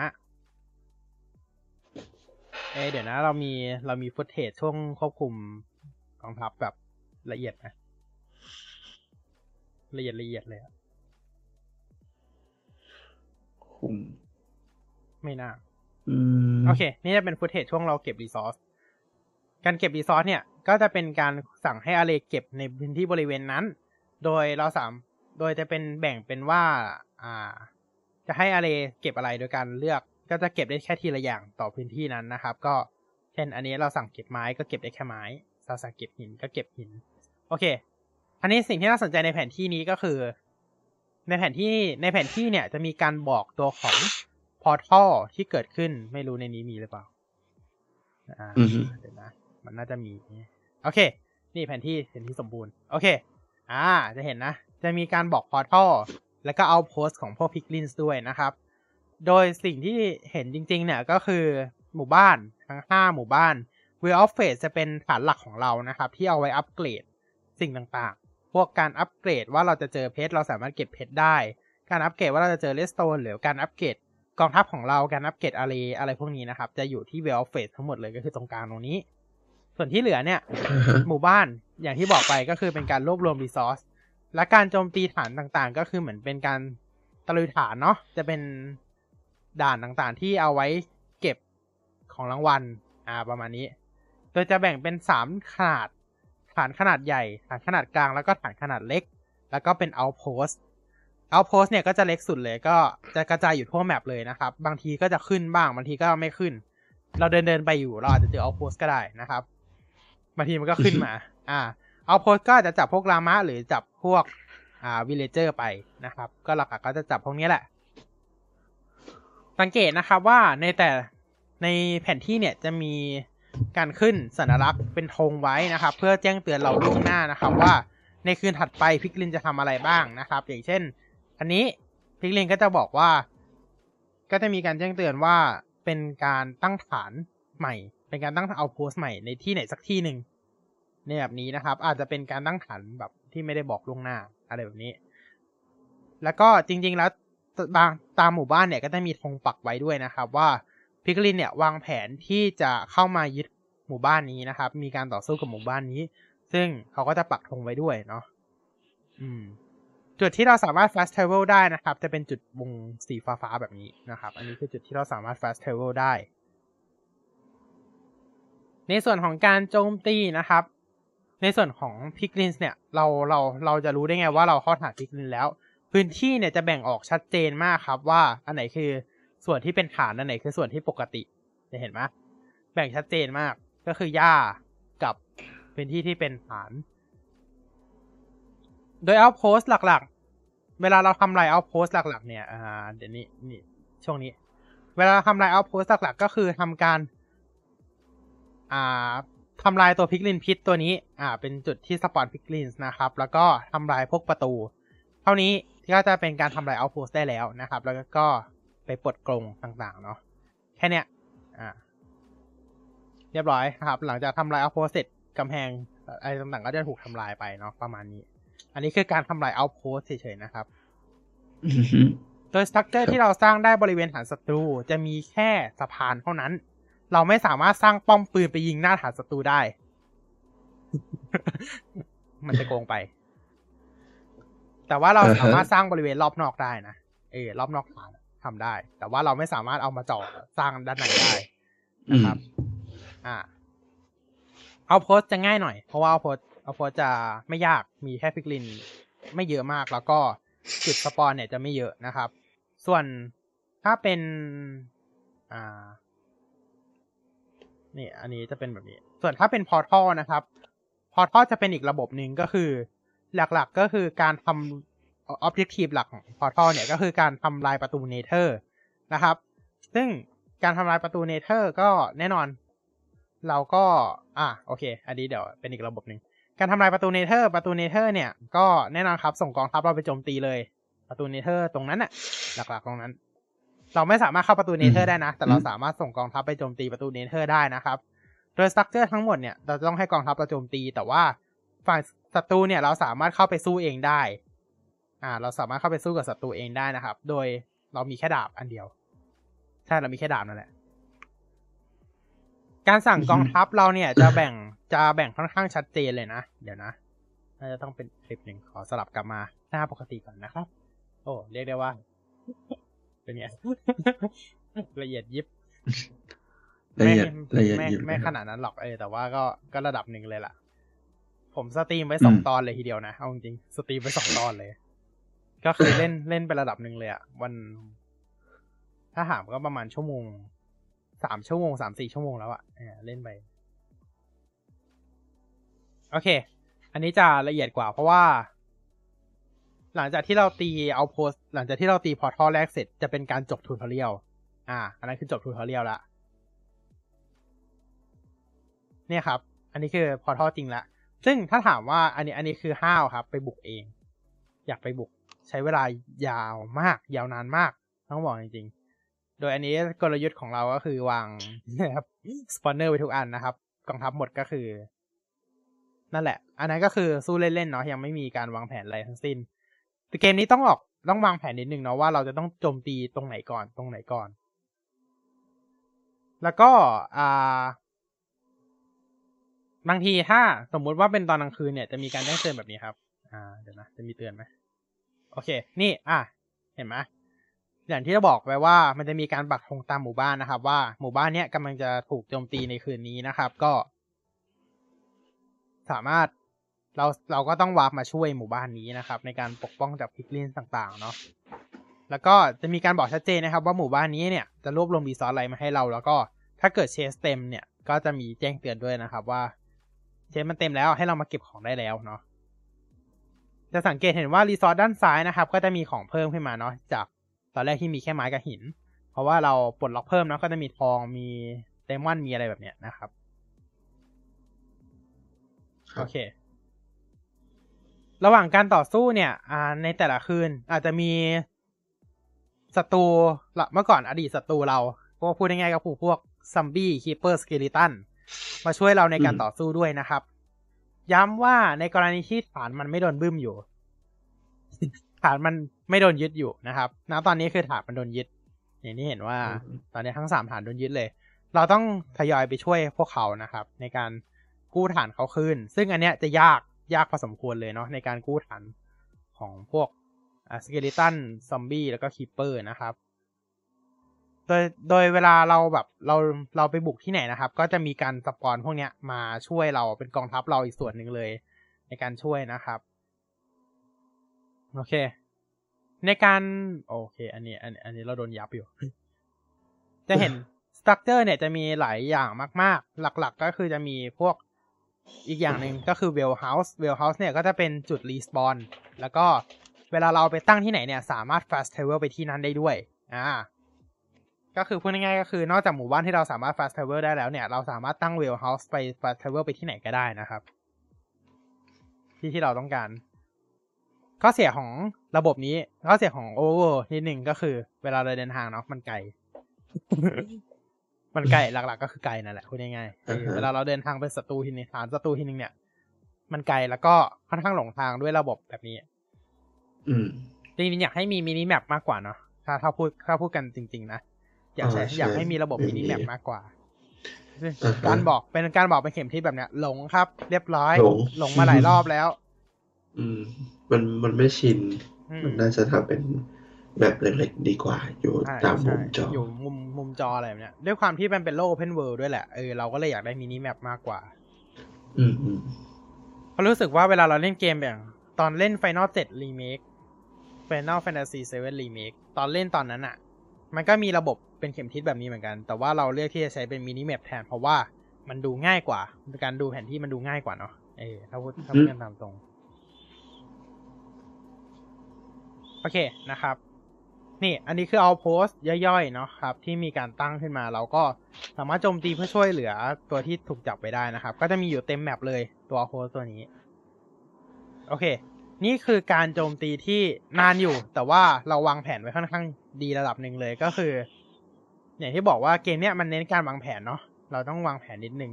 เอะเดี๋ยวนะ เรามีเรามีฟุตเทจช่วงควบคุม กองทัพแบบละเอียดนะละเอียดละเอียดเลยอะคุมไม่น่าอืมโอเค นี่จะเป็น footage ช่วงเราเก็บ resource การเก็บ resource เนี่ย ก็จะเป็นการสั่งให้ allay เก็บในพื้นที่บริเวณนั้น โดยเราสาม โดยจะเป็นแบ่งเป็นว่า อ่า จะให้ allay เก็บอะไรโดยการเลือก ก็จะเก็บได้แค่ทีละอย่างต่อพื้นที่นั้นนะครับ ก็ เช่น อันนี้เราสั่งเก็บไม้ก็เก็บได้แค่ไม้ เราสั่งเก็บหินก็เก็บหิน โอเค อันนี้สิ่งที่น่าสนใจในแผนที่นี้ก็คือ ในแผนที่ในแผนที่เนี่ยจะมีการบอกตัวของพอร์ทัลที่เกิดขึ้นไม่รู้ในนี้มีหรือเปล่าอ่าอือฮึเดี๋ยวนะมันน่าจะมี โอเค นี่แผนที่แผนที่สมบูรณ์ โอเค อ่า จะเห็นนะ จะมีการบอกพอร์ทัลแล้วก็เอาโพสของพวกพิกลินส์ด้วยนะครับ โดยสิ่งที่เห็นจริง ๆ เนี่ยก็คือหมู่บ้านทั้งห้าหมู่บ้าน w e of Fate จะเป็นฐานหลักของเรานะครับ ที่เอาไว้อัปเกรดสิ่งต่างๆ พวกการอัปเกรดว่าเราจะเจอเพชรเราสามารถเก็บเพชรได้ การอัปเกรดว่าเราจะเจอ redstone หรือการอัปเกรดกองทัพของเราการอัปเกรดอะไรอะไรพวกนี้นะครับ จะอยู่ที่ Well of Fate ทั้งหมดเลยก็คือตรงกลางตรงนี้ ส่วนที่เหลือเนี่ยอ่าฮะหมู่บ้านอย่างที่บอกไปก็คือเป็นการรวบรวม resource และการโจมตีฐานต่างๆ ก็คือเหมือนเป็นการตะลุยฐานเนาะจะเป็นด่านต่างๆ ที่เอาไว้เก็บของรางวัลอ่าประมาณนี้ โดยจะแบ่งเป็นสามขนาด ฐานขนาดใหญ่ ฐานขนาดกลาง แล้วก็ฐานขนาดเล็ก แล้วก็เป็น outpost outpost เนี่ยก็จะเล็กสุดเลยก็จะกระจายอยู่ทั่ว map เลยนะครับ บางทีก็จะขึ้นบ้าง บางทีก็ไม่ขึ้น เราเดินเดินๆไปอยู่เราอาจจะเจอ outpost ก็ได้นะครับ บางทีมันก็ขึ้นมา อ่า outpost ก็อาจจะจับพวกลามะหรือจับพวกอ่า villager ไปนะครับ ก็หลักๆก็จะจับพวกนี้แหละ สังเกตนะครับว่าในแต่ในแผนที่เนี่ยจะมี การขึ้นสัญลักษณ์เป็นธงไว้นะครับ เพื่อแจ้งเตือนเราล่วงหน้านะครับว่าในคืนถัดไปพิกลินจะทำอะไรบ้างนะครับ อย่างเช่น อันนี้พิกลินก็จะบอกว่า ก็จะมีการแจ้งเตือนว่าเป็นการตั้งฐานใหม่ เป็นการตั้งเอาโพสต์ใหม่ในที่ไหนสักที่หนึ่งในแบบนี้นะครับ อาจจะเป็นการตั้งฐานแบบที่ไม่ได้บอกล่วงหน้าอะไรแบบนี้ แล้วก็จริง ๆแล้วบางตามหมู่บ้านเนี่ยก็จะมีธงปักไว้ด้วยนะครับ ว่า พิกลินเนี่ยวางแผนที่จะเข้ามายึดหมู่บ้านนี้นะครับ มีการต่อสู้กับหมู่บ้านนี้ ซึ่งเขาก็จะปักธงไว้ด้วยเนาะอืม จุดที่เราสามารถ fast travel ได้นะครับ จะเป็นจุดวงสีฟ้าๆแบบนี้นะครับ อันนี้คือจุดที่เราสามารถ fast travel ได้ ในส่วนของการโจมตีนะครับ ในส่วนของพิกลินส์เนี่ย เราเราเราจะรู้ได้ไงว่าเราเข้าฐานพิกลินแล้ว พื้นที่เนี่ยจะแบ่งออกชัดเจนมากครับว่าอันไหนคือ ส่วนที่เป็นฐานอันไหนคือส่วนที่ปกติ จะเห็นไหมแบ่งชัดเจนมาก ก็คือหญ้ากับพื้นที่ที่เป็นฐาน โดย outpost หลักๆ เวลาเราทำลาย outpost หลักๆ เนี่ยอ่าเดี๋ยวนี้นี่ช่วงนี้ เวลาทำลาย outpost หลักๆ ก็คือทำการ อ่าทำลายตัว piglin pit ตัวนี้ อ่า เป็นจุดที่ spawn piglin นะครับ แล้วก็ทำลายพวกประตู เท่านี้ก็จะเป็นการทำลาย outpost ได้แล้วนะครับ แล้วก็ ไปปลดกรงต่างๆ เนาะแค่เนี้ยอ่า เรียบร้อยนะครับ หลังจากทำลาย outpost เสร็จกำแพงอะไรต่างๆก็จะถูกทำลายไปเนาะประมาณนี้ อันนี้คือการทำลาย outpost เฉยๆนะครับอือฮึโดย structure ที่เราสร้างได้บริเวณฐานศัตรู จะมีแค่สะพานเท่านั้น เราไม่สามารถสร้างป้อมปืนไปยิงหน้าฐานศัตรูได้ มันจะโกงไป แต่ว่าเราสามารถสร้างบริเวณรอบนอกได้นะเออรอบนอกฐาน ทำได้ แต่ว่าเราไม่สามารถเอามาจ่อสร้างด้านในได้อืมครับ อ่าเอาโพสจะง่ายหน่อย เพราะว่าเอาโพสเอาโพสจะไม่ยากมีแค่พิกลิน ไม่เยอะมากแล้วก็จุด spawn เนี่ยจะไม่เยอะนะครับ ส่วนถ้าเป็น อ่า นี่ อันนี้จะเป็นแบบนี้ ส่วนถ้าเป็น portal นะครับ portal จะเป็นอีกระบบหนึ่งก็คือ หลักๆก็คือการทำ objective หลักของ portal เนี่ยก็คือการทำลายประตู nether นะครับ ซึ่งการทำลายประตู nether ก็แน่นอน เราก็อะโอเค อันนี้เดี๋ยวเป็นอีกระบบหนึ่งการทำลายประตู nether ประตู nether เนี่ยก็แน่นอนครับส่งกองทัพเราไปโจมตีเลย ประตู nether ตรงนั้นน่ะ หลักๆตรงนั้น เราไม่สามารถเข้าประตู nether ได้นะ แต่เราสามารถส่งกองทัพไปโจมตีประตู nether ได้นะครับ โดย structure ทั้งหมดเนี่ยเราจะต้องให้กองทัพเราโจมตี แต่ว่าฝ่ายศัตรูเนี่ยเราสามารถเข้าไปสู้เองได้ อ่า เราสามารถเข้าไปสู้กับศัตรูเองได้นะครับ โดยเรามีแค่ดาบอันเดียว ใช่เรามีแค่ดาบนั่นแหละ การสั่งกองทัพเราเนี่ย จะแบ่งจะแบ่งค่อนข้างชัดเจนเลยนะ เดี๋ยวนะน่าจะต้องเป็นคลิปหนึ่งขอสลับกลับมาหน้าปกติก่อนนะครับ โอ้เรียกได้ว่า เป็นไงละเอียดยิบละเอียดไม่ละเอียดไม่ยิบไม่นะครับขนาดนั้นหรอกเออแต่ว่าก็ก็ระดับหนึ่งเลยล่ะ ผม stream ไว้สองอืมตอนเลยทีเดียวนะเอาจริงๆ stream ไว้สองตอนเลย ก็คือเล่นเล่นไประดับหนึ่งเลยอะวันถ้าถามก็ประมาณชั่วโมงสามชั่วโมงสามสี่ชั่วโมงแล้วอะเล่นไป โอเค อันนี้จะละเอียดกว่าเพราะว่า หลังจากที่เราตี outpost หลังจากที่เราตี portal แรกเสร็จจะเป็นการจบ tutorial อ่า อันนั้นคือจบ tutorial ละเนี่ยครับ อันนี้คือ portal จริงละซึ่งถ้าถามว่าอันนี้อันนี้คือห้าวครับ ไปบุกเอง อยากไปบุก ใช้เวลายาวมาก ยาวนานมากต้องบอกจริงๆ โดยอันนี้กลยุทธ์ของเราก็คือวางนะครับสปอนเนอร์ไว้ทุกอันนะครับกองทัพหมดก็คือ นั่นแหละ อันนั้นก็คือสู้เล่นๆเนาะยังไม่มีการวางแผนอะไรทั้งสิ้น แต่เกมนี้ต้องออกต้องวางแผนนิดนึงเนาะว่าเราจะต้องโจมตีตรงไหนก่อนตรงไหนก่อน แล้วก็อ่าบางทีถ้าสมมุติว่าเป็นตอนกลางคืนเนี่ยจะมีการแจ้งเตือนแบบนี้ครับ อ่า เดี๋ยวนะ จะมีเตือนไหม โอเค นี่อะเห็นไหมอย่างที่เราบอกไปว่ามันจะมีการปักธงตามหมู่บ้านนะครับ ว่าหมู่บ้านเนี้ยกำลังจะถูกโจมตีในคืนนี้นะครับ ก็ สามารถเราเราก็ต้องวาร์ปมาช่วยหมู่บ้านนี้นะครับ ในการปกป้องจากพิกลินต่างๆ เนาะแล้วก็จะมีการบอกชัดเจนนะครับ ว่าหมู่บ้านนี้เนี่ยจะรวบรวมรีซอสอะไรมาให้เรา แล้วก็ถ้าเกิดเชสเต็มเนี่ยก็จะมีแจ้งเตือนด้วยนะครับ ว่า เชสมันเต็มแล้วให้เรามาเก็บของได้แล้วเนาะ จะสังเกตเห็นว่ารีซอสด้านซ้ายนะครับ ก็จะมีของเพิ่มขึ้นมาเนาะจากตอนแรกที่มีแค่ไม้กับหิน เพราะว่าเราปลดล็อกเพิ่มเนาะก็จะมีทองมีเดมอนมีอะไรแบบเนี้ยนะครับครัโอบเค ระหว่างการต่อสู้เนี่ยอ่าในแต่ละคืนอาจจะมีศัตรูละเมื่อก่อนอดีตศัตรูเราก็พูดง่ายๆก็คือพวกซอมบี้ keeper skeleton มาช่วยเราในการอืมต่อสู้ด้วยนะครับ ย้ำว่าในกรณีที่ฐานมันไม่โดนบึ้มอยู่ฐานมันไม่โดนยึดอยู่นะครับณตอนนี้คือฐานมันโดนยึด อย่างที่เห็นว่าอืมตอนนี้ทั้งสามฐานโดนยึดเลย เราต้องทยอยไปช่วยพวกเขานะครับ ในการกู้ฐานเขาคืนซึ่งอันเนี้ยจะยากยากพอสมควรเลยเนาะในการกู้ฐานของพวก skeleton ซอมบี้แล้วก็ keeper นะครับ โดยโดยเวลาเราแบบเราเราไปบุกที่ไหนนะครับ ก็จะมีการ spawn พวกเนี้ยมาช่วยเราเป็นกองทัพเราอีกส่วนหนึ่งเลย ในการช่วยนะครับ โอเค ในการโอเค อันนี้ อันอันนี้เราโดนยับอยู่ จะเห็น structure เนี่ยจะมีหลายอย่างมาก ๆ หลัก ๆ ก็คือจะมีพวกอีกอย่างหนึ่งก็คือ wellhouse wellhouse เนี่ยก็จะเป็นจุด respawn แล้วก็เวลาเราไปตั้งที่ไหนเนี่ย สามารถ fast travel ไปที่นั้นได้ด้วย อ่า ก็คือพูดง่ายๆก็คือนอกจากหมู่บ้านที่เราสามารถ fast travel ได้แล้วเนี่ย เราสามารถตั้ง wellhouse ไป fast travel ไปที่ไหนก็ได้นะครับ ที่ที่เราต้องการ ข้อเสียของระบบนี้ ข้อเสียของ Overworld นิดหนึ่งก็คือ เวลาเราเดินทางเนาะมันไกล มันไกลหลักๆ ก็คือไกลนั่นแหละพูดง่ายๆเอออ่าฮะเวลาเราเดินทางไปศัตรูทีนึงฐานศัตรูทีนึงเนี่ย มันไกลแล้วก็ค่อนข้างหลงทางด้วยระบบแบบนี้ อืมจริงๆอยากให้มี minimap มากกว่าเนาะถ้าถ้าพูดถ้าพูดกันจริง ๆ นะ อยากใช้อ่าใช่อยากให้มีระบบไม่มีมินิแมปมากกว่าอ่าฮะการบอกเป็นการบอกเป็นเข็มทิศแบบเนี้ยหลงครับ เรียบร้อยหลงหลงมาหลายรอบแล้ว อืม มันมันไม่ชินอืมมันน่าจะทำเป็นแบบเล็กๆดีกว่า อยู่ใช่ตามมุมจใช่ออยู่มุมมุมจออะไรแบบเนี้ยด้วยความที่มันเป็นโลก Open World ด้วยแหละเออเราก็เลยอยากได้มินิแมปมากกว่า อืมอืมเพราะรู้สึกว่าเวลาเราเล่นเกมแบบตอนเล่น Final 7 Remake Final Fantasy 7 Remake ตอนเล่นตอนนั้นอะ่ะมันก็มีระบบ เป็นเข็มทิศแบบนี้เหมือนกัน แต่ว่าเราเลือกที่จะใช้เป็นมินิแมปแทน เพราะว่ามันดูง่ายกว่า การดูแผนที่มันดูง่ายกว่าเนาะเออถ้าพูดถ้าพูดกันตามตรง โอเคนะครับ นี่อันนี้คือเอาโพสต์ย่อยๆ เนาะครับ ที่มีการตั้งขึ้นมา เราก็สามารถโจมตีเพื่อช่วยเหลือตัวที่ถูกจับไปได้นะครับ ก็จะมีอยู่เต็มแมปเลยตัวโพสต์ตัวนี้ โอเค นี่คือการโจมตีที่นานอยู่ แต่ว่าเราวางแผนไว้ค่อนข้างดีระดับหนึ่งเลยก็คือ อย่างที่บอกว่าเกมเนี้ยมันเน้นการวางแผนเนาะเราต้องวางแผนนิดนึง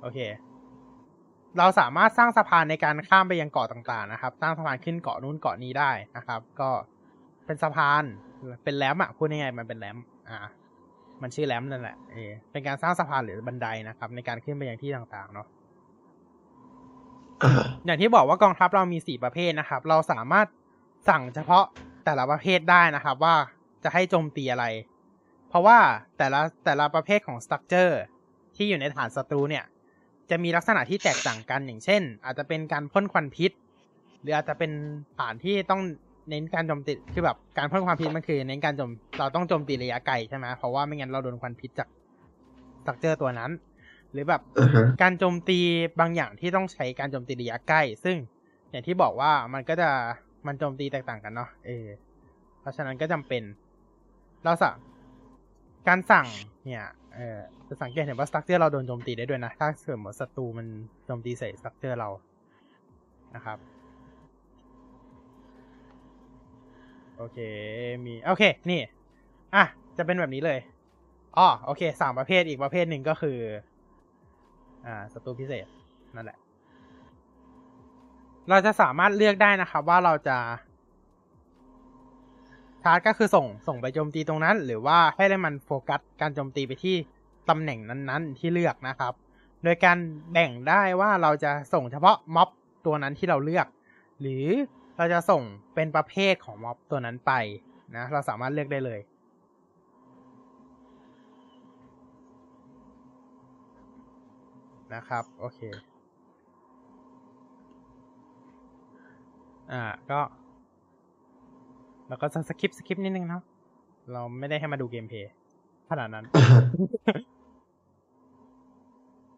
โอเค เราสามารถสร้างสะพานในการข้ามไปยังเกาะต่างๆนะครับ สร้างสะพานขึ้นเกาะนู้นเกาะนี้ได้นะครับ ก็เป็นสะพานเป็นแรมอะพูดง่ายๆมันเป็นแรมอ่า มันชื่อแรมนั่นแหละเออเป็นการสร้างสะพานหรือบันไดนะครับ ในการขึ้นไปยังที่ต่างๆเนาะอ่าอย่างที่บอกว่ากองทัพเรามีสี่ประเภทนะครับ เราสามารถสั่งเฉพาะแต่ละประเภทได้นะครับ ว่า จะให้โจมตีอะไร เพราะว่าแต่ละแต่ละประเภทของสตรัคเจอร์ที่อยู่ในฐานศัตรูเนี่ย จะมีลักษณะที่แตกต่างกันอย่างเช่น อาจจะเป็นการพ่นควันพิษ หรืออาจจะเป็นฐานที่ต้องเน้นการโจมตีคือแบบการพ่นควันพิษมันคือ เน้นการโจมเราต้องโจมตีระยะไกลใช่ไหมเพราะว่าไม่งั้นเราโดนควันพิษจากสตรัคเจอร์ตัวนั้น หรือแบบอ่าฮะการโจมตีบางอย่างที่ต้องใช้การโจมตีระยะใกล้ ซึ่งอย่างที่บอกว่ามันก็จะมันโจมตีแตกต่างกันเนาะเออเพราะฉะนั้นก็จำเป็น เราสั่งการสั่งเนี่ยเออจะสังเกตเห็นว่าสตั๊กเจอร์เราโดนโจมตีได้ด้วยนะ ถ้าเสมมติศัตรูมันโจมตีใส่สตั๊กเจอร์เรานะครับ โอเคมี โอเค นี่ อะ จะเป็นแบบนี้เลยอ๋อโอเคสามประเภทอีกประเภทหนึ่งก็คือ อ่าศัตรูพิเศษ นั่นแหละ เราจะสามารถเลือกได้นะครับ ว่าเราจะ ชาร์จก็คือส่งส่งไปโจมตีตรงนั้น หรือว่าให้ได้มันโฟกัสการโจมตีไปที่ตำแหน่งนั้นๆ ที่เลือกนะครับ โดยการแบ่งได้ว่าเราจะส่งเฉพาะม็อบตัวนั้นที่เราเลือก หรือเราจะส่งเป็นประเภทของม็อบตัวนั้นไปนะเราสามารถเลือกได้เลยนะครับ โอเค อ่า ก็ แล้วก็ skip skip นิดนึงเนาะเราไม่ได้ให้มาดู gameplay ขนาดนั้น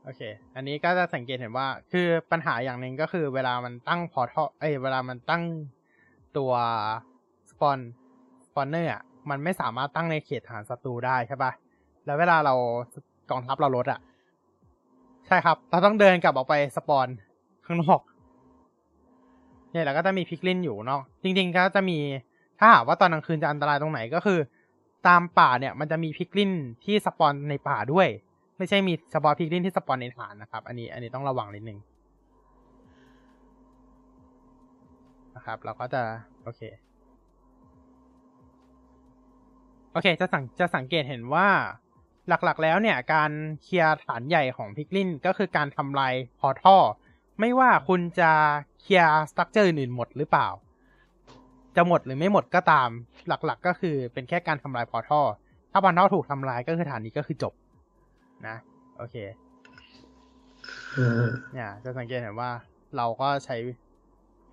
โอเค อันนี้ก็จะสังเกตเห็นว่า คือปัญหาอย่างหนึ่งก็คือเวลามันตั้ง portal เอ้ย เวลามันตั้งตัว spawn spawner อะ มันไม่สามารถตั้งในเขตฐานศัตรูได้ใช่ปะแล้วเวลาเรากองทัพเราลดอะ ใช่ครับ เราต้องเดินกลับออกไป spawnข้างนอก เนี่ยแล้วก็จะมี piglin อยู่เนาะ จริงๆก็จะมี ถ้าหากว่าตอนกลางคืนจะอันตรายตรงไหนก็คือ ตามป่าเนี่ยมันจะมี piglin ที่ spawn ในป่าด้วย ไม่ใช่มีเฉพาะ piglin ที่ spawn ในฐานนะครับ อันนี้อันนี้ต้องระวังนิดนึงนะครับ เราก็จะโอเคโอเคจะสังจะสังเกตเห็นว่าหลักๆ แล้วเนี่ยการเคลียร์ฐานใหญ่ของ piglin ก็คือการทำลาย portal ไม่ว่าคุณจะเคลียร์ structure อื่นๆหมดหรือเปล่า จะหมดหรือไม่หมดก็ตาม หลักๆ ก็คือเป็นแค่การทำลาย portal ถ้า portal ถูกทำลายก็คือฐานนี้ก็คือจบ นะ โอเคอ่าเนี่ยจะสังเกตเห็นว่าเราก็ใช้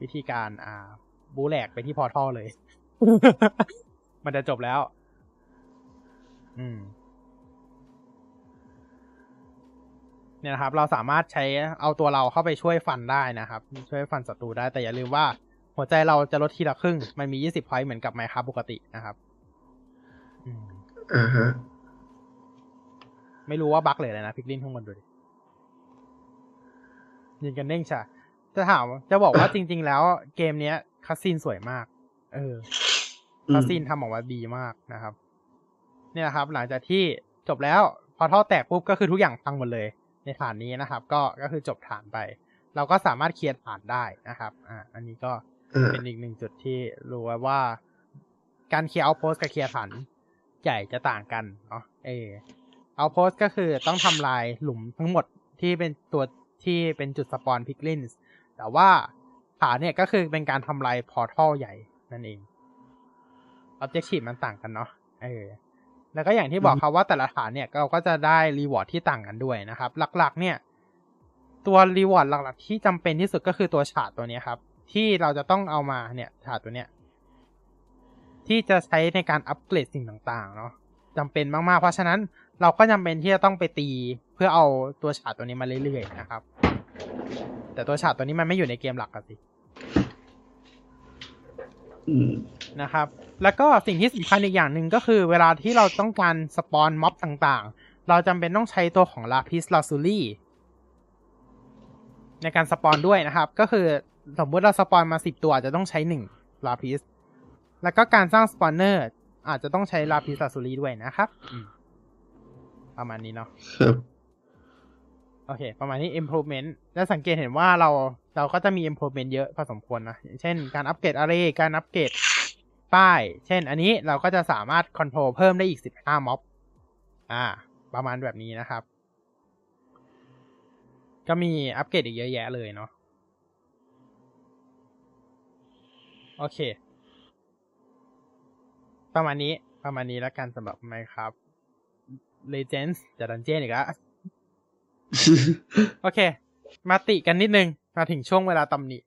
วิธีการอ่า บูแหลกไปที่ portal เลย มันจะจบแล้ว อืม เนี่ยนะครับ เราสามารถใช้เอาตัวเราเข้าไปช่วยฟันได้นะครับ ช่วยฟันศัตรูได้แต่อย่าลืมว่า หัวใจเราจะลดทีละครึ่ง มันมี20พอยต์เหมือนกับไมครับปกตินะครับอืมอ่าฮะ ไม่รู้ว่าบั๊กเลยนะพิกลินข้างบนดูดิยิงกันเด้งชะจะถามจะบอกว่าจริง ๆ แล้วเกมเนี้ย cutscene สวยมาก เอออืมคัสซีนทำออกมาดีมากนะครับ เนี่ยครับ หลังจากที่จบแล้ว portal แตกปุ๊บก็คือทุกอย่างพังหมดเลย ในฐานนี้นะครับ ก็ก็คือจบฐานไป เราก็สามารถเคลียร์ฐานได้นะครับ อ่า อันนี้ก็อ่า เป็นอีกหนึ่งจุดที่รู้ไว้ว่าการเคลียร์ outpost กับเคลียร์ฐานใหญ่จะต่างกันเนาะเออ outpost ก็คือต้องทำลายหลุมทั้งหมดที่เป็นตัวที่เป็นจุด spawn piglins แต่ว่าฐานเนี่ยก็คือเป็นการทำลาย portal ใหญ่นั่นเอง Objective มันต่างกันเนาะเออแล้วก็อย่างที่บอกครับว่าแต่ละฐานเนี่ยเราก็จะได้ reward ที่ต่างกันด้วยนะครับ หลักๆ เนี่ย ตัว reward หลักๆ ที่จำเป็นที่สุดก็คือตัว shard ตัวเนี้ยครับ ที่เราจะต้องเอามาเนี่ย shard ตัวเนี้ยที่จะใช้ในการอัปเกรดสิ่งต่างๆ เนาะจำเป็นมากๆ เพราะฉะนั้นเราก็จำเป็นที่จะต้องไปตีเพื่อเอาตัวฉาดตัวนี้มาเรื่อยๆนะครับ แต่ตัวฉาดตัวนี้มันไม่อยู่ในเกมหลักอะสินะครับ แล้วก็สิ่งที่สำคัญอีกอย่างหนึ่งก็คือ เวลาที่เราต้องการสปอนม็อบต่างๆ เราจำเป็นต้องใช้ตัวของลาพิสลาซูลี่ในการสปอนด้วยนะครับ ก็คือ สมมุติเราสปอนมาสิบตัวอาจจะต้องใช้หนึ่งlapis แล้วก็การสร้าง spawner อาจจะต้องใช้ lapis lazuli ด้วยนะครับอืมประมาณนี้เนาะครับโอเค ประมาณนี้ improvement แล้วสังเกตเห็นว่าเราเราก็จะมี improvement เยอะพอสมควรนะอย่างเช่นการอัปเกรดอะไรการอัปเกรดป้าย เช่น อันนี้เราก็จะสามารถ control เพิ่มได้อีก15ม็อบอ่า ประมาณแบบนี้นะครับ ก็มีอัปเกรดอีกเยอะแยะเลยเนาะ โอเค ประมาณนี้ประมาณนี้แล้วกันสำหรับไหมครับ Legends จะดันเจียนอีกแล้วโอเค มาติกันนิดนึง มาถึงช่วงเวลาตำหนิ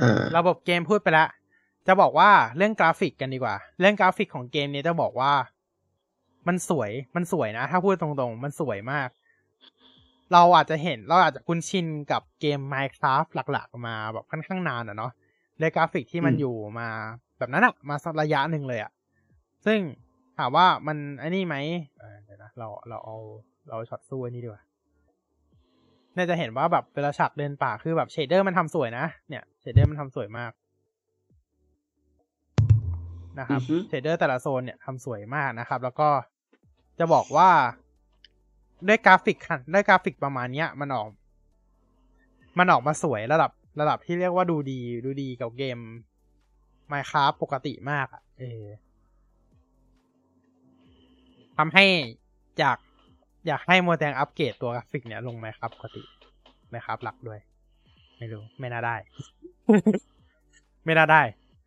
อ่าระบบเกมพูดไปแล้วจะบอกว่าเรื่องกราฟิกกันดีกว่า เรื่องกราฟิกของเกมนี้จะบอกว่า มันสวยมันสวยนะ ถ้าพูดตรงๆ มันสวยมาก เราอาจจะเห็นเราอาจจะคุ้นชินกับเกม Minecraft หลัก ๆ มาแบบค่อนข้างนานอะเนาะ เลยกราฟิกที่มันอืมอยู่มาแบบนั้นอะมาสักระยะหนึ่งเลยอะซึ่งถามว่ามันไอ้นี่ไหมเออเดี๋ยวนะเราเราเอาเราเอาช็อตสู้ไอ้นี่ดีกว่าเนี่ยจะเห็นว่าแบบเวลาฉากเดินป่าคือแบบ shader มันทำสวยนะเนี่ย shader มันทำสวยมากนะครับอือฮึ shader แต่ละโซนเนี่ยทำสวยมากนะครับ แล้วก็จะบอกว่าด้วยกราฟิกค่ะด้วยกราฟิกประมาณเนี้ยมันออก มันออกมาสวยระดับ ระดับที่เรียกว่าดูดีดูดีกับเกม Minecraft ปกติมากอะเออทำให้อยากอยากให้ Mojang อัปเกรดตัวกราฟิกเนี่ยลง Minecraft ปกติ Minecraft หลักด้วย ไม่รู้ ไม่น่าได้ ไม่น่าได้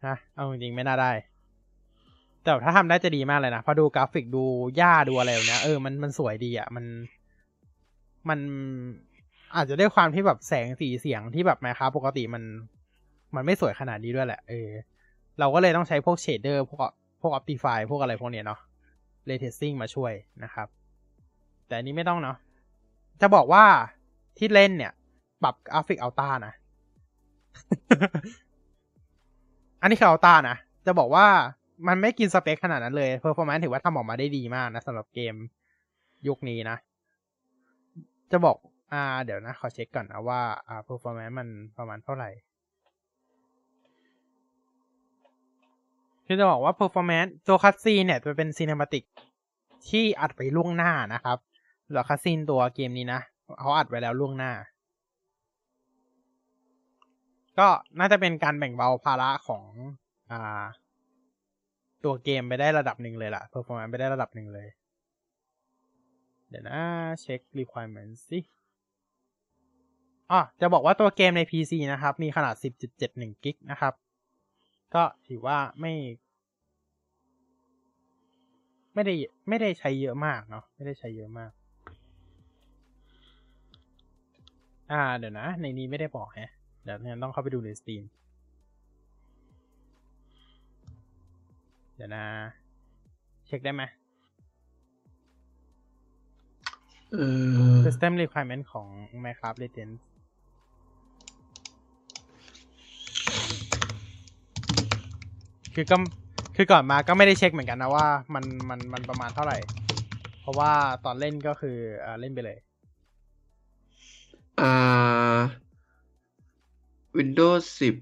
นะเอาจริงๆไม่น่าได้ แต่ถ้าทำได้จะดีมากเลยนะพอดูกราฟิกดูหญ้าดูอะไรแบบเนี้ยเออมันมันสวยดีอะ มันมัน อาจจะด้วยความที่แบบแสงสีเสียงที่แบบ Minecraft ปกติมัน มันไม่สวยขนาดนี้ด้วยแหละ เออ เราก็เลยต้องใช้พวก shader พวกพวกออ t ติฟายพวกอะไรพวกเนี้ยเนาะ ray tracing มาช่วยนะครับ แต่อันนี้ไม่ต้องเนาะจะบอกว่าที่เล่นเนี่ย ปรับกราฟิก ultra นะ อันนี้คือ ultra นะจะบอกว่ามันไม่กินสเปคขนาดนั้นเลย performance ถือว่าทำออกมาได้ดีมากนะสำหรับเกมยุคนี้นะ จะบอก อ่า เดี๋ยวนะ ขอเช็คก่อนนะว่าอ่า performance มันประมาณเท่าไหร่ คือจะบอกว่า performance ตัว cutscene เนี่ยจะเป็นซีน e มาติกที่อัดไปล่วงหน้านะครับแล้วคัสซีนตัวเกมนี้นะเขาอัดไว้แล้วล่วงหน้า ก็น่าจะเป็นการแบ่งเบาภาระของอ่า ตัวเกมไปได้ระดับหนึ่งเลยล่ะ performance ไปได้ระดับหนึ่งเลย เดี๋ยวนะ เช็ค requirement สิ อ๋อจะบอกว่าตัวเกมใน PC นะครับ มีขนาด 10.71 กิกนะครับ ก็ถือว่าไม่ ไม่ได้ไม่ได้ใช้เยอะมากเนาะไม่ได้ใช้เยอะมาก อ่าเดี๋ยวนะ ในนี้ไม่ได้บอกแฮะเดี๋ยวเนี่ยต้องเข้าไปดูในสตรีมเดี๋ยวนะ เช็คได้ไหมเออ system requirement ของ Minecraft Legends คือก็คือก่อนมาก็ไม่ได้เช็คเหมือนกันนะว่ามันมันมันประมาณเท่าไหร่ เพราะว่าตอนเล่นก็คืออ่าเล่นไปเลยอ่า Windows สิบ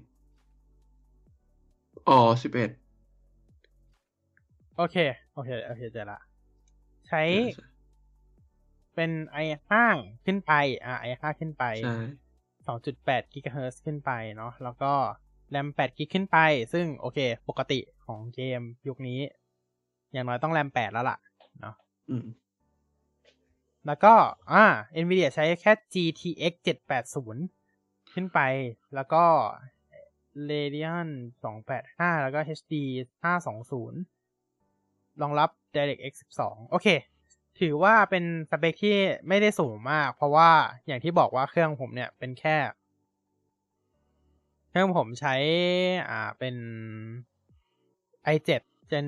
อ๋อสิบเอ็ดโอเค โอเค โอเคเจอละ ใช้ เป็น i5 ขึ้นไป อ่า i5 ขึ้นไปใช่2.8กิกะเฮิรตซ์ขึ้นไปเนาะ แล้วก็ แรม8กิกขึ้นไป ซึ่งโอเค ปกติของเกมยุคนี้ อย่างน้อยต้องแรม8แล้วล่ะเนาะอืมแล้วก็อ่า NVIDIA ใช้แค่ GTX 780 ขึ้นไป แล้วก็ Radeon 285 แล้วก็ HD 520 รองรับ DirectX 12 โอเค ถือว่าเป็นสเปคที่ไม่ได้สูงมาก เพราะว่าอย่างที่บอกว่าเครื่องผมเนี่ยเป็นแค่ เครื่องผมใช้อ่าเป็น i7 Gen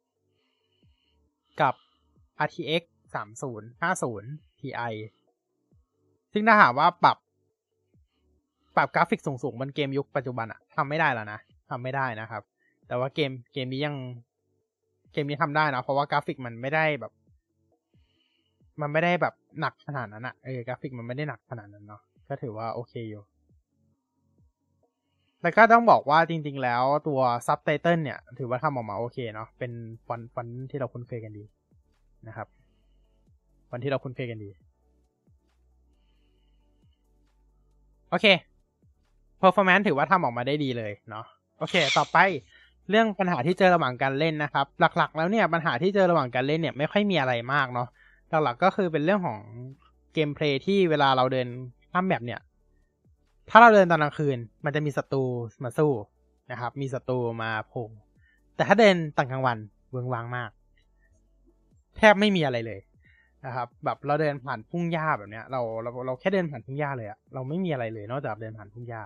11 กับ RTX 3050 Ti ซึ่งถ้าหากว่าปรับ ปรับกราฟิกสูงๆบนเกมยุคปัจจุบันอะทำไม่ได้แล้วนะทำไม่ได้นะครับ แต่ว่าเกมเกมนี้ยังเกมนี้ทำได้นะเพราะว่ากราฟิกมันไม่ได้แบบ มันไม่ได้แบบหนักขนาดนั้นอะเออกราฟิกมันไม่ได้หนักขนาดนั้นเนาะก็ถือว่าโอเคอยู่ แล้วก็ต้องบอกว่าจริง ๆ แล้วตัวซับไตเติลเนี่ย ถือว่าทำออกมาโอเคเนาะเป็นฟอนต์ฟอนต์ที่เราคุ้นเคยกันดีนะครับฟอนต์ที่เราคุ้นเคยกันดี โอเค performance ถือว่าทำออกมาได้ดีเลยเนาะโอเค ต่อไปเรื่องปัญหาที่เจอระหว่างการเล่นนะครับ หลักๆ แล้วเนี่ยปัญหาที่เจอระหว่างการเล่นเนี่ยไม่ค่อยมีอะไรมากเนาะหลักๆก็คือเป็นเรื่องของเกมเพลย์ที่เวลาเราเดินข้ามแบบเนี่ย ถ้าเราเดินตอนกลางคืน มันจะมีศัตรูมาสู้นะครับ มีศัตรูมาโผล่แต่ถ้าเดินตอนกลางวันเวิงวางมาก แทบไม่มีอะไรเลยนะครับ แบบเราเดินผ่านทุ่งหญ้าแบบเนี้ย เราเราเราแค่เดินผ่านทุ่งหญ้าเลยอะเราไม่มีอะไรเลยนอกจากเดินผ่านทุ่งหญ้า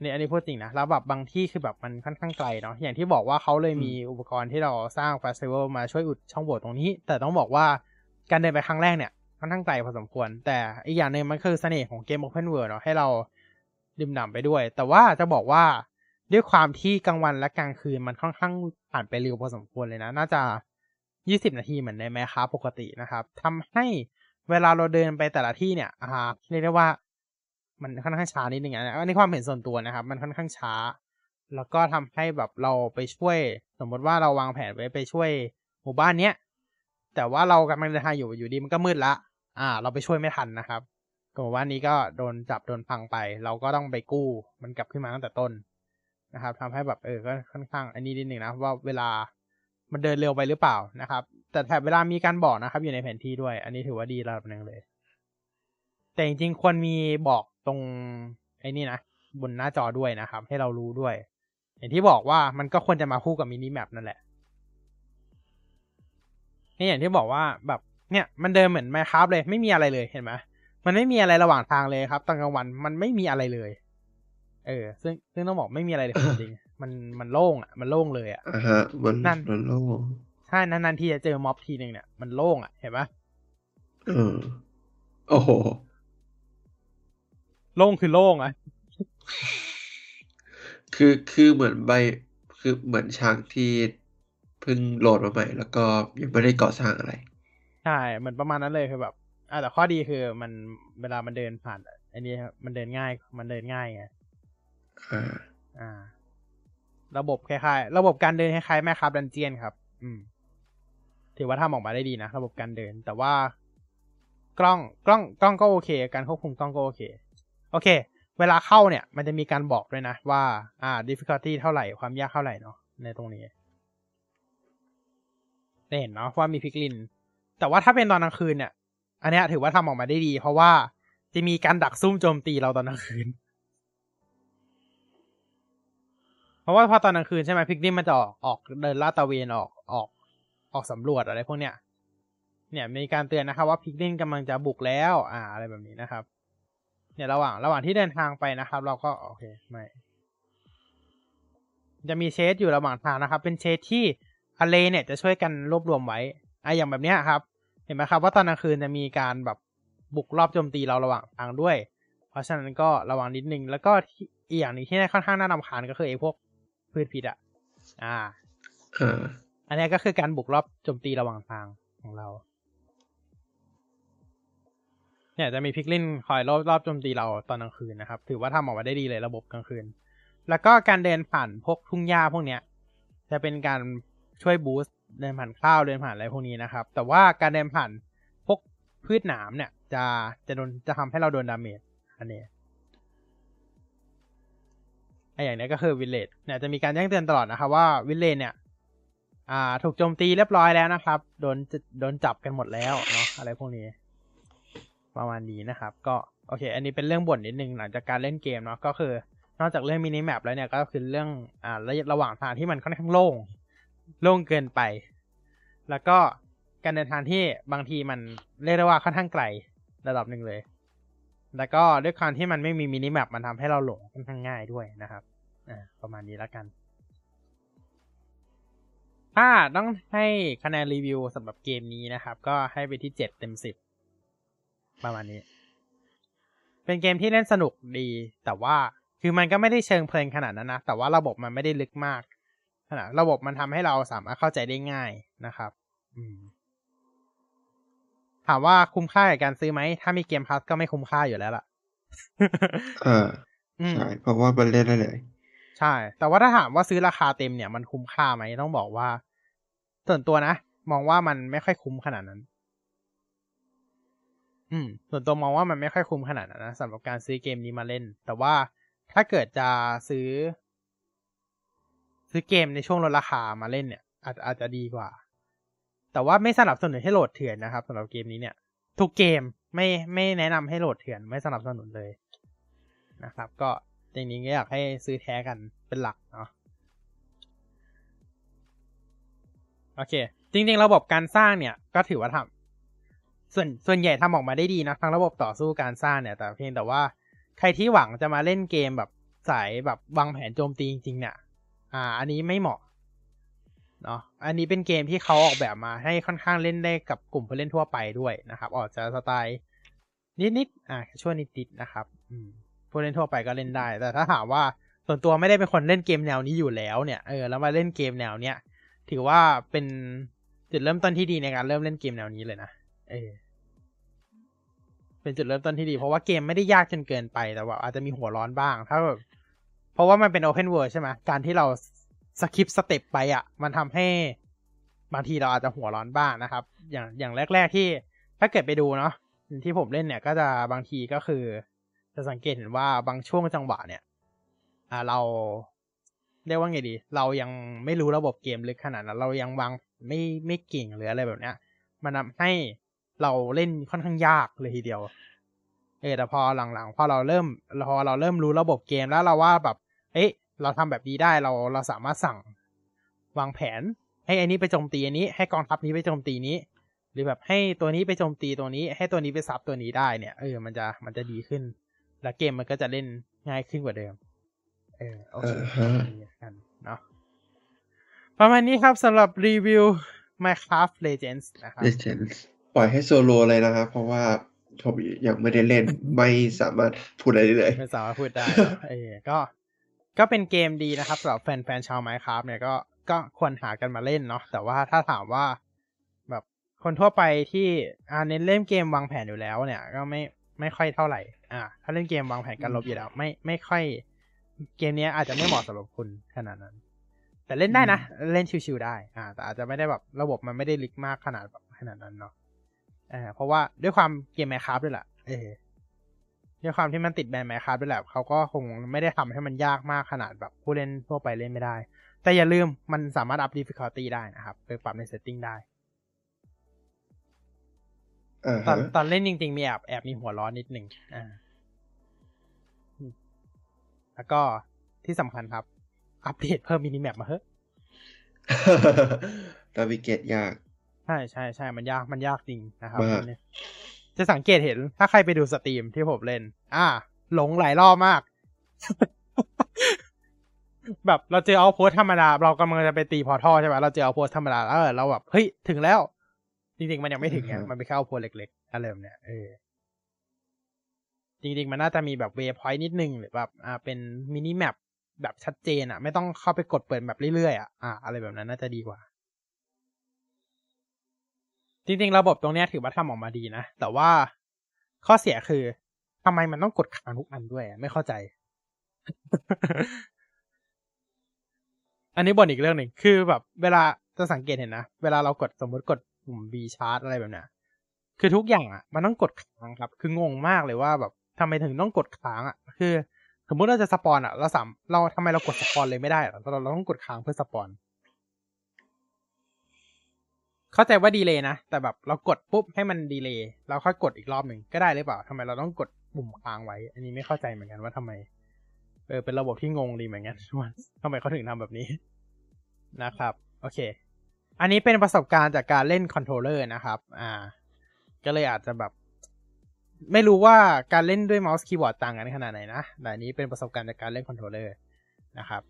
เนี่ยอันนี้พูดจริงนะ แล้วแบบบางที่คือแบบมันค่อนข้างไกลเนาะ อย่างที่บอกว่าเขาเลยมีอุปกรณ์ที่เราสร้างเฟสติวัลมาช่วยอุดช่องโหว่ตรงนี้ แต่ต้องบอกว่าการเดินไปครั้งแรกเนี่ย ค่อนข้างไกลพอสมควร แต่อีกอย่างหนึ่งมันคือเสน่ห์ของเกม Open World เนาะให้เราดื่มด่ำไปด้วย แต่ว่าจะบอกว่าด้วยความที่กลางวันและกลางคืนมันค่อนข้างผ่านไปเร็วพอสมควรเลยนะ น่าจะยี่สิบนาทีเหมือนในแมคคาปกตินะครับทำให้เวลาเราเดินไปแต่ละที่เนี่ยอ่าเรียกได้ว่า มันค่อนข้างช้านิดนึงนะอันนี้ความเห็นส่วนตัวนะครับ มันค่อนข้างช้า แล้วก็ทำให้แบบเราไปช่วย สมมติว่าเราวางแผนไว้ไปช่วยหมู่บ้านเนี้ย แต่ว่าเรากำลังเดินทางอยู่อยู่ดีมันก็มืดละ อ่า เราไปช่วยไม่ทันนะครับก็หมู่านี้ก็โดนจับโดนพังไป เราก็ต้องไปกู้ มันกลับขึ้นมาตั้งแต่ต้นนะครับทำให้แบบเออก็ค่อนข้างอันนี้นิดนึงนะว่าเวลามันเดินเร็วไปหรือเปล่านะครับ แต่แถบเวลามีการบอกนะครับ อยู่ในแผนที่ด้วย อันนี้ถือว่าดีระดับหนึ่งเลย แต่จริงๆควรมีบอกตรงไอ้นี่นะบนหน้าจอด้วยนะครับ ให้เรารู้ด้วย อย่างที่บอกว่ามันก็ควรจะมาคู่กับมินิแมปนั่นแหละ นี่อย่างที่บอกว่าแบบเนี่ยมันเดินเหมือนไมคราฟเลย ไม่มีอะไรเลยเห็นไหมมันไม่มีอะไรระหว่างทางเลยครับตอนกลางวันมันไม่มีอะไรเลย เออ ซึ่งซึ่งต้องบอกไม่มีอะไรเลยจริงๆมันมันโล่งอะมันโล่งเลยอะอ่าฮะมันนั่นมันโล่งใช่นานๆทีจะเจอม็อบทีหนึ่งเนี่ยมันโล่งอะเห็นปะเออโอ้โหโล่งคือโล่งอะคือคือเหมือนใบคือเหมือนช้างที่เพิ่งโหลดมาใหม่ แล้วก็ยังไม่ได้ก่อสร้างอะไร ใช่เหมือนประมาณนั้นเลยคือแบบอ่าแต่ข้อดีคือมันเวลามันเดินผ่านอันนี้ครับมันเดินง่าย มันเดินง่ายไงอ่าอ่า ระบบคล้ายๆ ระบบการเดินคล้ายๆแม่ครับดันเจียนครับ อืม ถือว่าทำออกมาได้ดีนะระบบการเดิน แต่ว่ากล้องกล้องกล้องก็โอเค การควบคุมกล้องก็โอเค โอเค เวลาเข้าเนี่ย มันจะมีการบอกด้วยนะว่า อ่า difficulty เท่าไหร่ความยากเท่าไหร่เนาะในตรงนี้ได้ เห็นเนาะว่ามีพิกลิน แต่ว่าถ้าเป็นตอนกลางคืนเนี่ย อันนี้ถือว่าทำออกมาได้ดี เพราะว่าจะมีการดักซุ่มโจมตีเราตอนกลางคืน เพราะว่าพอตอนกลางคืนใช่ไหมพิกลินมันจะออกออกเดินลาดตระเวนออกออกออกสำรวจอะไรพวกเนี้ย เนี่ยมีการเตือนนะครับว่าพิกลินกำลังจะบุกแล้ว อ่า อะไรแบบนี้นะครับ เนี่ยระหว่างระหว่างที่เดินทางไปนะครับ เราก็โอเคไม่จะมีเชสอยู่ระหว่างทางนะครับ เป็นเชสที่ อเลเนี่ยจะช่วยกันรวบรวมไว้อะอย่างแบบเนี้ยครับ เห็นไหมครับว่าตอนกลางคืนจะมีการแบบบุกรอบโจมตีเราระหว่างทางด้วย เพราะฉะนั้นก็ระวังนิดนึง แล้วก็ที่อีกอย่างหนึงที่ค่อนข้างน่ารำคาญก็คือไอ้พวกพืชพิษอะอ่าอ่าอันนี้ก็คือการบุกรอบโจมตีระหว่างทางของเรา เนี่ยจะมีพิกลินคอยรอบรอบโจมตีเราตอนกลางคืนนะครับ ถือว่าทำออกมาได้ดีเลยระบบกลางคืน แล้วก็การเดินผ่านพวกทุ่งหญ้าพวกเนี้ย จะเป็นการ ช่วยบูสต์เดินผ่านข้าวเดินผ่านอะไรพวกนี้นะครับ แต่ว่าการเดินผ่านพวกพืชหนามเนี่ย จะจะโดนจะทำให้เราโดน damage อันนี้ไออย่างนี้ก็คือวิลเลจเนี่ยจะมีการแจ้งเตือนตลอดนะครับว่าวิลเลจเนี่ย อ่า ถูกโจมตีเรียบร้อยแล้วนะครับ โดนโดนจับกันหมดแล้วเนาะอะไรพวกนี้ ประมาณนี้นะครับ ก็โอเค อันนี้เป็นเรื่องบ่นนิดนึงหลังจากการเล่นเกมเนาะก็คือนอกจากเรื่อง minimap แล้วเนี่ยก็คือเรื่องอ่าระยะระหว่างทางที่มันค่อนข้างโล่ง โล่งเกินไป แล้วก็การเดินทางที่บางทีมันเรียกได้ว่าค่อนข้างไกลระดับหนึ่งเลย แล้วก็ด้วยความที่มันไม่มีมินิแมปมันทำให้เราหลงค่อนข้างง่ายด้วยนะครับอ่าประมาณนี้แล้วกัน ถ้าต้องให้คะแนนรีวิวสำหรับเกมนี้นะครับ ก็ให้ไปที่เจ็ดเต็มสิบประมาณนี้ เป็นเกมที่เล่นสนุกดี แต่ว่าคือมันก็ไม่ได้เชิงเพลินขนาดนั้นนะ แต่ว่าระบบมันไม่ได้ลึกมาก ระบบมันทำให้เราสามารถเข้าใจได้ง่ายนะครับอืมถามว่าคุ้มค่ากับการซื้อไหม ถ้ามีเกมพาสก็ไม่คุ้มค่าอยู่แล้วล่ะอ่าอืมใช่เพราะว่ามันเล่นได้เลย ใช่ แต่ว่าถ้าถามว่าซื้อราคาเต็มเนี่ยมันคุ้มค่าไหมต้องบอกว่า ส่วนตัวนะ มองว่ามันไม่ค่อยคุ้มขนาดนั้น อืม ส่วนตัวมองว่ามันไม่ค่อยคุ้มขนาดนั้นนะสำหรับการซื้อเกมนี้มาเล่น แต่ว่าถ้าเกิดจะซื้อ ซื้อเกมในช่วงลดราคามาเล่นเนี่ย อาจอาจจะดีกว่า แต่ว่าไม่สนับสนุนให้โหลดเถื่อนนะครับสำหรับเกมนี้เนี่ย ทุกเกมไม่ไม่แนะนำให้โหลดเถื่อนไม่สนับสนุนเลยนะครับ ก็จริงๆก็อยากให้ซื้อแท้กันเป็นหลักเนาะโอเค จริง ๆ ระบบการสร้างเนี่ยก็ถือว่าทำส่วนส่วนใหญ่ทำออกมาได้ดีนะทั้งระบบต่อสู้การสร้างเนี่ย แต่เพียงแต่ว่าใครที่หวังจะมาเล่นเกมแบบสายแบบวางแผนโจมตีจริงๆเนี่ย อ่า อันนี้ไม่เหมาะเนาะอันนี้เป็นเกมที่เขาออกแบบมาให้ค่อนข้างเล่นได้กับกลุ่มผู้เล่นทั่วไปด้วยนะครับ ออกจะสไตล์นิดๆอ่าช่วนิดๆนะครับ อืมผู้เล่นทั่วไปก็เล่นได้ แต่ถ้าถามว่าส่วนตัวไม่ได้เป็นคนเล่นเกมแนวนี้อยู่แล้วเนี่ยเออแล้วมาเล่นเกมแนวเนี้ยถือว่าเป็นจุดเริ่มต้นที่ดีในการเริ่มเล่นเกมแนวนี้เลยนะเออเป็นจุดเริ่มต้นที่ดี เพราะว่าเกมไม่ได้ยากจนเกินไปแต่ว่าอาจจะมีหัวร้อนบ้าง ถ้าแบบ เพราะว่ามันเป็น Open World ใช่ไหมการที่เราสคิปสเต็ปไปอะ มันทำให้บางทีเราอาจจะหัวร้อนบ้างนะครับ อย่างอย่างแรก ๆที่ถ้าเกิดไปดูเนาะที่ผมเล่นเนี่ยก็จะบางทีก็คือ จะสังเกตเห็นว่าบางช่วงจังหวะเนี่ย อ่าเราเรียกว่าไงดี เรายังไม่รู้ระบบเกมลึกขนาดนั้นเรายังวางไม่ไม่เก่งหรืออะไรแบบเนี้ย มันทำให้เราเล่นค่อนข้างยากเลยทีเดียว เออแต่พอหลังๆพอเราเริ่มพอเราเริ่มรู้ระบบเกมแล้วเราว่าแบบ เอ๊ะ เราทำแบบนี้ได้เราเราสามารถสั่งวางแผน ให้อันนี้ไปโจมตีอันนี้ ให้กองทัพนี้ไปโจมตีนี้ หรือแบบให้ตัวนี้ไปโจมตีตัวนี้ ให้ตัวนี้ไปซับตัวนี้ได้เนี่ยเออมันจะมันจะดีขึ้น แล้วเกมมันก็จะเล่นง่ายขึ้นกว่าเดิม เออโอเคอ่าฮะกันเนาะประมาณนี้ครับสำหรับรีวิว Minecraft Legends นะครับ Legends ปล่อยให้โซโลเลยนะครับ เพราะว่าผมยังไม่ได้เล่น ไม่สามารถพูดอะไรได้เลย ไม่สามารถพูดได้เออก็ ก็เป็นเกมดีนะครับสำหรับแฟนๆชาว Minecraft เนี่ยก็ก็ควรหากันมาเล่นเนาะแต่ว่าถ้าถามว่า แบบคนทั่วไปที่อ่าเน้นเล่นเกมวางแผนอยู่แล้วเนี่ย ก็ไม่ไม่ค่อยเท่าไหร่ อ่า ถ้าเล่นเกมวางแผนการลบอยู่แล้ว ไม่ไม่ค่อย เกมเนี้ยอาจจะไม่เหมาะสำหรับคุณขนาดนั้น แต่เล่นได้นะ เล่นชิวๆได้ อ่า แต่อาจจะไม่ได้แบบระบบมันไม่ได้ลึกมากขนาดแบบขนาดนั้นเนาะอ่าเพราะว่าด้วยความเกม Minecraft ด้วยแหละเออ ด้วยความที่มันติดแบรนด์ Minecraft ด้วยแหละเขาก็คงไม่ได้ทำให้มันยากมากขนาดแบบผู้เล่นทั่วไปเล่นไม่ได้ แต่อย่าลืมมันสามารถอัพ difficulty ได้นะครับไปปรับใน setting ได้อ่าตอนฮะตอนเล่นจริงๆมีแอบแอบมีหัวร้อนนิดหนึ่งอ่า แล้วก็ที่สำคัญครับ อัปเดตเพิ่ม minimap มาเฮ้ย navigate ยาก ใช่ใช่ใช่มันยากมันยากจริงนะครับมากเนี่ย จะสังเกตเห็นถ้าใครไปดู stream ที่ผมเล่น อ่า หลงหลายรอบมาก แบบเราเจอ outpost ธรรมดา เรากำลังจะไปตี portal ใช่ไหมเราเจอ outpost ธรรมดาแล้วเออเราแบบเฮ้ยถึงแล้ว จริงๆ มันยังไม่ถึงไงอือฮึมันเป็นแค่ outpost เล็กๆอะไรแบบเนี้ยเออจริงๆ มันน่าจะมีแบบ waypoint นิดนึงหรือแบบอ่าเป็น minimap แบบชัดเจนอะ ไม่ต้องเข้าไปกดเปิดแบบเรื่อยๆอะอ่าอะไรแบบนั้นน่าจะดีกว่า จริงๆ ระบบตรงนี้ถือว่าทำออกมาดีนะ แต่ว่าข้อเสียคือทำไมมันต้องกดค้างทุกอันด้วย ไม่เข้าใจ อันนี้บ่นอีกเรื่องหนึ่งคือแบบ เวลาจะสังเกตเห็นนะ เวลาเรากดสมมติกดปุ่ม B chart อะไรแบบนี้คือทุกอย่างอะ มันต้องกดค้างครับ คืองงมากเลยว่าแบบทำไมถึงต้องกดค้างอะ คือ สมมติเราจะสปอนอะ เราสามเราทำไมเรากดสปอนเลยไม่ได้เราเราต้องกดค้างเพื่อสปอน เข้าใจว่าดีเลยนะ แต่แบบเรากดปุ๊บให้มันดีเลยเราค่อยกดอีกรอบหนึ่งก็ได้หรือเปล่าทำไมเราต้องกดปุ่มค้างไว้ อันนี้ไม่เข้าใจเหมือนกันว่าทำไม เออเป็นระบบที่งงดีเหมือนกันว่าทำไมเขาถึงทำแบบนี้นะครับ โอเค อันนี้เป็นประสบการณ์จากการเล่น controller นะครับ อ่า ก็เลยอาจจะแบบ ไม่รู้ว่าการเล่นด้วยเมาส์คีย์บอร์ดต่างกันขนาดไหนนะแต่อันนี้เป็นประสบการณ์จากการเล่น controller นะครับ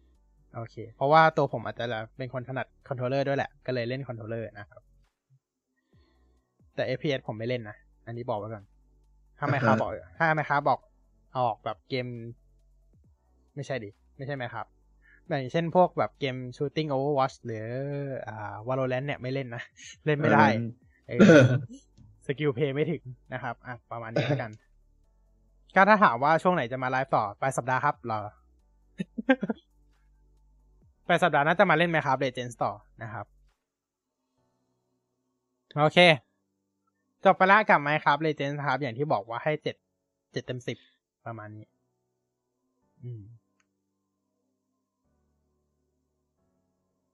โอเค เพราะว่าตัวผมอาจจะเป็นคนถนัด controller ด้วยแหละ ก็เลยเล่น controller นะครับ แต่ FPS ผมไม่เล่นนะ อันนี้บอกไว้ก่อน ถ้าไม่ครับบอก ถ้าไม่ครับบอกเอาออกแบบเกม ไม่ใช่ดิ ไม่ใช่ไหมครับ แบบอย่างเช่นพวกแบบเกม Shooting Overwatch หรือ อ่า Valorant เนี่ยไม่เล่นนะ เล่นไม่ได้เออสกิลเพย์ไม่ถึงนะครับ อะ ประมาณนี้แล้วกัน ก็ถ้าถามว่าช่วงไหนจะมาไลฟ์ต่อปลายสัปดาห์ครับรอปลายสัปดาห์น่าจะมาเล่นไหมครับเ e เจนส์ต่อนะครับ โอเค จบไปละกับไมค์ครับเลเจนส์ครับ อย่างที่บอกว่าให้เจ็ดเจ็ดเต็มสิบประมาณนี้ อืม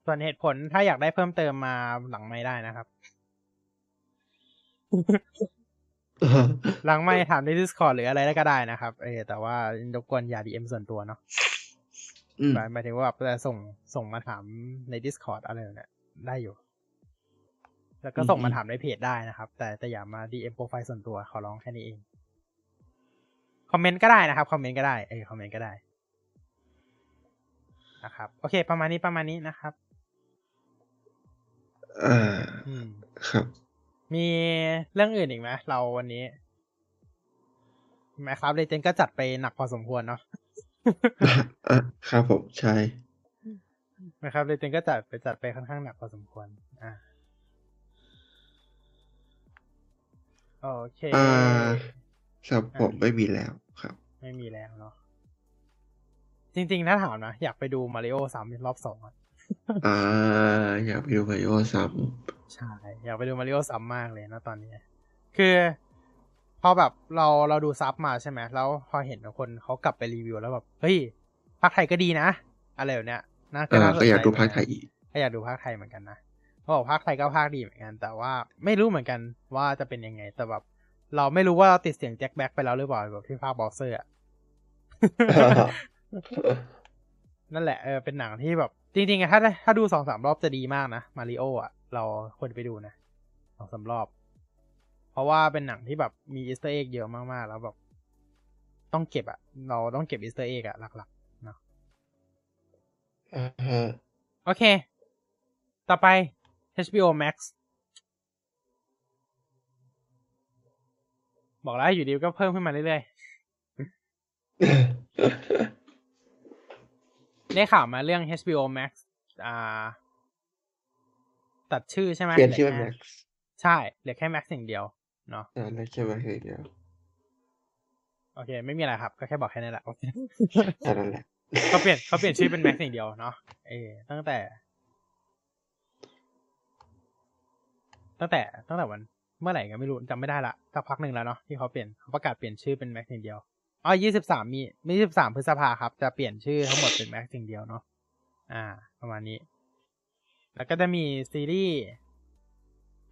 ส่วนเหตุผลถ้าอยากได้เพิ่มเติมมาหลังไม่ได้นะครับ หลังไม่ถามใน Discord หรืออะไรก็ได้นะครับ เออแต่ว่ารบกวนอย่า DM ส่วนตัวเนาะอืมหมายหมายถึงว่าแบบจะส่งส่งมาถามใน Discord อะไรแบบเนี่ยได้อยู่ แล้วก็ส่งมาถามในเพจได้นะครับ แต่แต่อย่ามา DM โปรไฟล์ส่วนตัวขอร้องแค่นี้เอง คอมเมนต์ก็ได้นะครับ คอมเมนต์ก็ได้เออคอมเมนต์ก็ได้ นะครับ โอเค ประมาณนี้ประมาณนี้นะครับอ่าอืมครับ มีเรื่องอื่นอีกไหมเราวันนี้แมครับเลเจนก็จัดไปหนักพอสมควรเนาะอะครับผมใช่นะครับ Legends ก็จัดไปจัดไปค่อนข้างหนักพอสมควร อ่า โอเคอ่าครับผมไม่มีแล้วครับ ไม่มีแล้วเนาะจริงๆถ้าถามนะ อยากไปดูมาริโอสามรอบสองอะอ่า อยากไปดูมาริโอซ้ำใช่ อยากไปดูมาริโอซ้ำมากเลยนะตอนนี้ คือพอแบบเราเราดู sub มาใช่ไหมแล้วพอเห็นคนเขากลับไปรีวิวแล้วแบบเฮ้ยพากย์ไทยก็ดีนะ อะไรแบบเนี้ยน่า อ่าน่าสนก็อยากดูใจพากย์ไทยอีกก็อยากดูพากย์ไทยเหมือนกันนะ เขาบอกพากย์ไทยก็พากย์ดีเหมือนกัน แต่ว่าไม่รู้เหมือนกันว่าจะเป็นยังไง แต่แบบเราไม่รู้ว่าเราติดเสียง Jack Black ไปแล้วหรือเปล่าแบบที่พากย์ Bowser อะนั่นแหละเออเป็นหนังที่แบบ จริงๆอะถ้าถ้าดูสองสามรอบจะดีมากนะมาริโออะเราควรไปดูนะสองสามรอบ เพราะว่าเป็นหนังที่แบบมี Easter egg เยอะมากๆ แล้วแบบต้องเก็บอะเราต้องเก็บ Easter egg อะหลักๆเนาะอ่าฮะโอเค ต่อไป HBO Max บอกแล้วอยู่ดีก็เพิ่มขึ้นมาเรื่อยๆ ได้ข่าวมาเรื่อง HBO Max อ่า ตัดชื่อใช่ไหมเปลี่ยนชื่อเป็นเหลืแม็แค่ Maxใช่เหลือแค่ Max อย่างเดียวเนาะอ่าแล้วแค่มาคือเดียว โอเค ไม่มีอะไรครับ ก็แค่บอกแค่นั้นแหละโอเคแค่นั้นแหละเขาเปลี่ยนเขาเปลี่ยนชื่อเป็น Max อย่างเดียวเนาะเออตั้งแต่ ตั้งแต่ตั้งแต่วันเมื่อไหร่ก็ไม่รู้จำไม่ได้ละสักพักหนึ่งแล้วเนาะที่เขาเปลี่ยนเขาประกาศเปลี่ยนชื่อเป็น Max อย่างเดียวอ๋อยี่สิบสามมีมียี่สิบสามพฤษภาครับ จะเปลี่ยนชื่อทั้งหมดเป็น Max อย่างเดียวเนาะอ่า ประมาณนี้ แล้วก็จะมีซีรีส์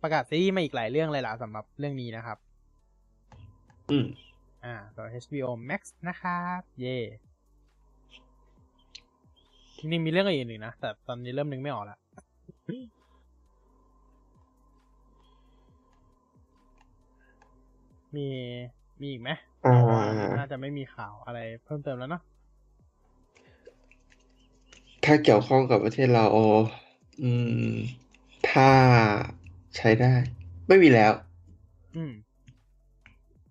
ประกาศซีรีส์มาอีกหลายเรื่องเลยล่ะสำหรับเรื่องนี้นะครับ อืมอ่าตัว HBO Max นะครับ เย่จริงๆมีเรื่องอื่นอีกนะ แต่ตอนนี้เริ่มนึกไม่ออกละ มีมีอีกไหมอ่าน่าจะไม่มีข่าวอะไรเพิ่มเติมแล้วเนาะถ้าเกี่ยวข้องกับประเทศเราอืม ถ้าใช้ได้ ไม่มีแล้ว อืม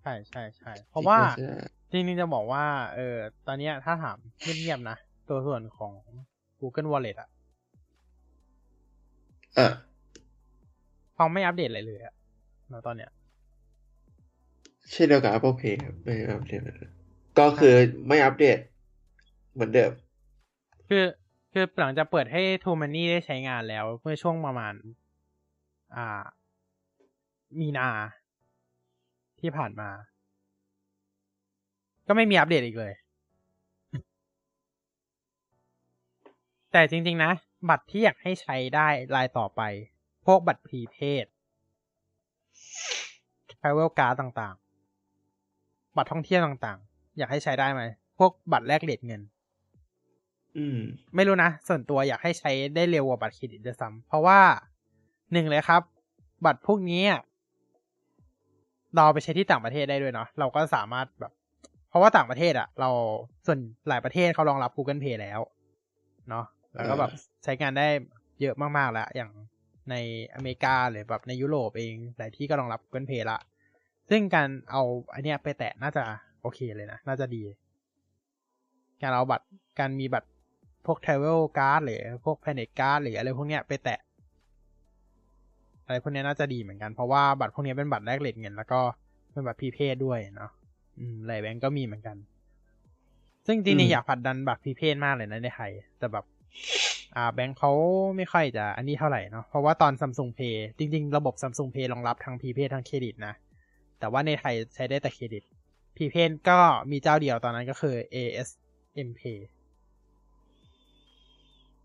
ใช่ใช่ใช่เพราะว่าคิดจะจริงๆจะบอกว่า เออ ตอนเนี้ยถ้าถามเงียบๆนะ ตัวส่วนของ Google Wallet อะอะเขาไม่อัปเดตอะไรเลยอะเนอะตอนเนี้ย เช่นเดียวกับ Apple Pay ครับไม่อัปเดตเลยก็คือไม่อัปเดต เหมือนเดิม คือคือหลังจากเปิดให้ True Money ได้ใช้งานแล้ว เมื่อช่วงประมาณ อ่า มีนา ที่ผ่านมา ก็ไม่มีอัปเดตอีกเลย แต่จริง ๆ นะ บัตรที่อยากให้ใช้ได้รายต่อไป พวกบัตรพรีเพด travel card ต่างๆ บัตรท่องเที่ยวต่างๆ อยากให้ใช้ได้ไหม พวกบัตรแลกเหรียญเงิน อืม ไม่รู้นะ ส่วนตัวอยากให้ใช้ได้เร็วกว่าบัตรเครดิตด้วยซ้ำเพราะว่าหนึ่งเลยครับ บัตรพวกนี้อะเราเอาไปใช้ที่ต่างประเทศได้ด้วยเนาะเราก็สามารถแบบ เพราะว่าต่างประเทศอะเราส่วนหลายประเทศเขารองรับ Google Pay แล้ว เนาะแล้วก็แบบใช้งานได้เยอะมากๆแล้ว อย่างในอเมริกาหรือแบบในยุโรปเองหลายที่ก็รองรับ Google Pay ละ ซึ่งการเอาอันเนี้ยไปแตะน่าจะโอเคเลยนะ น่าจะดี การเอาบัตรการมีบัตรพวก Travel Card หรือพวก Planet Card หรืออะไรพวกเนี้ยไปแตะอะไรพวกเนี้ยน่าจะดีเหมือนกัน เพราะว่าบัตรพวกเนี้ยเป็นบัตรแลกเหรียญเงินแล้วก็เป็นบัตรพรีเพดด้วยเนาะอืมหลายแบงก์ก็มีเหมือนกัน ซึ่งจริงอืมๆอยากผลัดดันบัตรพรีเพดมากเลยนะในไทย แต่แบบ อ่า แบงค์เขาไม่ค่อยจะอันนี้เท่าไหร่เนาะ เพราะว่าตอน Samsung Pay จริง ๆ ระบบ Samsung Pay รองรับทั้ง Prepaid ทั้งเครดิตนะ แต่ว่าในไทยใช้ได้แต่เครดิต Prepaid ก็มีเจ้าเดียวตอนนั้นก็คือ ASM Pay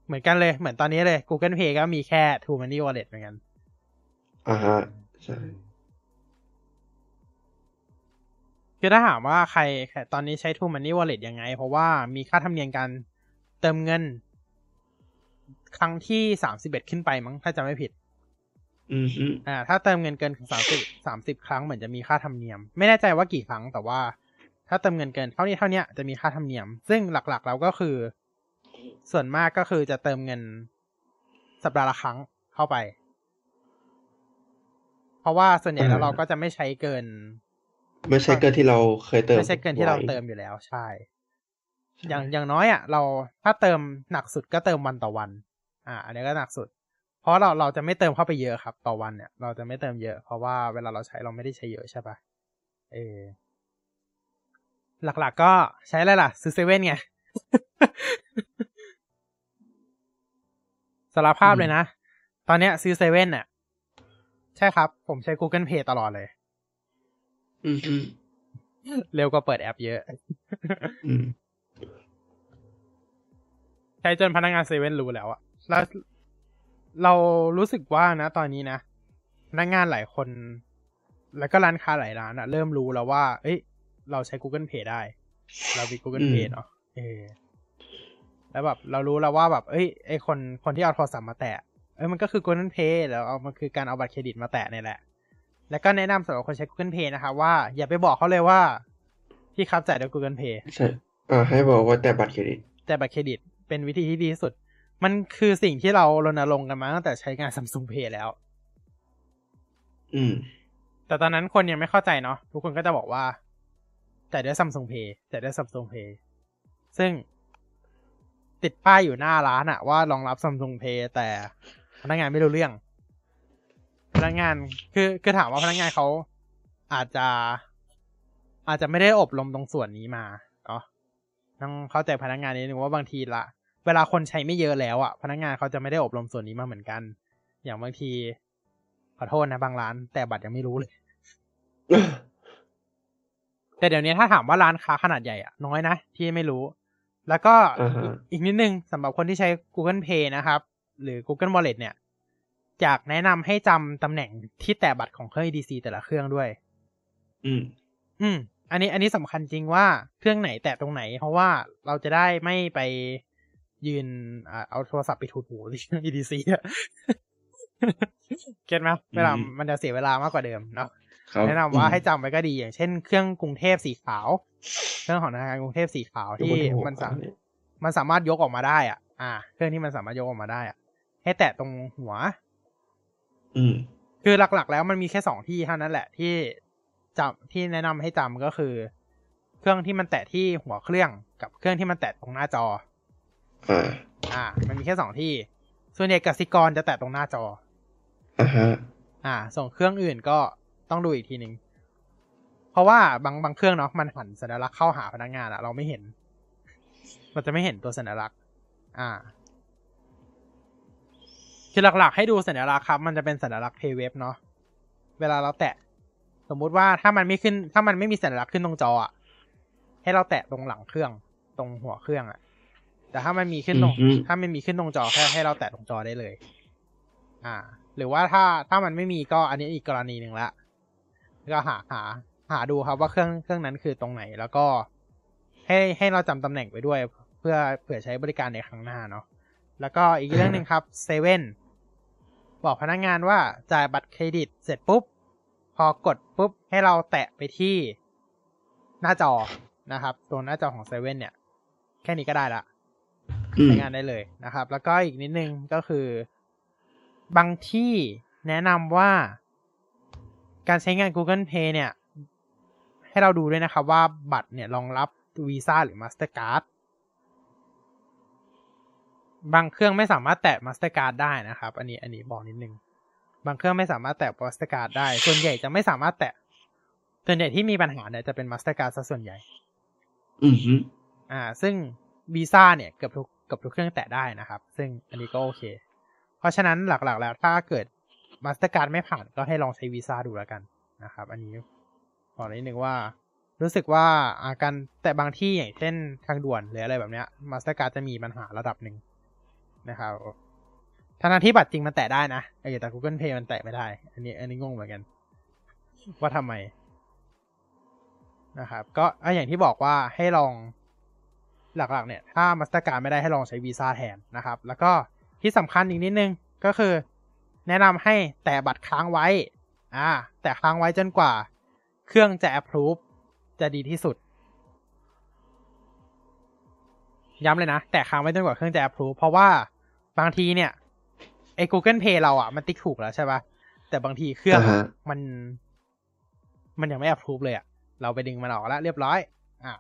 เหมือนกันเลย เหมือนตอนนี้เลย Google Pay ก็มีแค่ True Money Wallet เหมือนกัน อ่าฮะ ใช่คือถ้าถามว่าใครตอนนี้ใช้ True Money Wallet ยังไง เพราะว่ามีค่าธรรมเนียมการเติมเงิน ครั้งที่สามสิบเอ็ดขึ้นไปมั้งถ้าจะไม่ผิด อืมฮึอ่า ถ้าเติมเงินเกินสามสิบสามสิบครั้งเหมือนจะมีค่าธรรมเนียม ไม่แน่ใจว่ากี่ครั้งแต่ว่า ถ้าเติมเงินเกินเท่านี้เท่านี้จะมีค่าธรรมเนียม ซึ่งหลักๆแล้วก็คือ ส่วนมากก็คือจะเติมเงินสัปดาห์ละครั้งเข้าไป เพราะว่าส่วนใหญ่แล้วเราก็จะไม่ใช้เกิน ไม่ใช่เกินที่เราเคยเติมไม่ใช่เกินที่เราไว้เติมอยู่แล้วใช่ อย่างอย่างน้อยอะ เราถ้าเติมหนักสุดก็เติมวันต่อวัน อ่า อันนี้ก็หนักสุด เพราะเราเราจะไม่เติมเข้าไปเยอะครับ ต่อวันเนี่ย เราจะไม่เติมเยอะเพราะว่าเวลาเราใช้เราไม่ได้ใช้เยอะใช่ปะเออหลักๆก็ใช้อะไรล่ะ ซื้อเซเว่นไงสารภาพเลยนะ ตอนเนี้ยซื้อเซเว่นเนี่ยใช่ครับ ผมใช้ Google Pay ตลอดเลยอืมฮึเร็วกว่าเปิดแอปเยอะอืมใช้จนพนักงานเซเว่นรู้แล้วอะแล้ว เรารู้สึกว่านะ ตอนนี้นะพนักงานหลายคน แล้วก็ร้านค้าหลายร้านอะเริ่มรู้แล้วว่า เอ้ย เราใช้ Google Pay ได้ เรามี Google Pay เนาะเออแล้วแบบเรารู้แล้วว่าแบบ เอ้ยไอคนคนที่เอาโทรศัพท์มาแตะเอ้ยมันก็คือ Google Pay แล้วเอามันคือการเอาบัตรเครดิตมาแตะนี่แหละ แล้วก็แนะนำสำหรับคนใช้ Google Pay นะครับว่าอย่าไปบอกเขาเลยว่า พี่ครับจ่ายด้วย Google Pay ใช่อ่าให้บอกว่าแต่บัตรเครดิต แต่บัตรเครดิตเป็นวิธีที่ดีที่สุด มันคือสิ่งที่เรารณรงค์กันมาตั้งแต่ใช้งาน Samsung Pay แล้ว อืม แต่ตอนนั้นคนยังไม่เข้าใจเนาะทุกคนก็จะบอกว่าจ่ายด้วย Samsung Pay จ่ายด้วย Samsung Pay ซึ่งติดป้ายอยู่หน้าร้านอะว่ารองรับ Samsung Pay แต่พนักงานไม่รู้เรื่อง พนักงานคือคือถามว่าพนักงานเขาอาจจะ อาจจะไม่ได้อบรมตรงส่วนนี้มาเนาะต้องเข้าใจพนักงานนิดนึงว่าบางทีละ เวลาคนใช้ไม่เยอะแล้วอะพนักงานเขาจะไม่ได้อบรมส่วนนี้มาเหมือนกัน อย่างบางทีขอโทษนะบางร้าน แต่บัตรยังไม่รู้เลย แต่เดี๋ยวนี้ถ้าถามว่าร้านค้าขนาดใหญ่อะน้อยนะที่ไม่รู้ แล้วก็อ่าฮะอีกอีกนิดนึงสำหรับคนที่ใช้ Google Pay นะครับ หรือ Google Wallet เนี่ยอยากแนะนำให้จำตำแหน่งที่แตะบัตรของเครื่อง EDC แต่ละเครื่องด้วย อืม อืม อันนี้อันนี้สำคัญจริงว่าเครื่องไหนแตะตรงไหน เพราะว่าเราจะได้ไม่ไป ยืนอ่าเอาโทรศัพท์ไปถูหูที่เครื่อง EDC อะเก็ตไหมเวลาอืมมันจะเสียเวลามากกว่าเดิมเนาะครับแนะนำว่าให้จำไว้ก็ดีอย่างเช่นเครื่องกรุงเทพสีขาว เครื่องของธนาคารกรุงเทพสีขาวที่มันสามมันสามารถยกออกมาได้อะ อ่า เครื่องที่มันสามารถยกออกมาได้อะ ให้แตะตรงหัว อืมคือหลักๆ แล้วมันมีแค่สองที่เท่านั้นแหละที่จำที่แนะนำให้จำก็คือ เครื่องที่มันแตะที่หัวเครื่องกับเครื่องที่มันแตะตรงหน้าจอ อ่า อ่า มันมีแค่สองที่ ส่วนใหญ่กสิกรจะแตะตรงหน้าจอ อ่าฮะ อ่า ส่งเครื่องอื่นก็ต้องดูอีกทีหนึ่งเพราะว่าบางบางเครื่องเนาะมันหันสัญลักษณ์เข้าหาพนักงานอะเราไม่เห็นมันจะไม่เห็นตัวสัญลักษณ์ อ่าคือหลักๆ ให้ดูสัญลักษณ์ครับ มันจะเป็นสัญลักษณ์ pay wave เนาะ เวลาเราแตะ สมมุติว่าถ้ามันไม่ขึ้น ถ้ามันไม่มีสัญลักษณ์ขึ้นตรงจออะให้เราแตะตรงหลังเครื่อง ตรงหัวเครื่องอะ แต่ถ้ามันมีขึ้นตรงอือฮึถ้ามันมีขึ้นตรงจอแค่ให้เราแตะตรงจอได้เลย อ่า หรือว่าถ้าถ้ามันไม่มีก็อันนี้อีกกรณีหนึ่งละก็หาหา หาดูครับว่าเครื่องเครื่องนั้นคือตรงไหน แล้วก็ ให้ให้เราจำตำแหน่งไปด้วย เพื่อเผื่อใช้บริการในครั้งหน้าเนาะแล้วก็อีกเรื่องหนึ่งครับเซเว่นบอกพนักงานว่าจ่ายบัตรเครดิตเสร็จปุ๊บ พอกดปุ๊บ ให้เราแตะไปที่หน้าจอนะครับ ตัวหน้าจอของเซเว่นเนี่ย แค่นี้ก็ได้ละอืม ใช้งานได้เลยนะครับ แล้วก็อีกนิดนึงก็คือบางที่แนะนำว่าการใช้งาน Google Pay เนี่ย ให้เราดูด้วยนะครับว่าบัตรเนี่ยรองรับวีซ่าหรือ Mastercard บางเครื่องไม่สามารถแตะ Mastercard ได้นะครับ อันนี้อันนี้บอกนิดนึง บางเครื่องไม่สามารถแตะ Mastercard ได้ ส่วนใหญ่จะไม่สามารถแตะ ส่วนใหญ่ที่มีปัญหาเนี่ยจะเป็น Mastercard ซะส่วนใหญ่ อืมฮึอ่า ซึ่งวีซ่าเนี่ยเกือบทุก กับทุกเครื่องแตะได้นะครับ ซึ่งอันนี้ก็โอเค เพราะฉะนั้นหลักๆ แล้วถ้าเกิดมาสเตอร์การ์ดไม่ผ่านก็ให้ลองใช้วีซ่าดูแล้วกันนะครับ อันนี้บอกนิดนึงว่า รู้สึกว่าอาการแต่บางที่อย่างเช่นทางด่วนหรืออะไรแบบเนี้ยมาสเตอร์การ์ดจะมีปัญหาระดับหนึ่งนะครับทั้งที่บัตรจริงมันแตะได้นะเออแต่ Google Pay มันแตะไม่ได้ อันนี้ อันนี้งงเหมือนกัน ว่าทำไมนะครับ ก็อย่างที่บอกว่าให้ลอง หลักๆเนี่ยถ้ามาสเตอร์การ์ดไม่ได้ให้ลองใช้วีซ่าแทนนะครับ แล้วก็ที่สำคัญอีกนิดนึงก็คือ แนะนำให้แตะบัตรค้างไว้อ่าแตะค้างไว้จนกว่า เครื่องจะ approve จะดีที่สุด ย้ำเลยนะ แตะค้างไว้จนกว่าเครื่องจะ approve เพราะว่าบางทีเนี่ยไอ้ Google Pay เราอะมันติ๊กถูกแล้วใช่ปะแต่บางทีเครื่องอ่าฮะมัน มันยังไม่ approve เลยอะเราไปดึงมันออกแล้วเรียบร้อย อ่า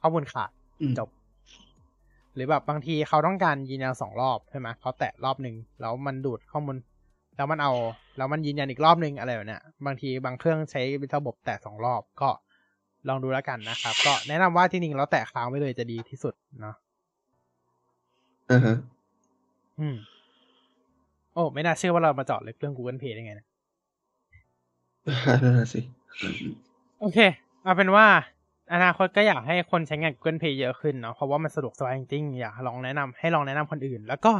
ข้อมูลขาดอืม จบ หรือแบบบางทีเขาต้องการยืนยันสองรอบใช่ไหมเขาแตะรอบหนึ่งแล้วมันดูดข้อมูลแล้วมันเอาแล้วมันยืนยันอีกรอบหนึ่งอะไรแบบเนี้ยบางทีบางเครื่องใช้ระบบแตะสองรอบก็ลองดูแล้วกันนะครับ ก็แนะนำว่าจริงๆเราแตะค้างไว้เลยจะดีที่สุดเนาะอ่าฮะอืม โอ้ไม่น่าเชื่อว่าเรามาเจาะลึกเรื่อง Google Pay ได้ไงนะนั่นน่ะสิ โอเค เอาเป็นว่า อนาคตก็อยากให้คนใช้งาน Google Pay เยอะขึ้นเนาะเพราะว่ามันสะดวกสบายจริงๆอยากลองแนะนำให้ลองแนะนำคนอื่น แล้วก็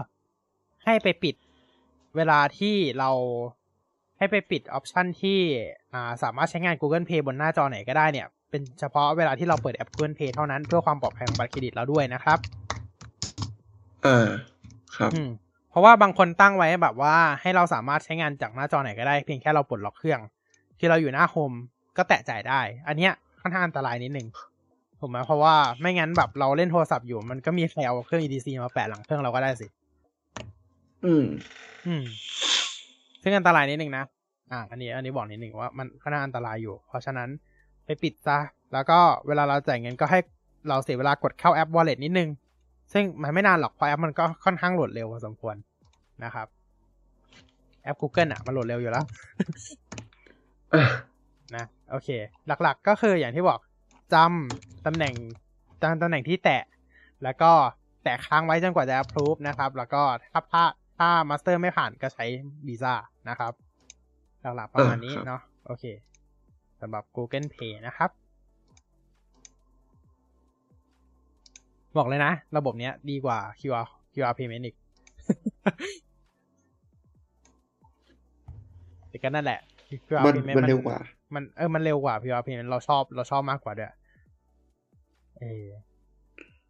ให้ไปปิดเวลาที่เราให้ไปปิด option ที่อ่าสามารถใช้งาน Google Pay บนหน้าจอไหนก็ได้เนี่ย เป็นเฉพาะเวลาที่เราเปิดแอป Google Pay เท่านั้นเพื่อความปลอดภัยของบัตรเครดิตเราด้วยนะครับอ่าครับอืมเพราะว่าบางคนตั้งไว้แบบว่าให้เราสามารถใช้งานจากหน้าจอไหนก็ได้เพียงแค่เราปลดล็อกเครื่อง ที่เราอยู่หน้า home ก็แตะจ่ายได้ อันเนี้ย ค่อนข้างอันตรายนิดนึงถูกไหมเพราะว่าไม่งั้นแบบเราเล่นโทรศัพท์อยู่ มันก็มีใครเอาเครื่อง EDC มาแปะหลังเครื่องเราก็ได้สิ อืม อืม ซึ่งอันตรายนิดนึงนะ อ่า อันนี้ อันนี้บอกนิดนึงว่ามันค่อนข้างอันตรายอยู่ เพราะฉะนั้นไปปิดซะ แล้วก็เวลาเราจ่ายเงินก็ให้เราเสียเวลากดเข้าแอป Wallet นิดนึง ซึ่งมันไม่นานหรอก เพราะแอปมันก็ค่อนข้างโหลดเร็วพอสมควรนะครับ แอป Google อะ มันโหลดเร็วอยู่แล้วอะ นะโอเค หลักๆก็คืออย่างที่บอกจำตำแหน่งจำตำแหน่งที่แตะ แล้วก็แตะค้างไว้จนกว่าจะ approve นะครับ แล้วก็ถ้าถ้าถ้ามาสเตอร์ไม่ผ่านก็ใช้วีซ่านะครับ หลักๆประมาณนี้เนาะโอเคสำหรับ Google Pay นะครับ บอกเลยนะ ระบบเนี้ยดีกว่า QR QR payment อีกแต่ก็นั่นแหละ QR มัน payment มันเร็วกว่า มันเออมันเร็วกว่า PR payment เราชอบเราชอบมากกว่าด้วยเออ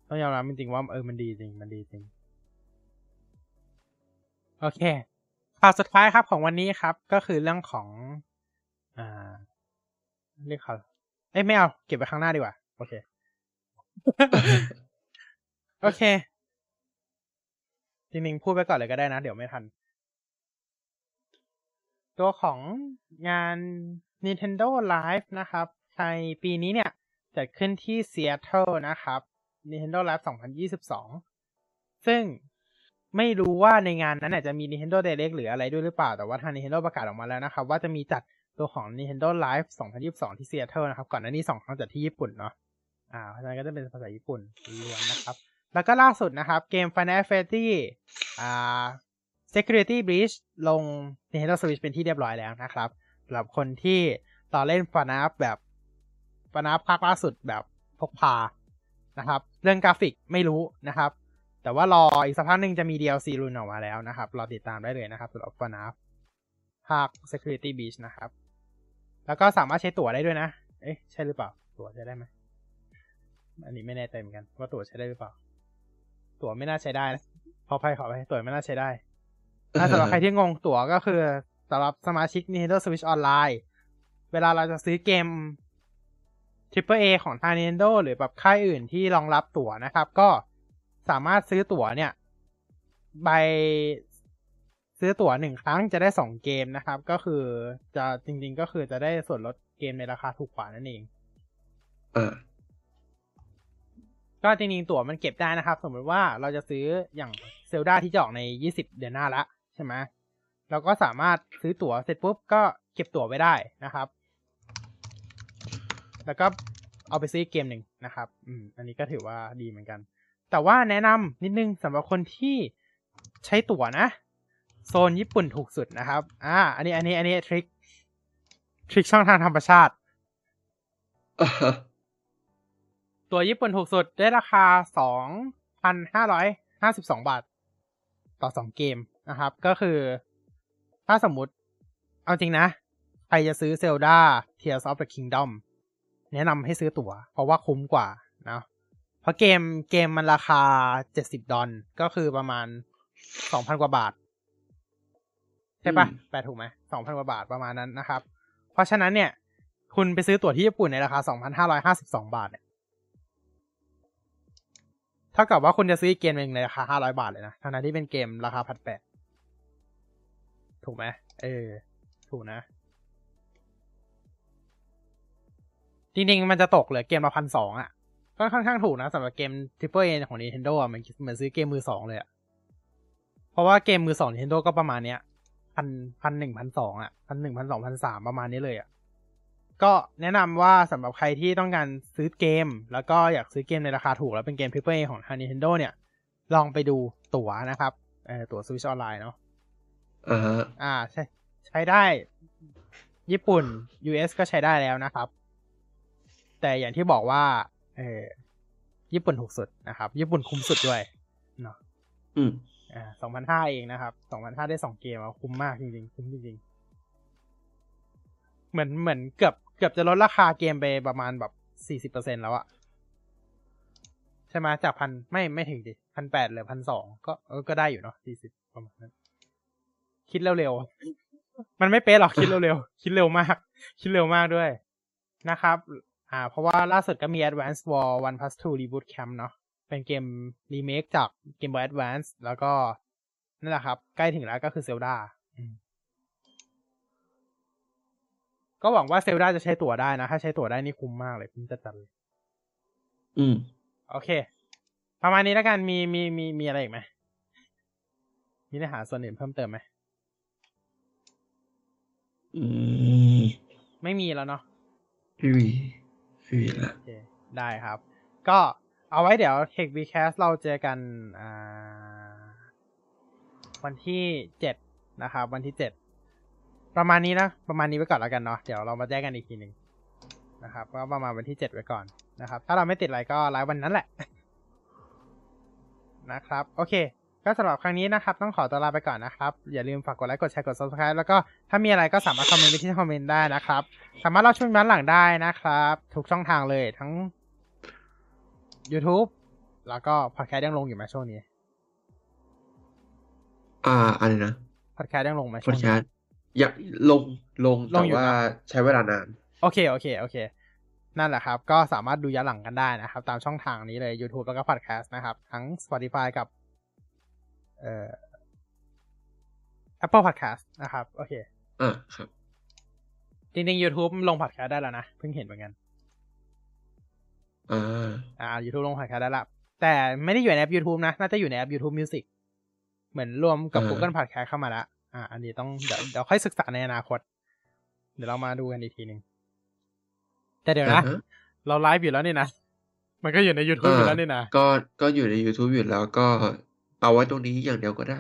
ต้องยอมรับจริงๆว่าเออมันดีจริงมันดีจริง โอเคข่าวสุดท้ายครับของวันนี้ครับ ก็คือเรื่องของ อ่า เรียกเขาเอ้ยไม่เอา เก็บไว้ข้างหน้าดีกว่า โอเค โอเค จริงๆ พูดไปก่อนเลยก็ได้นะ เดี๋ยวไม่ทัน ตัวของงาน Nintendo Live นะครับ ในปีนี้เนี่ย จัดขึ้นที่ Seattle นะครับ Nintendo Live 2022 ซึ่งไม่รู้ว่าในงานนั้นน่ะจะมี Nintendo Direct หรืออะไรด้วยหรือเปล่า แต่ว่าทาง Nintendo ประกาศออกมาแล้วนะครับ ว่าจะมีจัดตัวของ Nintendo Live 2022 ที่ Seattle นะครับ ก่อนหน้านี้สองครั้งจัดที่ญี่ปุ่นเนาะ อ่าเพราะฉะนั้นก็จะเป็นภาษาญี่ปุ่นล้วนนะครับ แล้วก็ล่าสุดนะครับ เกม Final Fantasy อ่า Security Breach ลง Nintendo Switch เป็นที่เรียบร้อยแล้วนะครับ สำหรับคนที่ต่อเล่น FNAF แบบ FNAF ภาคล่าสุดแบบพกพานะครับ เรื่องกราฟิกไม่รู้นะครับ แต่ว่ารออีกสักพักหนึ่งจะมี DLC รุนออกมาแล้วนะครับ รอติดตามได้เลยนะครับสำหรับ FNAF ภาค Security Beach นะครับ แล้วก็สามารถใช้ตั๋วได้ด้วยนะ เอ๊ะ ใช่หรือเปล่า ตั๋วใช้ได้ไหม อันนี้ไม่แน่ใจเหมือนกัน ว่าตั๋วใช้ได้หรือเปล่า ตั๋วไม่น่าใช้ได้นะขออภัยขออภัยตั๋วไม่น่าใช้ได้ถ้าสำหรับใครที่งงตั๋วก็คือ สำหรับสมาชิก Nintendo Switch Online เวลาเราจะซื้อเกม Triple A ของทาง Nintendo หรือแบบค่ายอื่นที่รองรับตั๋วนะครับ ก็สามารถซื้อตั๋วเนี่ย ใบซื้อตั๋วหนึ่งครั้งจะได้สองเกมนะครับ ก็คือจะจริง ๆ ก็คือจะได้ส่วนลดเกมในราคาถูกกว่านั่นเองอ่าก็จริงๆตั๋วมันเก็บได้นะครับ สมมติว่าเราจะซื้ออย่างเซลดาที่จะออกใน20เดือนหน้าละใช่ไหม เราก็สามารถซื้อตั๋วเสร็จปุ๊บก็เก็บตั๋วไว้ได้นะครับ แล้วก็เอาไปซื้ออีกเกมหนึ่งนะครับ อืม อันนี้ก็ถือว่าดีเหมือนกัน แต่ว่าแนะนำนิดนึงสำหรับคนที่ใช้ตั๋วนะ โซนญี่ปุ่นถูกสุดนะครับ อ่า อันนี้ อันนี้ อันนี้ทริค ทริคช่องทางธรรมชาติอ่าฮะตัวญี่ปุ่นถูกสุดได้ราคาสองพันห้าร้อยห้าสิบสองบาท ต่อสองเกมนะครับ ก็คือ ถ้าสมมุติ เอาจริงนะ ใครจะซื้อ Zelda Tears of the Kingdom แนะนำให้ซื้อตั๋ว เพราะว่าคุ้มกว่านะ เพราะเกมเกมมันราคาเจ็ดสิบดอลก็คือประมาณสองพันกว่าบาท ใช่ปะแปลถูกไหมสองพันกว่าบาทประมาณนั้นนะครับ เพราะฉะนั้นเนี่ย คุณไปซื้อตั๋วที่ญี่ปุ่นในราคาสองพันห้าร้อยห้าสิบสองบาทเนี่ยเท่ากับว่าคุณจะซื้ออีกเกมหนึ่งในราคาห้าร้อยบาทเลยนะทั้งนั้นที่เป็นเกมราคาพันแปด ถูกไหมเออ ถูกนะ จริงๆ มันจะตกเหลือเกมละพันสองอะ ก็ค่อนข้างถูกนะสำหรับเกม Triple A ของ Nintendo อะมันเหมือนซื้อเกมมือสองเลยอะ เพราะว่าเกมมือสอง Nintendo ก็ประมาณเนี้ยพันพันหนึ่งพันสองอะพันหนึ่งพันสองพันสามประมาณนี้เลยอะ ก็แนะนำว่าสำหรับใครที่ต้องการซื้อเกม แล้วก็อยากซื้อเกมในราคาถูกแล้วเป็นเกม Triple A ของทาง Nintendo เนี่ย ลองไปดูตั๋วนะครับเออตั๋ว Switch ออนไลน์เนาะ อ่าฮะอ่าใช่ใช้ได้ ญี่ปุ่น US ก็ใช้ได้แล้วนะครับ แต่อย่างที่บอกว่า เออญี่ปุ่นถูกสุดนะครับ ญี่ปุ่นคุ้มสุดด้วยเนาะอืมอ่าสองพันห้าเองนะครับสองพันห้าได้สองเกมอะคุ้มมากจริงๆ คุ้มจริงๆ เหมือนเหมือนเกือบเกือบจะลดราคาเกมไปประมาณแบบสี่สิบเปอร์เซ็นแล้วอะใช่ไหมจากพันไม่ไม่ถึงดิพันแปดหรือพันสองก็เออก็ได้อยู่เนาะสี่สิบประมาณนั้น คิดเร็วๆ มันไม่เป๊ะหรอกคิดเร็วๆ คิดเร็วมาก คิดเร็วมากด้วยนะครับ อ่า เพราะว่าล่าสุดก็มี Advance War 1 plus 2 Reboot Camp เนาะ เป็นเกมรีเมคจากเกม Boy Advance แล้วก็นั่นแหละครับ ใกล้ถึงแล้วก็คือ Zelda อืมก็หวังว่า Zelda จะใช้ตั๋วได้นะ ถ้าใช้ตั๋วได้นี่คุ้มมากเลยคุ้มจัดๆเลยอืม โอเค ประมาณนี้แล้วกัน มีมีมีมีอะไรอีกไหมมีเนื้อหาส่วนอื่นเพิ่มเติมไหม อืมไม่มีแล้วเนาะไม่มีไม่มีละโอเคได้ครับ ก็เอาไว้เดี๋ยว Tech v c a s t เราเจอกันอ่าวันที่เจ็ดนะครับ วันที่เจ็ดประมาณนี้นะ ประมาณนี้ไว้ก่อนแล้วกันเนาะเดี๋ยวเรามาแจ้งกันอีกทีหนึ่งนะครับว่าประมาณวันที่เจ็ดไว้ก่อนนะครับ ถ้าเราไม่ติดอะไรก็ไลฟ์วันนั้นแหละ นะครับ โอเค ก็สำหรับครั้งนี้นะครับ ต้องขอตัวลาไปก่อนนะครับ อย่าลืมฝากกดไลค์กดแชร์กด subscribe แล้วก็ถ้ามีอะไรก็สามารถคอมเมนต์ไปที่คอมเมนต์ได้นะครับ สามารถรับชมย้อนหลังได้นะครับ ทุกช่องทางเลยทั้ง YouTube แล้วก็พอดแคสต์ยังลงอยู่ไหมช่วงนี้อ่าอะไรนะพอดแคสต์ยังลงไหมพช่อวดงแคนี้ สต์อยากลงลงลแต่งอยู่ว่านะใช้เวลานาน โอเค โอเค โอเค นั่นแหละครับ ก็สามารถดูย้อนหลังกันได้นะครับ ตามช่องทางนี้เลย YouTube แล้วก็ Podcast นะครับ ทั้ง Spotify กับ เอ่อ Apple Podcast นะครับ โอเคอ่าครับ จริงๆ YouTube ลง Podcast ได้แล้วนะ เพิ่งเห็นเหมือนกัน อ่า อ่า YouTube ลง Podcast ได้ละ แต่ไม่ได้อยู่ในแอป YouTube นะ น่าจะอยู่ในแอป YouTube Music เหมือนรวมกับอ่า Google Podcast เข้ามาแล้วอ่า อันนี้ต้องเดี๋ยวเดี๋ยวค่อยศึกษาในอนาคต เดี๋ยวเรามาดูกันอีกทีหนึ่งแต่เดี๋ยวนะอ่าฮเราไลฟ์อยู่แล้วนี่นะ มันก็อยู่ใน YouTube อยู่แล้วนี่นะ ก็ ก็อยู่ใน YouTube อยู่แล้วก็ เอาไว้ตรงนี้อย่างเดียวก็ได้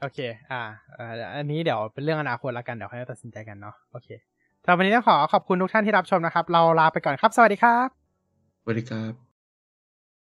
โอเค อ่าอ่าอันนี้เดี๋ยวเป็นเรื่องอนาคตแล้วกัน เดี๋ยวค่อยตัดสินใจกันเนาะ โอเคสำหรับวันนี้ต้องขอขอบคุณทุกท่านที่รับชมนะครับ เราลาไปก่อนครับ สวัสดีครับ สวัสดีครับ